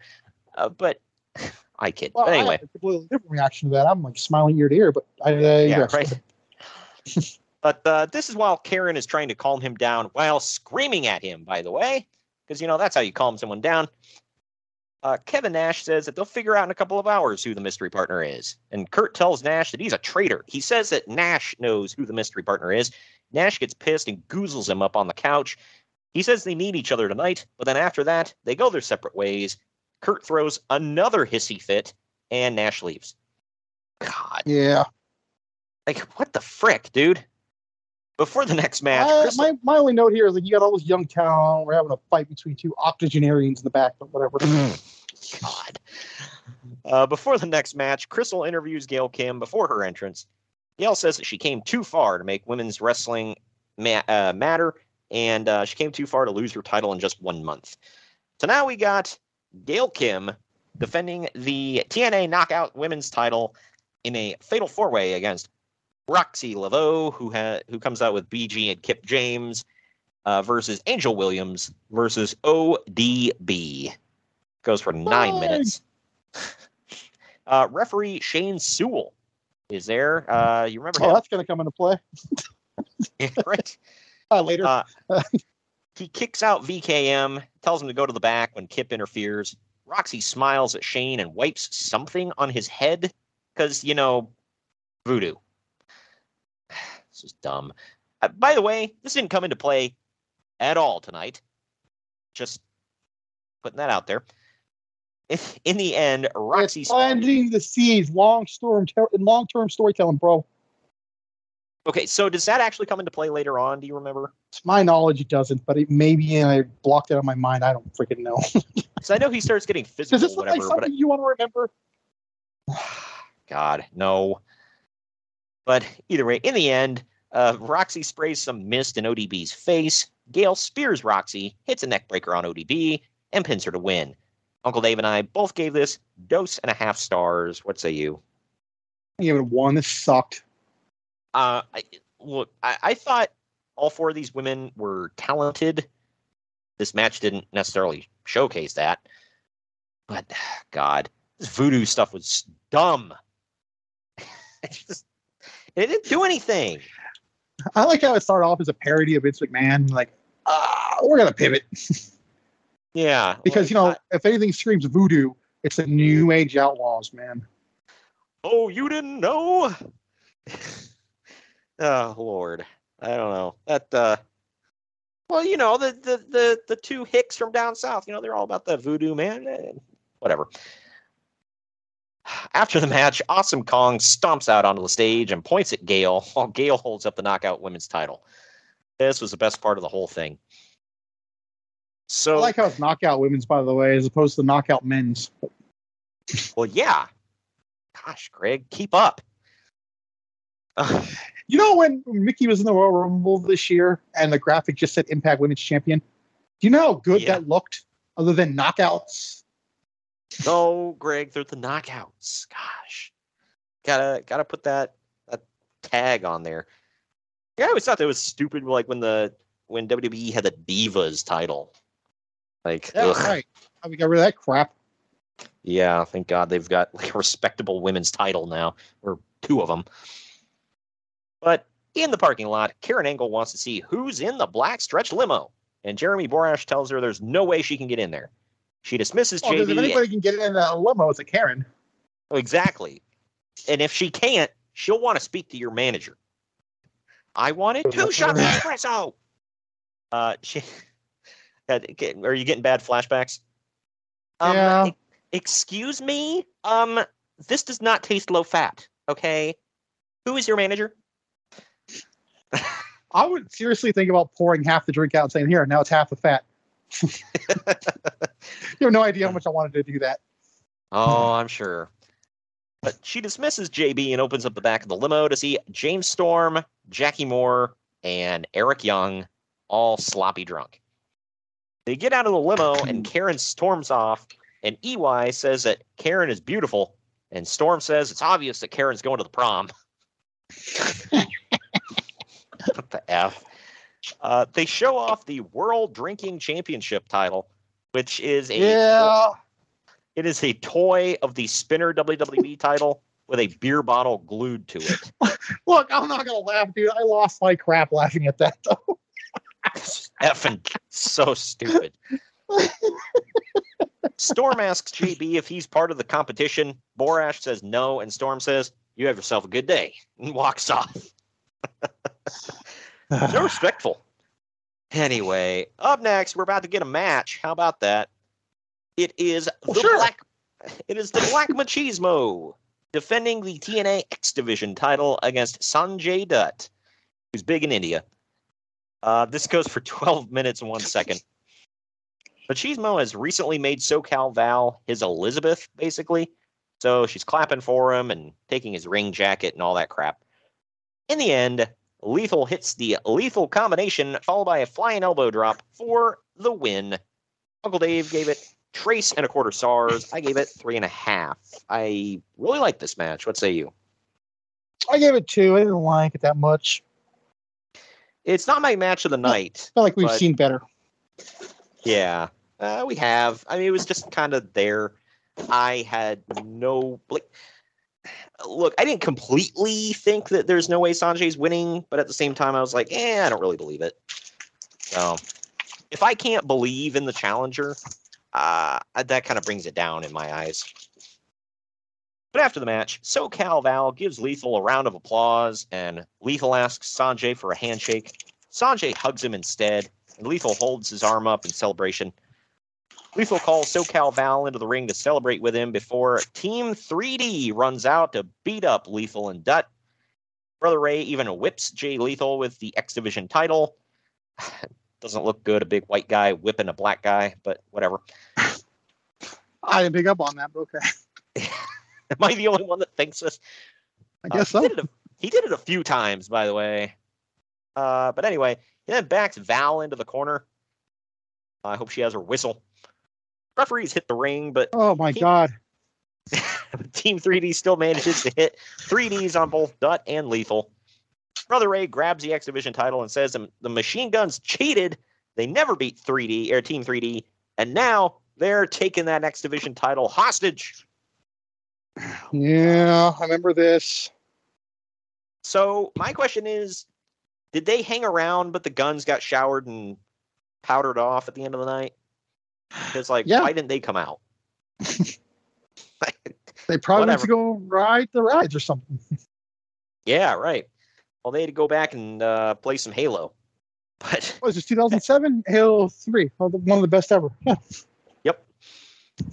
Speaker 2: Uh, but I kid.
Speaker 3: Well,
Speaker 2: but
Speaker 3: I
Speaker 2: anyway,
Speaker 3: had a completely different reaction to that. I'm like smiling ear to ear, but I, I
Speaker 2: yeah, right. but uh, this is while Karen is trying to calm him down while screaming at him. By the way, because you know that's how you calm someone down. Uh, Kevin Nash says that they'll figure out in a couple of hours who the mystery partner is. And Kurt tells Nash that he's a traitor. He says that Nash knows who the mystery partner is. Nash gets pissed and goozles him up on the couch. He says they need each other tonight, but then after that, they go their separate ways. Kurt throws another hissy fit, and Nash leaves. God,
Speaker 3: Yeah.
Speaker 2: like what the frick, dude? Before the next match,
Speaker 3: Uh,
Speaker 2: Crystal-
Speaker 3: my, my only note here is like you got all this young talent. We're having a fight between two octogenarians in the back, but whatever.
Speaker 2: God. Uh, before the next match, Crystal interviews Gail Kim before her entrance. Gail says that she came too far to make women's wrestling ma- uh, matter, and uh, she came too far to lose her title in just one month. So now we got Gail Kim defending the TNA Knockout Women's title in a fatal four way against Roxxi Laveaux, who ha- who comes out with BG and Kip James, uh, versus Angel Williams versus ODB. Goes for nine
Speaker 3: Fine.
Speaker 2: minutes. Uh, referee Shane Sewell is there. Uh, you remember
Speaker 3: oh,
Speaker 2: him?
Speaker 3: that's going to come into play
Speaker 2: right?
Speaker 3: uh, later.
Speaker 2: Uh, he kicks out VKM, tells him to go to the back when Kip interferes. Roxxi smiles at Shane and wipes something on his head because, you know, voodoo. This is dumb. Uh, by the way, this didn't come into play at all tonight. Just putting that out there. In the end, Roxxi
Speaker 3: It's planting the seeds, long storm, long term storytelling, bro.
Speaker 2: Okay, so does that actually come into play later on? Do you remember?
Speaker 3: To my knowledge, it doesn't, but it maybe I blocked it out of my mind. I don't freaking know.
Speaker 2: So I know he starts getting physical,
Speaker 3: Does this look
Speaker 2: whatever.
Speaker 3: like
Speaker 2: but I-
Speaker 3: something you want to remember?
Speaker 2: God, no. But either way, in the end, uh, Roxxi sprays some mist in ODB's face. Gail spears Roxxi, hits a neckbreaker on ODB, and pins her to win. Uncle Dave and I both gave this dose and a half stars. What say you?
Speaker 3: I gave it one. This sucked.
Speaker 2: Uh, I, look, I, I thought all four of these women were talented. This match didn't necessarily showcase that. But, God, this voodoo stuff was dumb. it, just, it didn't do anything.
Speaker 3: I like how it started off as a parody of Vince McMahon. Like, ah, we're gonna pivot
Speaker 2: Yeah.
Speaker 3: because you know if anything screams voodoo, it's the New Age Outlaws, man.
Speaker 2: Oh, you didn't know? oh Lord, I don't know that. uh Well, you know the the the the two hicks from down south. You know they're all about the voodoo man. eh, Whatever. After the match, Awesome Kong stomps out onto the stage and points at Gail while Gail holds up the Knockout Women's title. This was the best part of the whole thing. So
Speaker 3: I like how it's knockout women's, by the way, as opposed to knockout men's.
Speaker 2: well, yeah. Gosh, Greg, keep up.
Speaker 3: You know when Mickie was in the Royal Rumble this year and the graphic just said Impact Women's Champion? Do you know how good
Speaker 2: Yeah.
Speaker 3: that looked? Other than knockouts,
Speaker 2: No, Greg, they're the knockouts. Gosh, gotta gotta put that that tag on there. Yeah, I always thought that was stupid. Like when the when WWE had the Divas title. Like,
Speaker 3: yeah,
Speaker 2: ugh.
Speaker 3: right. How we got rid of that crap?
Speaker 2: yeah, thank God they've got like a respectable women's title now, or two of them. But in the parking lot, Karen Angle wants to see who's in the black stretch limo, and Jeremy Borash tells her there's no way she can get in there. She dismisses
Speaker 3: Oh, 'cause if
Speaker 2: JB.
Speaker 3: anybody can get in a limo, it's a Karen.
Speaker 2: Exactly. And if she can't, she'll want to speak to your manager. I wanted two shots of espresso. Uh, she, are you getting bad flashbacks? Um,
Speaker 3: Yeah.
Speaker 2: e- excuse me. Um, this does not taste low fat. Okay. Who is your manager?
Speaker 3: I would seriously think about pouring half the drink out and saying, "Here, now it's half the fat." you have no idea how much I wanted to do that.
Speaker 2: Oh, I'm sure. But she dismisses JB and opens up the back of the limo to see James Storm, Jackie Moore, and Eric Young all sloppy drunk. They get out of the limo and Karen storms off, and EY says that Karen is beautiful, and Storm says it's obvious that Karen's going to the prom. what the F? Uh, they show off the World Drinking Championship title, which is a
Speaker 3: Yeah.
Speaker 2: it is a toy of the spinner WWE title with a beer bottle glued to it.
Speaker 3: Look, I'm not gonna laugh, dude. I lost my crap laughing at that. Though.
Speaker 2: Effing so stupid. Storm asks JB if he's part of the competition. Borash says no, and Storm says, You have yourself a good day, and walks off. so respectful. Anyway, up next, we're about to get a match. How about that? It is oh, the black it is the Black Machismo defending the TNA X Division title against Sanjay Dutt, who's big in India. Uh, this goes for 12 minutes and one second. Machismo has recently made SoCal Val his Elizabeth, basically. So she's clapping for him and taking his ring jacket and all that crap. In the end, Lethal hits the lethal combination, followed by a flying elbow drop for the win. Uncle Dave gave it trace and a quarter stars. I gave it three and a half. I really like this match. What say you?
Speaker 3: I gave it two. I didn't like it that much.
Speaker 2: It's not my match of the night.
Speaker 3: I feel like we've
Speaker 2: but-
Speaker 3: seen better.
Speaker 2: Yeah, uh, we have. I mean, it was just kind of there. I had no like. Look, I didn't completely think that there's no way Sanjay's winning, but at the same time, I was like, eh, I don't really believe it. So, if I can't believe in the challenger, uh, that kind of brings it down in my eyes. But after the match, SoCal Val gives Lethal a round of applause, and Lethal asks Sanjay for a handshake. Sanjay hugs him instead, and Lethal holds his arm up in celebration. Lethal calls SoCal Val into the ring to celebrate with him before Team 3D runs out to beat up Lethal and Dutt. Brother Ray even whips Jay Lethal with the X Division title. Doesn't look good, a big white guy whipping a black guy, but whatever.
Speaker 3: I didn't pick up on that, but okay.
Speaker 2: Am I the only one that thinks this?
Speaker 3: I guess
Speaker 2: Uh,
Speaker 3: so.
Speaker 2: He did, it a, he did it a few times, by the way. Uh, but anyway, he then backs Val into the corner. I hope she has her whistle. Referees hit the ring, but
Speaker 3: Oh my god.
Speaker 2: Team 3D still manages to hit 3Ds on both Dutt and Lethal. Brother Ray grabs the X Division title and says the the machine guns cheated. They never beat 3D or Team 3D, and now they're taking that X Division title hostage.
Speaker 3: Yeah, I remember this.
Speaker 2: So my question is, did they hang around, but the guns got showered and powdered off at the end of the night? Because like,
Speaker 3: Yeah.
Speaker 2: why didn't they come out?
Speaker 3: They probably
Speaker 2: Whatever.
Speaker 3: went to go ride the rides or something.
Speaker 2: Yeah, right. Well, they had to go back and uh, play some Halo. But
Speaker 3: was this 2007? Halo 3. Oh, one of the best ever.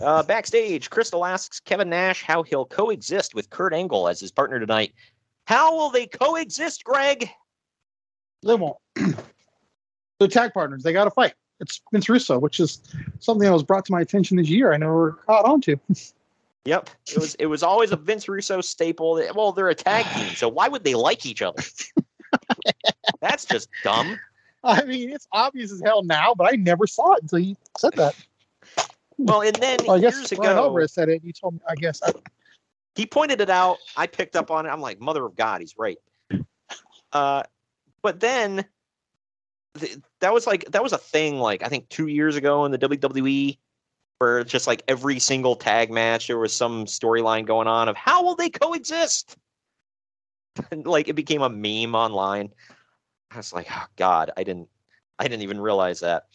Speaker 2: Uh, backstage, Crystal asks Kevin Nash how he'll coexist with Kurt Angle as his partner tonight. How will they coexist, Greg?
Speaker 3: they won't. the tag partners, they got to fight. It's Vince Russo, which is something that was brought to my attention this year. I never caught on to.
Speaker 2: Yep. It was it was always a Vince Russo staple. Well, they're a tag team, so why would they like each other? That's just dumb.
Speaker 3: I mean, it's obvious as hell now, but I never saw it until you said that.
Speaker 2: Well, and then
Speaker 3: Well,
Speaker 2: years
Speaker 3: Bryan
Speaker 2: ago,
Speaker 3: Alvarez said it. You told me. I guess. I,
Speaker 2: he pointed it out. I picked up on it. I'm like, mother of God, he's right. Uh, but then th- that was like that was a thing. Like I think two years ago in the WWE, where just like every single tag match there was some storyline going on of how will they coexist. And like it became a meme online. I was like, oh God, I didn't, I didn't even realize that.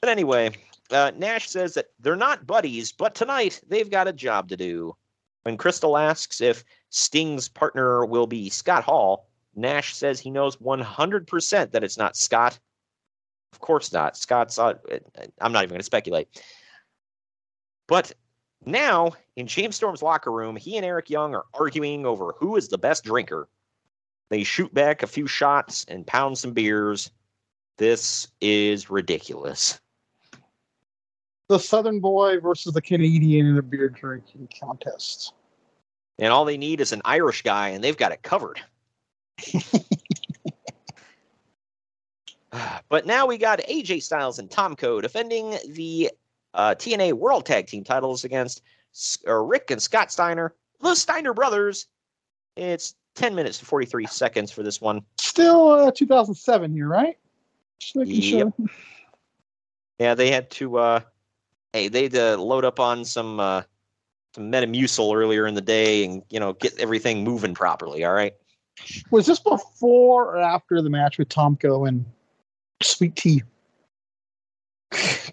Speaker 2: But anyway, uh, Nash says that they're not buddies, but tonight they've got a job to do. When Crystal asks if Sting's partner will be Scott Hall, Nash says he knows 100% that it's not Scott. Of course not. Scott's, uh, I'm not even going to speculate. But now, in James Storm's locker room, he and Eric Young are arguing over who is the best drinker. They shoot back a few shots and pound some beers. This is ridiculous.
Speaker 3: The Southern boy versus the Canadian in a beer drinking contest.
Speaker 2: And all they need is an Irish guy, and they've got it covered. but now we got AJ Styles and Tomko defending the uh, TNA World Tag Team titles against uh, Rick and Scott Steiner, the Steiner brothers. It's 10 minutes to 43 seconds for this one.
Speaker 3: Still uh, 2007 here, right? Just making
Speaker 2: Yep.
Speaker 3: sure.
Speaker 2: Yeah, they had to. Uh, hey, they had to load up on some uh, some Metamucil earlier in the day, and you know get everything moving properly. All right.
Speaker 3: Was this before or after the match with Tomko and Sweet Tea?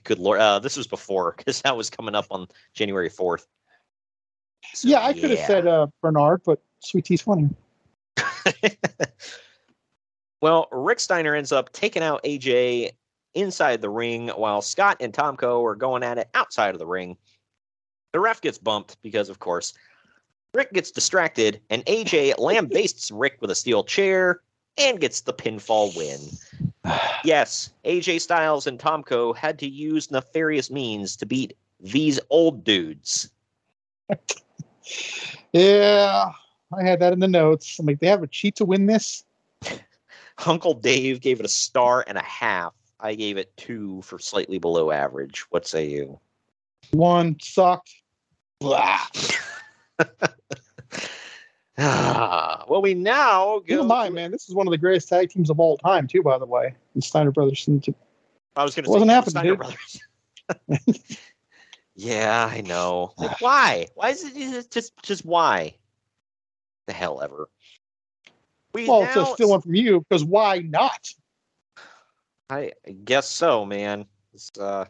Speaker 2: Good lord, uh, this was before because that was coming up on January fourth.
Speaker 3: yeah, I could have said uh, Bernard, but Sweet Tea's funny.
Speaker 2: Well, Rick Steiner ends up taking out AJ inside the ring while Scott and Tomko are going at it outside of the ring. The ref gets bumped because, of course, Rick gets distracted and AJ lambastes Rick with a steel chair and gets the pinfall win. yes, AJ Styles and Tomko had to use nefarious means to beat these old dudes.
Speaker 3: Yeah, I had that in the notes. I'm like, they have a cheat to win this.
Speaker 2: Uncle Dave gave it a star and a half. I gave it two for slightly below average. What say you?
Speaker 3: One sucked. Blah.
Speaker 2: Ah, well, we now
Speaker 3: Keep
Speaker 2: go.
Speaker 3: in mind, man, this is one of the greatest tag teams of all time, too. By the way, the Steiner brothers.
Speaker 2: I was going to
Speaker 3: Wasn't
Speaker 2: say
Speaker 3: happening,
Speaker 2: Steiner
Speaker 3: dude.
Speaker 2: Brothers. yeah, I know. Like, why? Why is it just just why? The hell ever. We
Speaker 3: Well, it's
Speaker 2: now
Speaker 3: a still one from you because why not?
Speaker 2: I guess so, man. It's, uh,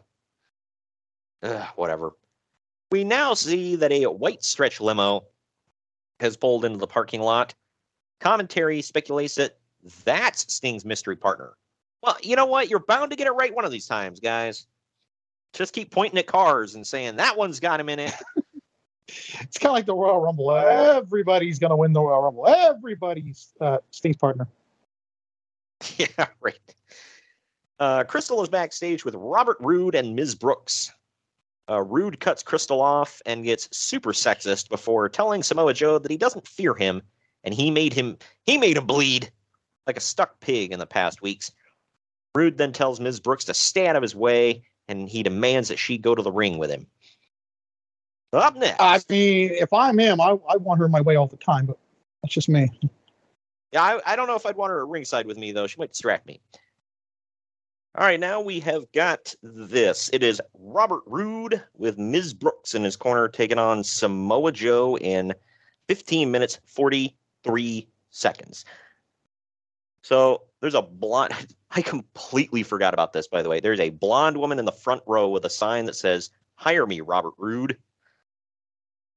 Speaker 2: ugh, whatever. We now see that a white stretch limo has pulled into the parking lot. Commentary speculates that that's Sting's mystery partner. Well, you know what? You're bound to get it right one of these times, guys. Just keep pointing at cars and saying that one's got him in it.
Speaker 3: It's kind of like the Royal Rumble. Everybody's going to win the Royal Rumble. Everybody's uh, Sting's partner.
Speaker 2: yeah, right. Uh, Crystal is backstage with Robert Roode and Ms. Brooks. Uh, Roode cuts Crystal off and gets super sexist before telling Samoa Joe that he doesn't fear him and he made him he made him bleed like a stuck pig in the past weeks. Roode then tells Ms. Brooks to stay out of his way and he demands that she go to the ring with him. Up next.
Speaker 3: I mean, if I'm him, I, I want her in my way all the time, but that's just me.
Speaker 2: Yeah, I, I don't know if I'd want her at ringside with me though. She might distract me. All right, now we have got this. It is Robert Roode with Ms. Brooks in his corner taking on Samoa Joe in 15 minutes 43 seconds. So there's a blonde. I completely forgot about this, by the way. There's a blonde woman in the front row with a sign that says, Hire me, Robert Roode.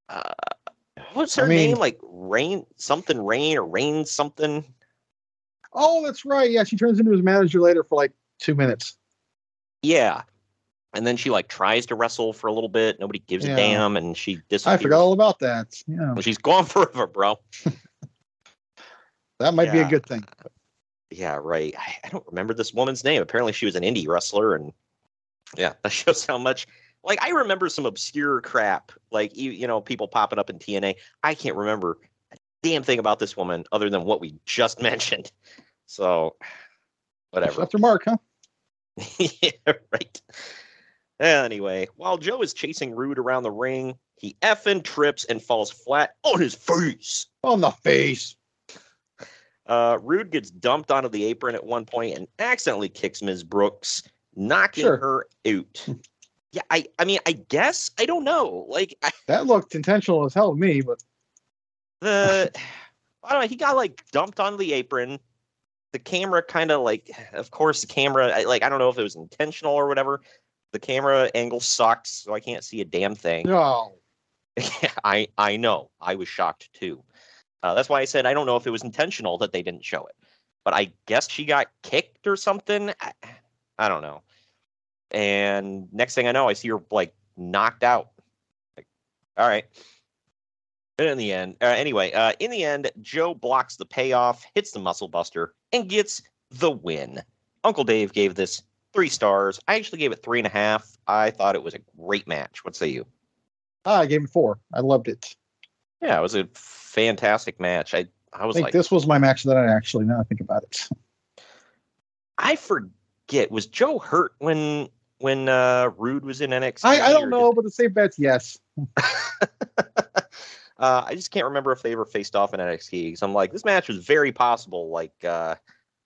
Speaker 2: Uh, what's her
Speaker 3: I mean-
Speaker 2: name? Like Rain something Rain or Rain something?
Speaker 3: Oh, that's right. Yeah, she turns into his manager later for like two minutes.
Speaker 2: Yeah. And then she like tries to wrestle for a little bit. Nobody gives
Speaker 3: Yeah.
Speaker 2: a damn, and she
Speaker 3: I forgot all about that. Yeah,
Speaker 2: Well, she's gone forever, bro.
Speaker 3: that might be a good thing.
Speaker 2: Yeah, right. I, I don't remember this woman's name. Apparently, she was an indie wrestler, and yeah, that shows how much. Like, I remember some obscure crap, like you, you know, people popping up in TNA. I can't remember a damn thing about this woman other than what we just mentioned. So, whatever.
Speaker 3: After Mark, huh?
Speaker 2: yeah, right. Anyway, while Joe is chasing Roode around the ring, he effing trips and falls flat on his face.
Speaker 3: On the face.
Speaker 2: Uh, Roode gets dumped onto the apron at one point and accidentally kicks Ms. Brooks, knocking
Speaker 3: Sure.
Speaker 2: her out. yeah, I, I mean, I guess I don't know. Like I,
Speaker 3: That looked intentional as hell to me, but
Speaker 2: the, I don't know. He got like dumped onto the apron. The camera kind of like, of course, the camera. Like I don't know if it was intentional or whatever. The camera angle sucks, so I can't see a damn thing.
Speaker 3: no.
Speaker 2: I I know. I was shocked too. Uh, that's why I said I don't know if it was intentional that they didn't show it, but I guess she got kicked or something. I, I don't know. And next thing I know, I see her like knocked out. Like, all right. And in the end, uh, anyway, uh, in the end, Joe blocks the payoff, hits the muscle buster, and gets the win. Uncle Dave gave this three stars. I actually gave it three and a half. I thought it was a great match. What say you?
Speaker 3: Ah, I gave it four. I loved it.
Speaker 2: Yeah, it was a fantastic match. I I
Speaker 3: I
Speaker 2: was
Speaker 3: think
Speaker 2: like,
Speaker 3: this was my match that I actually now I think about it.
Speaker 2: I forget. Was Joe hurt when when uh Roode was in NXT?
Speaker 3: I, I don't know, but the safe bet's yes.
Speaker 2: Uh, I just can't remember if they ever faced off in NXT. Because I'm like, this match was very possible. Like, uh,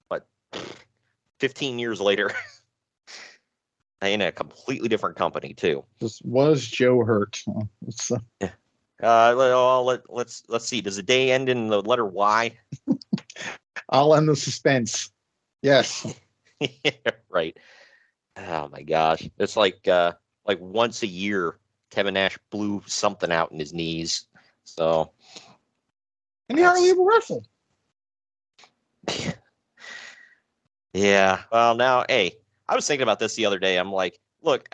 Speaker 2: what, 15 years later, in a completely different company too.
Speaker 3: Just was Joe hurt? Uh, It's, uh,
Speaker 2: let, oh, let, let's let's see. Does the day end in the letter Y?
Speaker 3: I'll end the suspense. Yes.
Speaker 2: right. Oh my gosh, it's like uh, like once a year, Kevin Nash blew something out in his knees. So
Speaker 3: And he hardly ever wrestled.
Speaker 2: Yeah. Well, now, hey, I was thinking about this the other day. I'm like, look,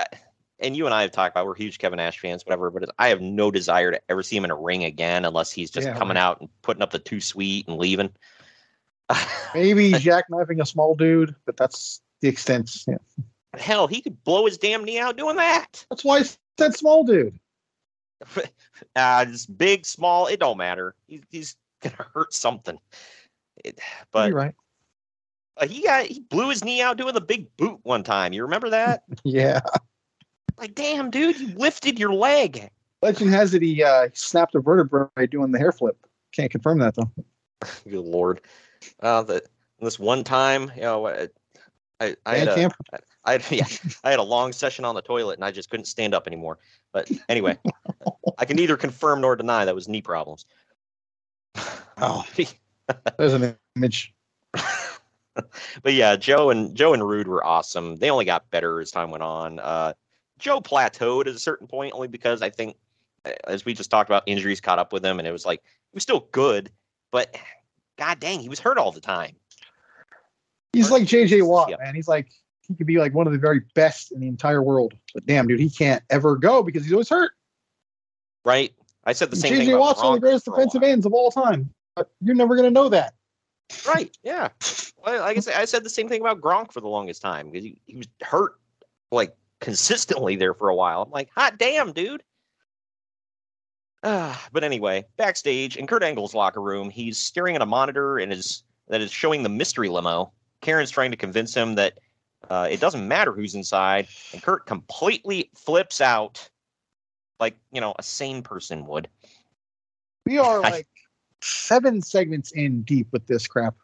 Speaker 2: and you and I have talked about we're huge Kevin Nash fans, whatever. But I have no desire to ever see him in a ring again unless he's just
Speaker 3: Yeah,
Speaker 2: coming
Speaker 3: right.
Speaker 2: out and putting up the two sweet and leaving.
Speaker 3: Maybe jackknifing a small dude, but that's the extent. Yeah.
Speaker 2: Hell, he could blow his damn knee out doing that.
Speaker 3: That's why I said small dude.
Speaker 2: Uh, it's big, small, it don't matter. He, he's gonna hurt something. It, but
Speaker 3: You're right.
Speaker 2: uh, he got he blew his knee out doing the big boot one time. You remember that?
Speaker 3: Yeah.
Speaker 2: like, damn, dude, you lifted your leg.
Speaker 3: Legend has it he uh, snapped a vertebrae doing the hair flip. Can't confirm that though.
Speaker 2: Good lord. Uh, the this one time, you know, I I, I had a? I had, yeah, I had a long session on the toilet and I just couldn't stand up anymore. But anyway, I can neither confirm nor deny that was knee problems.
Speaker 3: Oh, there's an image.
Speaker 2: but yeah, Joe and Joe and Roode were awesome. They only got better as time went on. Uh, Joe plateaued at a certain point only because I think, as we just talked about, injuries caught up with him, and it was like he was still good, but god dang, he was hurt all the time.
Speaker 3: He's like JJ Watt, man. He's like he could be like one of the very best in the entire world, but damn, dude, he can't ever go because he's always hurt.
Speaker 2: Right? I said the same thing.
Speaker 3: JJ
Speaker 2: about
Speaker 3: Watt's one of the greatest defensive ends of all time, but you're never gonna know that.
Speaker 2: Right. Yeah. Well, like I said, I said the same thing about Gronk for the longest time because he, he was hurt like consistently there for a while. I'm like, hot damn, dude. Uh, but anyway, backstage in Kurt Angle's locker room, he's staring at a monitor and is that is showing the mystery limo. Karen's trying to convince him that uh, it doesn't matter who's inside, and Kurt completely flips out, like you know a sane person would.
Speaker 3: We are like seven segments in deep with this crap.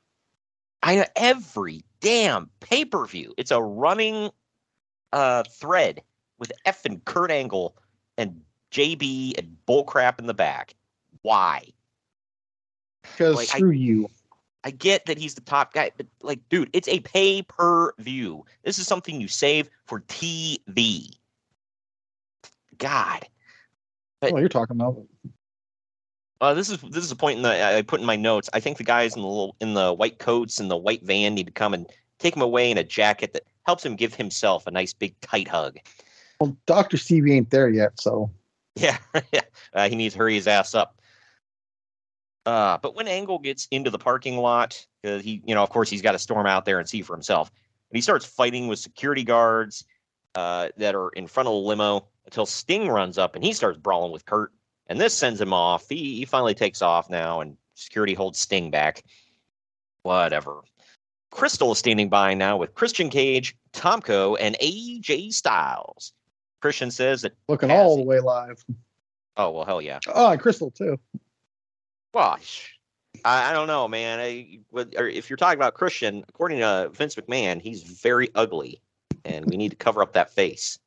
Speaker 2: I know every damn pay per view. It's a running uh, thread with F and Kurt Angle and JB and bullcrap in the back. Why?
Speaker 3: Because
Speaker 2: Like, I-
Speaker 3: screw you.
Speaker 2: I get that he's the top guy, but like, dude, it's a pay per view. This is something you save for TV. God. But
Speaker 3: Well, you're talking about
Speaker 2: uh, this is this is a point in the I put in my notes. I think the guys in the little in the white coats and the white van need to come and take him away in a jacket that helps him give himself a nice big tight hug.
Speaker 3: well, Doctor Stevie ain't there yet, so
Speaker 2: Yeah, uh, he needs to hurry his ass up. Uh, but when Angle gets into the parking lot, uh, he, you know, of course, he's got to storm out there and see for himself. And he starts fighting with security guards uh, that are in front of the limo until Sting runs up and he starts brawling with Kurt. And this sends him off. He, he finally takes off now, and security holds Sting back. Whatever. Crystal is standing by now with Christian Cage, Tomko, and AJ Styles. Christian says that
Speaker 3: looking all the way live.
Speaker 2: Oh well, hell yeah.
Speaker 3: Oh, and Crystal too.
Speaker 2: Well, I, I don't know, man. I, with- or if you're talking about Christian, according to Vince McMahon, he's very ugly, and we need to cover up that face.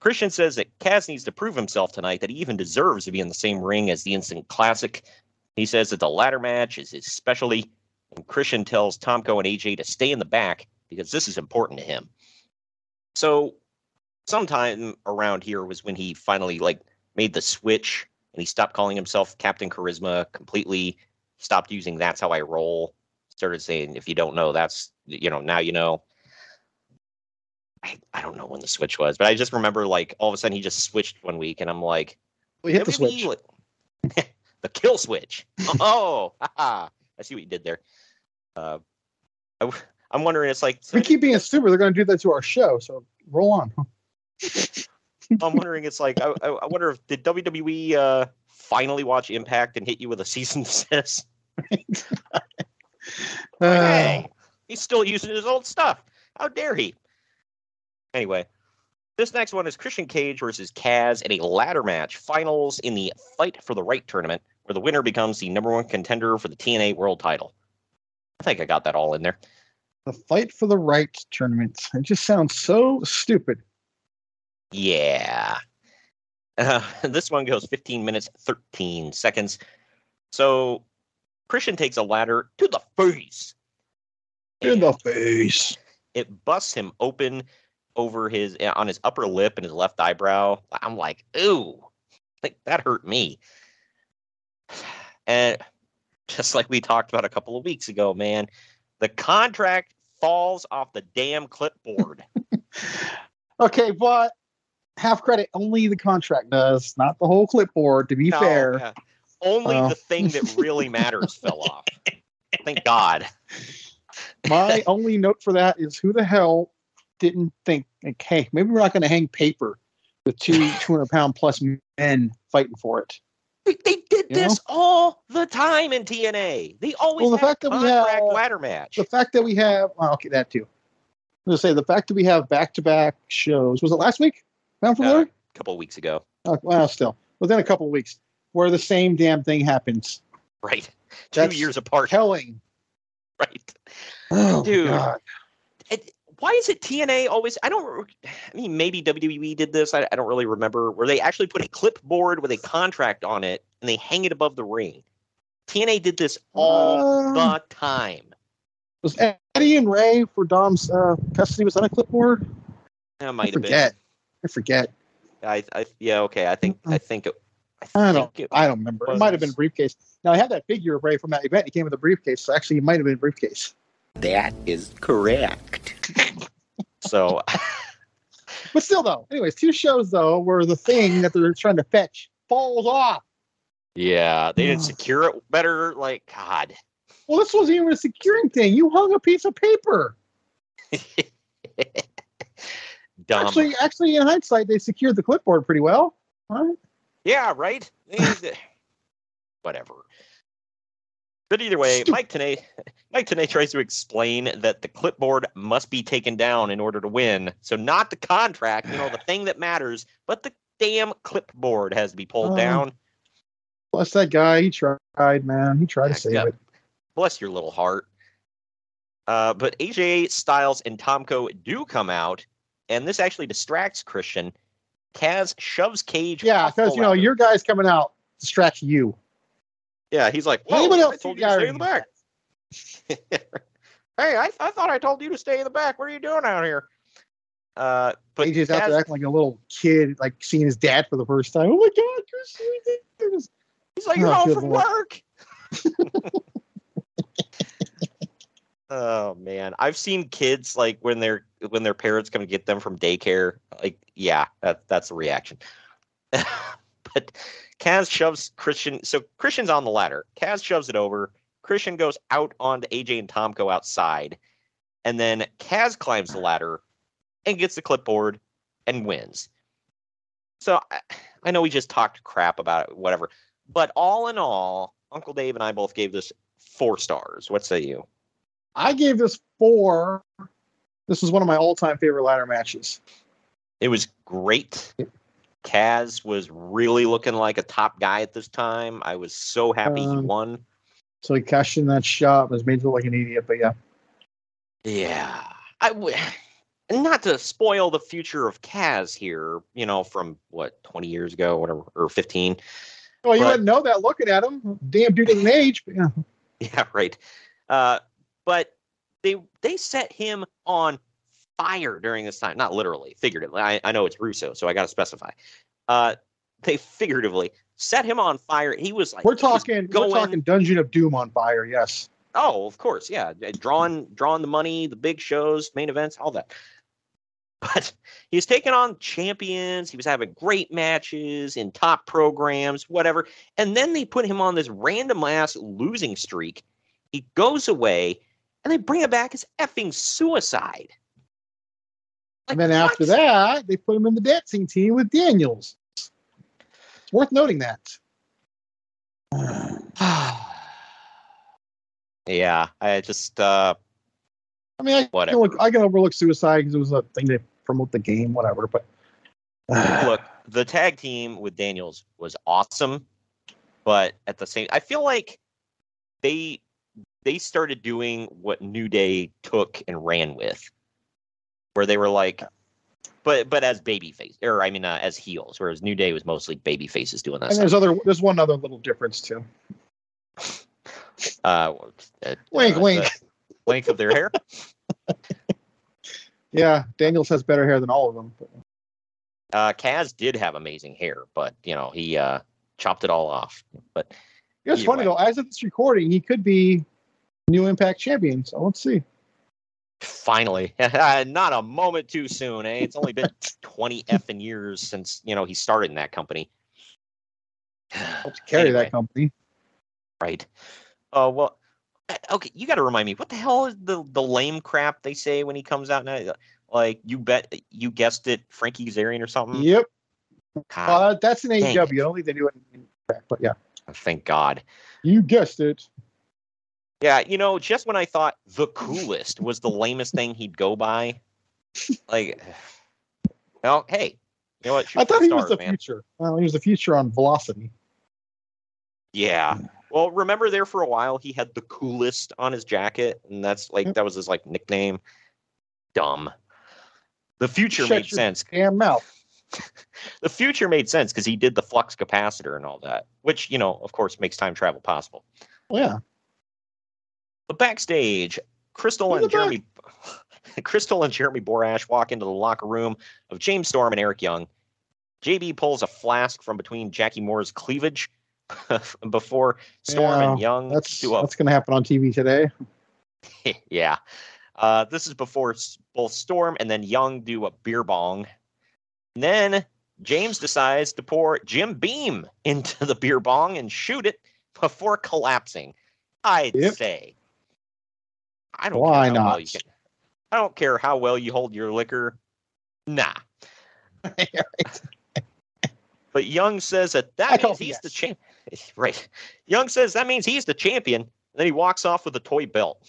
Speaker 2: Christian says that Kaz needs to prove himself tonight, that he even deserves to be in the same ring as the Instant Classic. He says that the ladder match is his specialty, and Christian tells Tomko and AJ to stay in the back because this is important to him. So, sometime around here was when he finally like made the switch and he stopped calling himself Captain Charisma completely. Stopped using "That's how I roll." Started saying, "If you don't know, that's you know now you know." I, I don't know when the switch was, but I just remember like all of a sudden he just switched one week, and I'm like,
Speaker 3: We hit the
Speaker 2: "WWE,
Speaker 3: switch.
Speaker 2: like- the kill switch. Oh. I see what you did there. Uh, I, am wondering, it's like
Speaker 3: We keep being stupid. They're going to do that to our show, so roll on.
Speaker 2: I'm wondering, it's like I, I wonder if did WWE uh, finally watch Impact and hit you with a cease and desist?
Speaker 3: Uh,
Speaker 2: Hey, he's still using his old stuff. How dare he? Anyway, this next one is Christian Cage versus Kaz in a ladder match finals in the Fight for the Right tournament, where the winner becomes the number one contender for the TNA World Title. I think I got that all in there.
Speaker 3: the fight for the right tournament. It just sounds so stupid.
Speaker 2: Yeah. Uh, this one goes 15 minutes, 13 seconds. So Christian takes a ladder to the face.
Speaker 3: In the face.
Speaker 2: It busts him open over his eh, on his upper lip and his left eyebrow. I'm like, ooh, like that hurt me. And just like we talked about a couple of weeks ago, man, the contract falls off the damn clipboard.
Speaker 3: Okay, but half credit. Only the contract does, not the whole clipboard. To be
Speaker 2: No,
Speaker 3: fair,
Speaker 2: yeah. Only
Speaker 3: Oh.
Speaker 2: the thing that really matters fell off. Thank God.
Speaker 3: my only note for that is who the hell didn't think, like, hey, maybe we're not going to hang paper with two 200 pound plus men fighting for it.
Speaker 2: They did
Speaker 3: You know?
Speaker 2: this all the time in TNA. They always
Speaker 3: Well, the fact that we
Speaker 2: contract
Speaker 3: have-
Speaker 2: ladder match.
Speaker 3: The fact that we have, well, okay, that too. I'm going to say the fact that we have back to back shows. Was it last week? For
Speaker 2: Uh, a couple of weeks ago.
Speaker 3: Uh, well, still within a couple of weeks, where the same damn thing happens.
Speaker 2: Right. Two
Speaker 3: That's
Speaker 2: years apart.
Speaker 3: Telling.
Speaker 2: Right.
Speaker 3: Oh,
Speaker 2: Dude.
Speaker 3: God.
Speaker 2: It, why is it TNA always? I don't. I mean, maybe WWE did this. I, I don't really remember. Where they actually put a clipboard with a contract on it and they hang it above the ring. TNA did this all
Speaker 3: Uh,
Speaker 2: the time.
Speaker 3: Was Eddie and Rey for Dom's uh, custody was on a clipboard?
Speaker 2: That
Speaker 3: I
Speaker 2: might have been.
Speaker 3: Forget. I forget.
Speaker 2: I, I yeah okay. I think I think it,
Speaker 3: I don't.
Speaker 2: think it
Speaker 3: I don't remember. It might have been a briefcase. Now I have that figure of Rey from that event. He came with a briefcase, so actually, it might have been a briefcase.
Speaker 2: That is correct. so
Speaker 3: But still, though. Anyways, two shows though where the thing that they're trying to fetch falls off.
Speaker 2: yeah, they didn't mm. secure it better. Like God.
Speaker 3: Well, this wasn't even a securing thing. You hung a piece of paper.
Speaker 2: Dumb.
Speaker 3: Actually, actually, in hindsight, they secured the clipboard pretty well. Right?
Speaker 2: Yeah, right. Whatever. But either way, Mike Tenay, Mike Tenay tries to explain that the clipboard must be taken down in order to win. So not the contract, you know, the thing that matters, but the damn clipboard has to be pulled
Speaker 3: Oh.
Speaker 2: down.
Speaker 3: Bless that guy, he tried, man. He tried to save it.
Speaker 2: Bless your little heart. Uh, but AJ Styles and Tomko do come out, and this actually distracts Christian. Kaz shoves Cage.
Speaker 3: Yeah, because you know your guy's coming out distract you.
Speaker 2: Yeah, he's like, Whoa,
Speaker 3: Anybody else
Speaker 2: I
Speaker 3: see
Speaker 2: told you to stay in the back. hey, I, I thought I told you to stay in the back. What are you doing out here? Uh, but
Speaker 3: AJ's out
Speaker 2: Kaz-
Speaker 3: there acting like a little kid, like seeing his dad for the first time. Oh my god, Christian!
Speaker 2: he's like, you're
Speaker 3: Oh,
Speaker 2: home from work. oh man, I've seen kids like when their when their parents come to get them from daycare. Like, yeah, that that's the reaction. but Kaz shoves Christian. So Christian's on the ladder. Kaz shoves it over. Christian goes out onto AJ and Tomko outside, and then Kaz climbs the ladder and gets the clipboard and wins. So I, I know we just talked crap about it, whatever. But all in all, Uncle Dave and I both gave this four stars. What say you?
Speaker 3: I gave this four. This was one of my all-time favorite ladder matches.
Speaker 2: It was great. Kaz was really looking like a top guy at this time. I was so happy he
Speaker 3: Um,
Speaker 2: won.
Speaker 3: So he cashed in that shot, was made to look like an idiot, but yeah.
Speaker 2: Yeah. I w- not to spoil the future of Kaz here, you know, from what, 20 years ago, whatever, or 15.
Speaker 3: Well, you
Speaker 2: But-
Speaker 3: wouldn't know that looking at him. Damn dude didn't age. But yeah.
Speaker 2: Yeah, right. Uh, but they they set him on fire during this time. Not literally, figuratively. I, I know it's Russo, so I got to specify. Uh, they figuratively set him on fire. He was like,
Speaker 3: We're talking
Speaker 2: going-
Speaker 3: we're talking Dungeon of Doom on fire, yes.
Speaker 2: Oh, of course, yeah. Drawing drawing the money, the big shows, main events, all that. But he was taking on champions. He was having great matches in top programs, whatever. And then they put him on this random ass losing streak. He goes away, and they bring him back as effing suicide.
Speaker 3: and then after that, they put him in the dancing team with Daniels. It's worth noting that.
Speaker 2: Yeah, I just uh
Speaker 3: I mean, I can,
Speaker 2: Whatever.
Speaker 3: look, I can overlook suicide because it was a thing to promote the game, whatever. But
Speaker 2: look, the tag team with Daniels was awesome, but at the same, I feel like they they started doing what New Day took and ran with, where they were like, but but as baby face, or I mean uh, as heels, whereas New Day was mostly baby faces doing that.
Speaker 3: and there's other there's one other little difference too.
Speaker 2: uh, uh,
Speaker 3: Wink,
Speaker 2: uh,
Speaker 3: wink.
Speaker 2: length of their hair.
Speaker 3: Yeah, Daniels has better hair than all of them. But
Speaker 2: Uh, Kaz did have amazing hair, but you know he uh, chopped it all off. But
Speaker 3: it's funny
Speaker 2: way.
Speaker 3: though. As of this recording, he could be new Impact champion. So let's see.
Speaker 2: Finally, not a moment too soon, eh? It's only been 20 effing years since, you know, he started in that company.
Speaker 3: Helps carry
Speaker 2: Anyway.
Speaker 3: that company.
Speaker 2: Right. Oh, well, uh, okay, you got to remind me, what the hell is the, the lame crap they say when he comes out now? Like, you bet, you guessed it, Frankie Kazarian or something?
Speaker 3: Yep.
Speaker 2: God,
Speaker 3: Uh, that's an AEW. I don't think they do it in but yeah,
Speaker 2: thank God.
Speaker 3: you guessed it.
Speaker 2: Yeah, you know, just when I thought the coolest was the lamest thing he'd go by, like, well, hey, you know what? Shoot
Speaker 3: I thought he was the
Speaker 2: man.
Speaker 3: future. Well, he was the future on Velocity.
Speaker 2: Yeah. Hmm. Well, remember there for a while he had the coolest on his jacket, and that's like that was his like nickname. Dumb. The future
Speaker 3: Shut
Speaker 2: made
Speaker 3: your
Speaker 2: sense.
Speaker 3: Damn mouth.
Speaker 2: The future made sense because he did the flux capacitor and all that, which you know, of course, makes time travel possible.
Speaker 3: Well, yeah.
Speaker 2: But backstage, Crystal and Jeremy Crystal and Jeremy Borash walk into the locker room of James Storm and Eric Young. JB pulls a flask from between Jackie Moore's cleavage before Storm and Young
Speaker 3: That's
Speaker 2: do a
Speaker 3: that's going to happen on TV today.
Speaker 2: yeah. Uh, this is before both Storm and then Young do a beer bong. And then James decides to pour Jim Beam into the beer bong and shoot it before collapsing. I'd
Speaker 3: Yep.
Speaker 2: say. I don't
Speaker 3: Why
Speaker 2: care how well you can. I don't care how well you hold your liquor. Nah. But Young says that that means he's the champ. Right. Young says that means he's the champion. And then he walks off with a toy belt.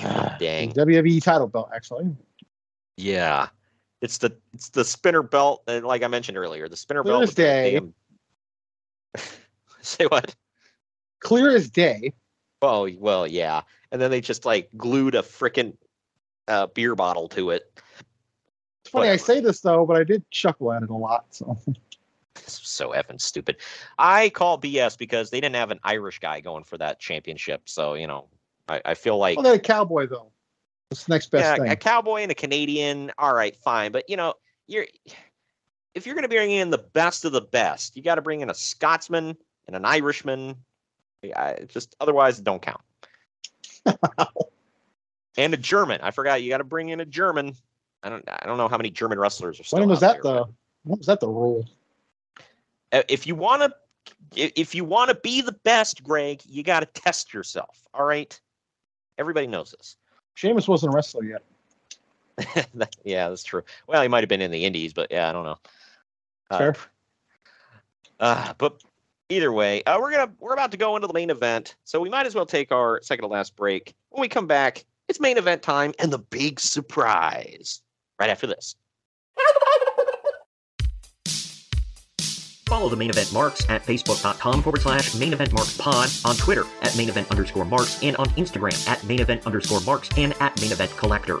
Speaker 2: God dang.
Speaker 3: WWE title belt, actually.
Speaker 2: Yeah. It's the it's the spinner belt, and like I mentioned earlier, the spinner belt. with the
Speaker 3: Thursday.
Speaker 2: damn- Say what?
Speaker 3: Clear as day.
Speaker 2: Oh well, yeah. And then they just like glued a frickin' uh, beer bottle to it.
Speaker 3: It's funny I say this though, but I did chuckle at it a lot. So
Speaker 2: It's so effing stupid. I call BS because they didn't have an Irish guy going for that championship. So you know, I, I feel like
Speaker 3: well, they're a cowboy though. It's the next best
Speaker 2: yeah,
Speaker 3: thing.
Speaker 2: a cowboy and a Canadian. All right, fine, but you know, you're if you're going to bring in the best of the best, you got to bring in a Scotsman and an Irishman. I, just otherwise, it don't count. and a German. I forgot you got to bring in a German. I don't. I don't know how many German wrestlers are still.
Speaker 3: when was that
Speaker 2: there,
Speaker 3: the when was that the rule?
Speaker 2: uh, if you want to if you want to be the best greg you got to test yourself all right everybody knows this
Speaker 3: Sheamus wasn't a wrestler yet.
Speaker 2: Yeah that's true well he might have been in the indies but yeah i don't know uh,
Speaker 3: Fair.
Speaker 2: uh, but either way uh, we're gonna we're about to go into the main event so we might as well take our second to last break when we come back it's main event time and the big surprise right after this Follow the main event marks at facebook.com forward slash main event marks pod, on Twitter at main event underscore marks, and on Instagram at main event underscore marks and at main event collector.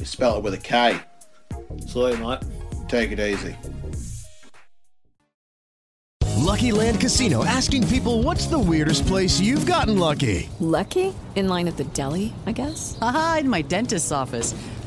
Speaker 11: We spell it with a K.
Speaker 12: Sorry, mate.
Speaker 11: Take it easy.
Speaker 13: Lucky Land Casino asking people what's the weirdest place you've gotten lucky?
Speaker 14: Lucky? In line at the deli, I guess?
Speaker 15: Aha, in my dentist's office.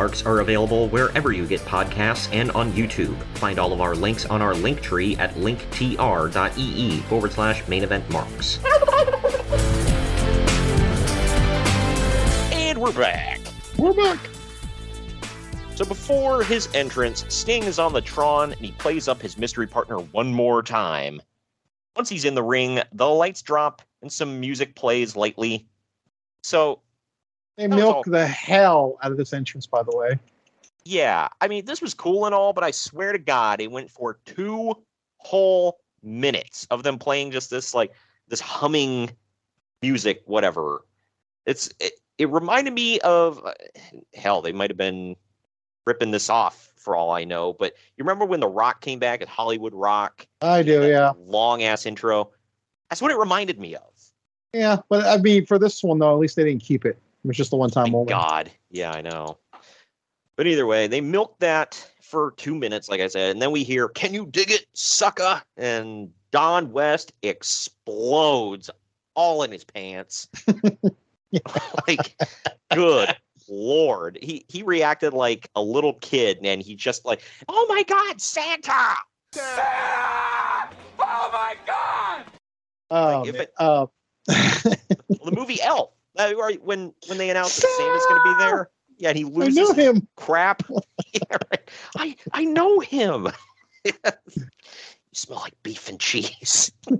Speaker 2: Marks are available wherever you get podcasts and on YouTube. Find all of our links on our link tree at linktr.ee forward slash main event marks. And we're back.
Speaker 3: We're back.
Speaker 2: So before his entrance, Sting is on the Tron and he plays up his mystery partner one more time. Once he's in the ring, the lights drop and some music plays lightly. So
Speaker 3: They milk the hell out of this entrance, by the way.
Speaker 2: Yeah, I mean, this was cool and all, but I swear to God, it went for two whole minutes of them playing just this like this humming music, whatever. It's it, it reminded me of uh, hell. They might have been ripping this off for all I know. But you remember when The Rock came back at Hollywood Rock?
Speaker 3: I do, yeah.
Speaker 2: Long ass intro. That's what it reminded me of.
Speaker 3: Yeah, but I mean, for this one though, at least they didn't keep it. It was just the one time only.
Speaker 2: God, yeah, I know. But either way, they milked that for two minutes, like I said, and then we hear, "Can you dig it, sucker?" And Don West explodes all in his pants. like, good lord, he he reacted like a little kid, and he just like, "Oh my God, Santa!"
Speaker 1: Santa! Oh my God!
Speaker 3: Oh,
Speaker 2: if it-
Speaker 3: uh,
Speaker 2: the movie Elf. Uh, right, when when they announced that Santa's going to be there, yeah, and he
Speaker 3: I
Speaker 2: loses
Speaker 3: know him.
Speaker 2: crap. yeah, right. I I know him. you smell like beef and cheese.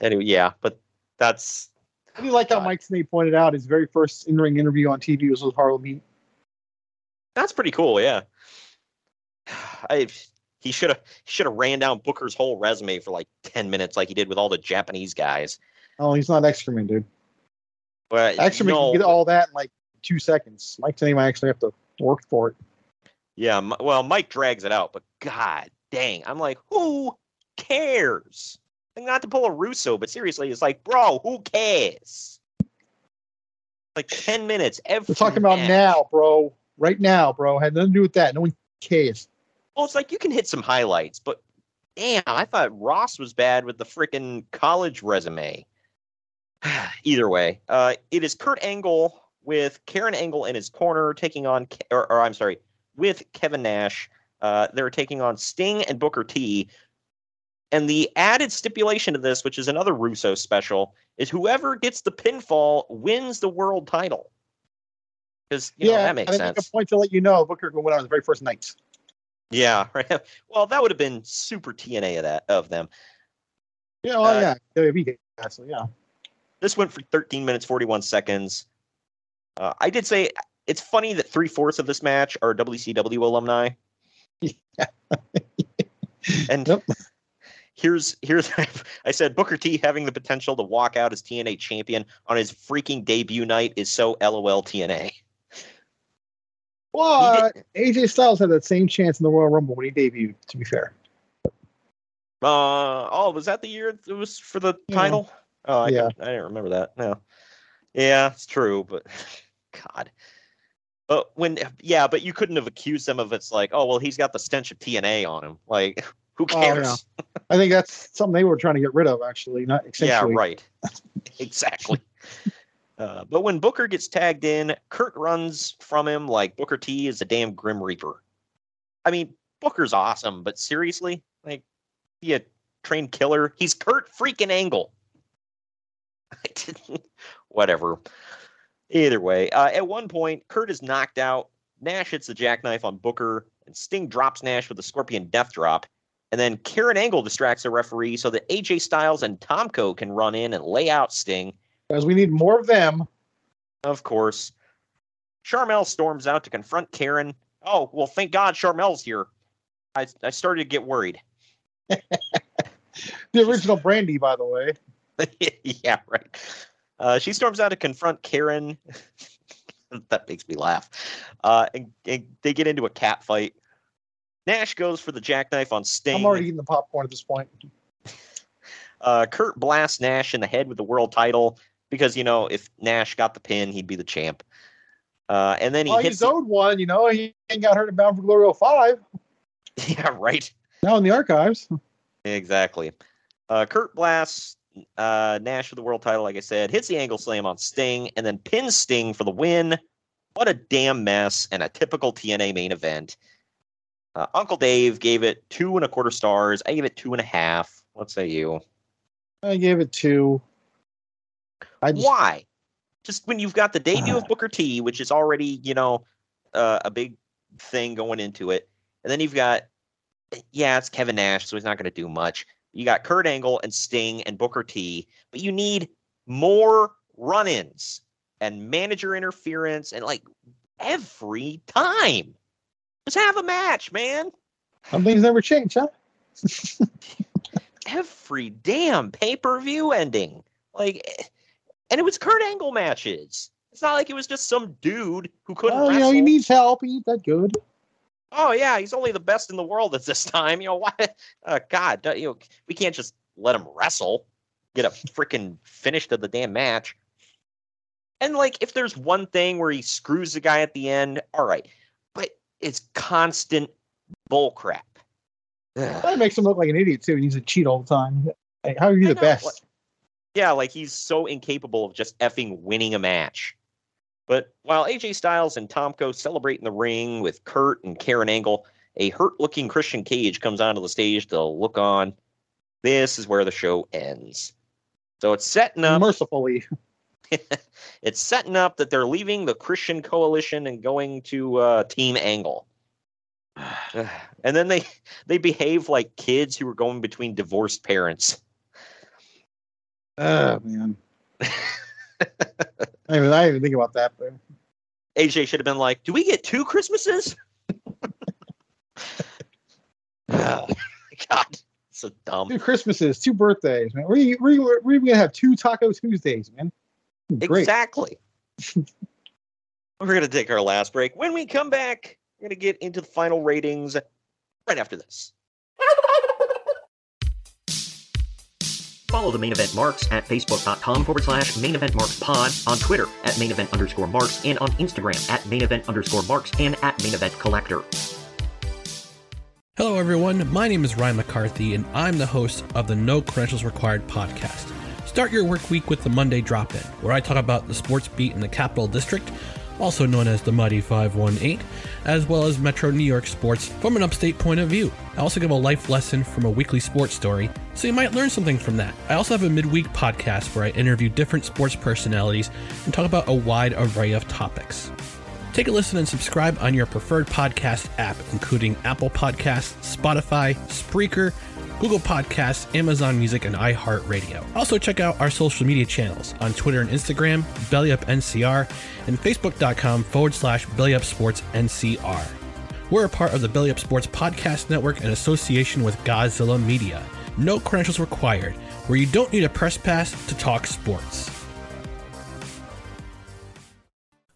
Speaker 2: anyway, yeah, but that's
Speaker 3: I do like how Mike Tenay pointed out his very first in-ring interview on TV was with Harlem Heat.
Speaker 2: that's pretty cool. Yeah, I he should have should have ran down Booker's whole resume for like ten minutes, like he did with all the Japanese guys.
Speaker 3: Oh, he's not Excrement, dude.
Speaker 2: But
Speaker 3: Excrement
Speaker 2: no,
Speaker 3: can get all that in like two seconds. Mike Tenay might actually have to work for it.
Speaker 2: Yeah, well, Mike drags it out, but god dang, I'm like, who cares? Like, not to pull a Russo, but seriously, it's like, bro, who cares? Like ten minutes every.
Speaker 3: We're talking about
Speaker 2: match.
Speaker 3: now, bro. Right now, bro. Had nothing to do with that. No one cares.
Speaker 2: Well, it's like you can hit some highlights, but damn, I thought Ross was bad with the freaking college resume. Either way, uh, it is Kurt Angle with Karen Angle in his corner taking on, Ke- or, or I'm sorry, with Kevin Nash. Uh, they're taking on Sting and Booker T. And the added stipulation to this, which is another Russo special, is whoever gets the pinfall wins the world title. Because you know
Speaker 3: yeah,
Speaker 2: that makes
Speaker 3: I
Speaker 2: sense.
Speaker 3: make a point to let you know Booker went on his very first night.
Speaker 2: Yeah, right. Well, that would have been super TNA of that of them.
Speaker 3: Yeah, well,
Speaker 2: Uh,
Speaker 3: yeah, WWE so yeah.
Speaker 2: This went for 13 minutes 41 seconds. Uh, I did say it's funny that three fourths of this match are WCW alumni. and here's here's I said Booker T having the potential to walk out as TNA champion on his freaking debut night is so LOL TNA.
Speaker 3: Well, AJ Styles had that same chance in the Royal Rumble when he debuted. To be fair,
Speaker 2: Uh oh, was that the year it was for the
Speaker 3: Yeah.
Speaker 2: title? Oh, I,
Speaker 3: Yeah.
Speaker 2: I didn't remember that. No. Yeah, it's true, but God. But when yeah, but you couldn't have accused them of it's like, oh well, he's got the stench of TNA on him. Like, who
Speaker 3: Oh,
Speaker 2: cares?
Speaker 3: I think that's something they were trying to get rid of. Actually, not
Speaker 2: yeah, right. exactly. Uh, but when Booker gets tagged in, Kurt runs from him like Booker T is a damn Grim Reaper. I mean, Booker's awesome, but seriously, like, be a trained killer. He's Kurt freaking Angle. I didn't. Whatever. Either way, uh, at one point, Kurt is knocked out. Nash hits the jackknife on Booker, and Sting drops Nash with a Scorpion Death Drop. And then Karen Angle distracts the referee so that AJ Styles and Tomko can run in and lay out Sting.
Speaker 3: Because we need more of them.
Speaker 2: Of course. Sharmell storms out to confront Karen. Oh, well, thank God Sharmell's here. I, I started to get worried.
Speaker 3: The original Brandy, by the way.
Speaker 2: yeah, right. Uh, she storms out to confront Karen. that makes me laugh. Uh, and, and they get into a cat fight. Nash goes for the jackknife on Sting.
Speaker 3: I'm already eating the popcorn at this point.
Speaker 2: Uh, Kurt blasts Nash in the head with the world title because, you know, if Nash got the pin, he'd be the champ. Uh, and then he
Speaker 3: Oh,
Speaker 2: hits.
Speaker 3: he's owed one. You know, he ain't got hurt in Bound for Glory 05.
Speaker 2: yeah, right.
Speaker 3: Now in the archives.
Speaker 2: Exactly. Uh, Kurt blasts uh, Nash for the world title, like I said, hits the angle slam on Sting, and then pins Sting for the win. What a damn mess and a typical TNA main event. Uh, Uncle Dave gave it two and a quarter stars. I gave it two and a half. What say you?
Speaker 3: I gave it two. I just,
Speaker 2: Why? Just when you've got the debut of Booker T, which is already, you know, uh, a big thing going into it, and then you've got, yeah, it's Kevin Nash, so he's not going to do much. You got Kurt Angle and Sting and Booker T, but you need more run-ins and manager interference and like every time. Just have a match, man.
Speaker 3: Some things never change, huh?
Speaker 2: Every damn pay per view ending. Like, eh, and it was Kurt Angle matches. It's not like it was just some dude who couldn't
Speaker 3: Oh, you know, he needs help. He's that good.
Speaker 2: Oh yeah, he's only the best in the world at this time. You know why? Uh, God, you know, we can't just let him wrestle, get a freaking finish to the damn match. And like, if there's one thing where he screws the guy at the end, all right, but it's constant bull crap.
Speaker 3: That makes him look like an idiot too. He needs to cheat all the time. Like, how are you the best?
Speaker 2: Yeah, like he's so incapable of just effing winning a match. But while AJ Styles and Tomko celebrate in the ring with Kurt and Karen Angle, a hurt looking Christian Cage comes onto the stage to look on. This is where the show ends. So it's setting up
Speaker 3: mercifully.
Speaker 2: it's setting up that they're leaving the Christian coalition and going to uh, Team Angle. and then they they behave like kids who are going between divorced parents.
Speaker 3: Oh man. I even, I didn't even think about that. But
Speaker 2: AJ should have been like, "Do we get two Christmases?" Oh, God, so dumb.
Speaker 3: two Christmases, two birthdays, man. We we we we're gonna have two Taco Tuesdays, man. Great.
Speaker 2: Exactly. we're gonna take our last break. When we come back, we're gonna get into the final ratings right after this.
Speaker 16: Follow the main event marks at facebook.com forward slash main event marks pod, on Twitter at main event underscore marks, and on Instagram at main event underscore marks and at main event collector.
Speaker 17: Hello, everyone. My name is Ryan McCarthy, and I'm the host of the No Credentials Required podcast. Start your work week with the Monday Drop In, where I talk about the sports beat in the Capital District, also known as the Muddy 518, as well as Metro New York sports from an upstate point of view. I also give a life lesson from a weekly sports story, so you might learn something from that. I also have a midweek podcast where I interview different sports personalities and talk about a wide array of topics. Take a listen and subscribe on your preferred podcast app, including Apple Podcasts, Spotify, Spreaker, Google Podcasts, Amazon Music, and iHeartRadio. Also, check out our social media channels on Twitter and Instagram, BellyUpNCR, and Facebook.com forward slash BellyUpSportsNCR. We're a part of the Belly Up Sports Podcast Network in association with Godzilla Media. No credentials required, where you don't need a press pass to talk sports.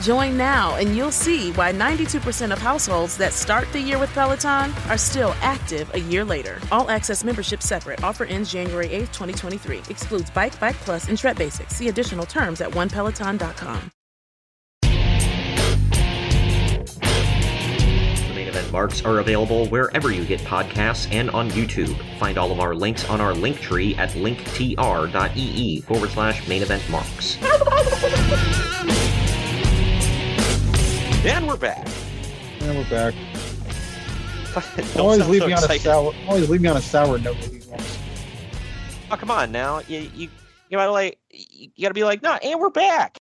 Speaker 18: Join now and you'll see why 92% of households that start the year with Peloton are still active a year later. All access membership separate. Offer ends January 8th, 2023. Excludes Bike, Bike Plus, and Tread Basics. See additional terms at onepeloton.com.
Speaker 16: The main event marks are available wherever you get podcasts and on YouTube. Find all of our links on our link tree at linktr.ee forward slash main event marks.
Speaker 2: And we're back.
Speaker 3: And we're back.
Speaker 2: Don't
Speaker 3: always leave
Speaker 2: so
Speaker 3: me on a sour. Always leave me on a sour note with these ones.
Speaker 2: Oh, come on now. You you you gotta like you gotta be like, no, and we're back.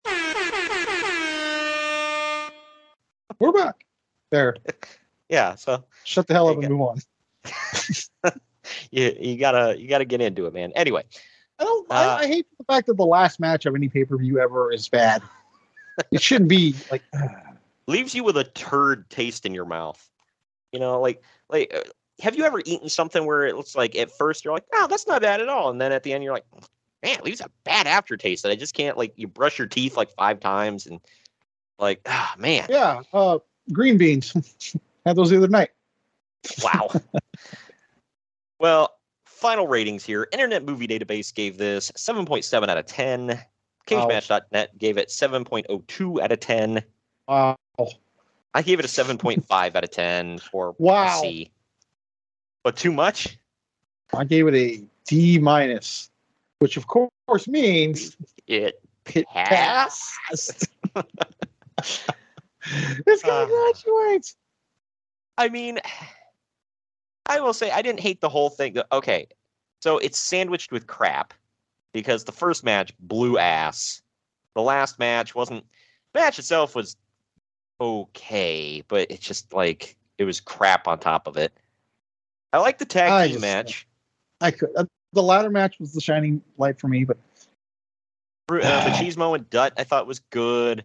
Speaker 3: We're back. There.
Speaker 2: Yeah, so
Speaker 3: Shut the hell up and move on.
Speaker 2: you you gotta you gotta get into it, man. Anyway,
Speaker 3: I don't.
Speaker 2: Uh,
Speaker 3: I, I hate the fact that the last match of any pay per view ever is bad. it shouldn't be like
Speaker 2: leaves you with a turd taste in your mouth. You know, like like uh, have you ever eaten something where it looks like at first you're like, oh, that's not bad at all, and then at the end you're like, man, it leaves a bad aftertaste that I just can't like. You brush your teeth like five times and like, ah, man,
Speaker 3: yeah, uh, green beans. Had those the other night.
Speaker 2: wow. well, final ratings here. Internet Movie Database gave this 7.7 out of 10. CageMatch.net gave it 7.02 out of 10.
Speaker 3: Wow.
Speaker 2: I gave it a 7.5 out of 10 for
Speaker 3: Wow.
Speaker 2: C. But too much?
Speaker 3: I gave it a D minus, which of course means
Speaker 2: It
Speaker 3: it
Speaker 2: passed.
Speaker 3: passed. this guy
Speaker 2: Uh.
Speaker 3: graduates.
Speaker 2: I mean, I will say I didn't hate the whole thing. Okay, so it's sandwiched with crap because the first match blew ass. The last match wasn't. The match itself was okay, but it's just like it was crap on top of it. I like the tag
Speaker 3: I
Speaker 2: team
Speaker 3: just-
Speaker 2: match.
Speaker 3: I could. Uh, the ladder match was the shining light for me, but
Speaker 2: Uh, Machismo and Dutt I thought was good.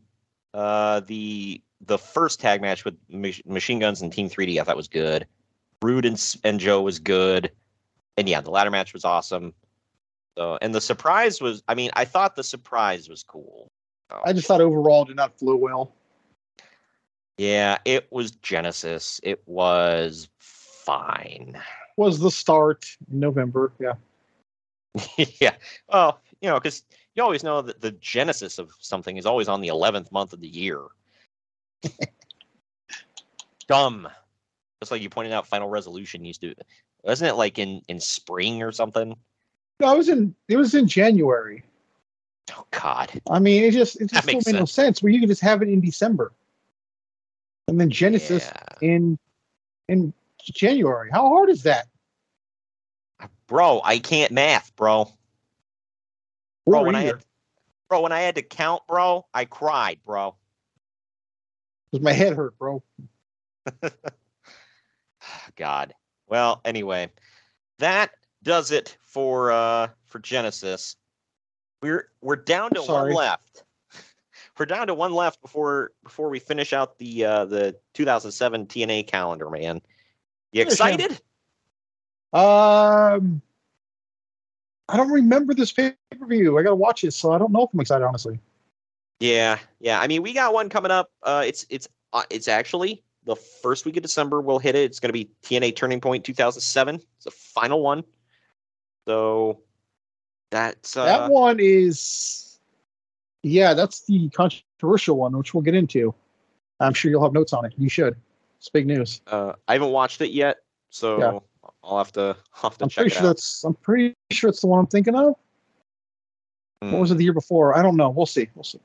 Speaker 2: Uh, the the first tag match with Mach- Machine Guns and Team 3D I thought was good. Roode and, and Joe was good, and yeah, the ladder match was awesome. So, and the surprise was, I mean, I thought the surprise was cool.
Speaker 3: I just thought overall it did not flow well.
Speaker 2: Yeah, it was Genesis. It was fine.
Speaker 3: Was the start in November? Yeah.
Speaker 2: yeah. Well, you know, because you always know that the genesis of something is always on the 11th month of the year. Dumb. Just like you pointed out, Final Resolution used to, wasn't it like in in spring or something?
Speaker 3: No, it was in it was in January.
Speaker 2: Oh God.
Speaker 3: I mean, it just it just don't
Speaker 2: makes
Speaker 3: make no sense where you can just have it in December, and then Genesis in in January. How hard is that?
Speaker 2: Bro, I can't math, bro. Bro,
Speaker 3: Or
Speaker 2: when I had, bro, when I had to count, bro, I cried, bro.
Speaker 3: Because my head hurt, bro.
Speaker 2: God. Well, anyway, that does it for uh for Genesis. We're we're down to
Speaker 3: Sorry.
Speaker 2: one left. We're down to one left before before we finish out the uh the 2007 TNA calendar, man. You excited?
Speaker 3: Um, I don't remember this pay per view. I got to watch it, so I don't know if I'm excited. Honestly,
Speaker 2: Yeah, yeah. I mean, we got one coming up. Uh, it's it's uh, it's actually the first week of December. We'll hit it. It's going to be TNA Turning Point 2007. It's the final one. So that's uh,
Speaker 3: that one is, yeah, that's the controversial one, which we'll get into. I'm sure you'll have notes on it. You should. It's big news.
Speaker 2: Uh, I haven't watched it yet, so
Speaker 3: Yeah.
Speaker 2: I'll have to I'll have to
Speaker 3: I'm
Speaker 2: check
Speaker 3: pretty
Speaker 2: it
Speaker 3: sure
Speaker 2: out.
Speaker 3: that's. I'm pretty sure it's the one I'm thinking of.
Speaker 2: Hmm.
Speaker 3: What was it the year before? I don't know. We'll see. We'll see.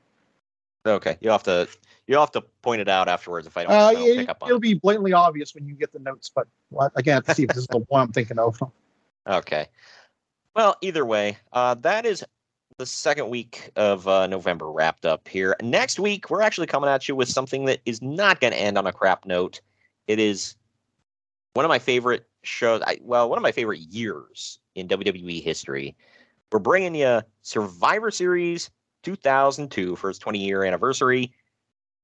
Speaker 2: Okay, you'll have to you'll have to point it out afterwards if I don't,
Speaker 3: Uh,
Speaker 2: if I don't
Speaker 3: it,
Speaker 2: pick up on
Speaker 3: it'll be blatantly obvious when you get the notes, but again, I have to see if this is the one I'm thinking of.
Speaker 2: Okay. Well, either way, uh, that is the second week of uh, November wrapped up here. Next week, we're actually coming at you with something that is not going to end on a crap note. It is one of my favorite shows. I, well, one of my favorite years in WWE history. We're bringing you Survivor Series 2002 for its 20 year anniversary.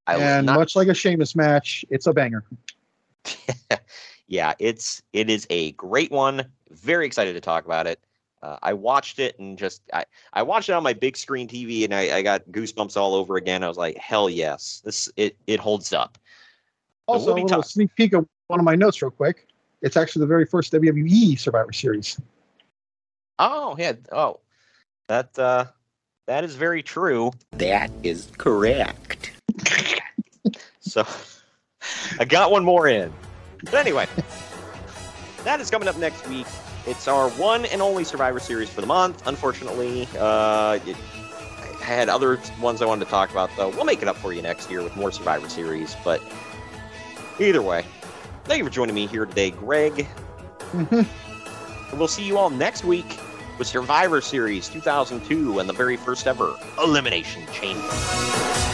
Speaker 2: I
Speaker 3: and
Speaker 2: not
Speaker 3: much like a Sheamus match, it's a banger.
Speaker 2: yeah, it's it is a great one. Very excited to talk about it. Uh, I watched it and just I, I watched it on my big screen TV and I, I got goosebumps all over again. I was like, hell yes, this it it holds up.
Speaker 3: Also,
Speaker 2: we'll
Speaker 3: a little
Speaker 2: talk-
Speaker 3: sneak peek of one of my notes, real quick. It's actually the very first WWE Survivor Series.
Speaker 2: Oh yeah, oh that uh that is very true. That is correct. so I got one more in. But anyway, that is coming up next week. It's our one and only Survivor Series for the month. Unfortunately, uh, it, I had other ones I wanted to talk about, though. We'll make it up for you next year with more Survivor Series. But either way, thank you for joining me here today, Greg. And we'll see you all next week with Survivor Series 2002 and the very first ever Elimination Chamber.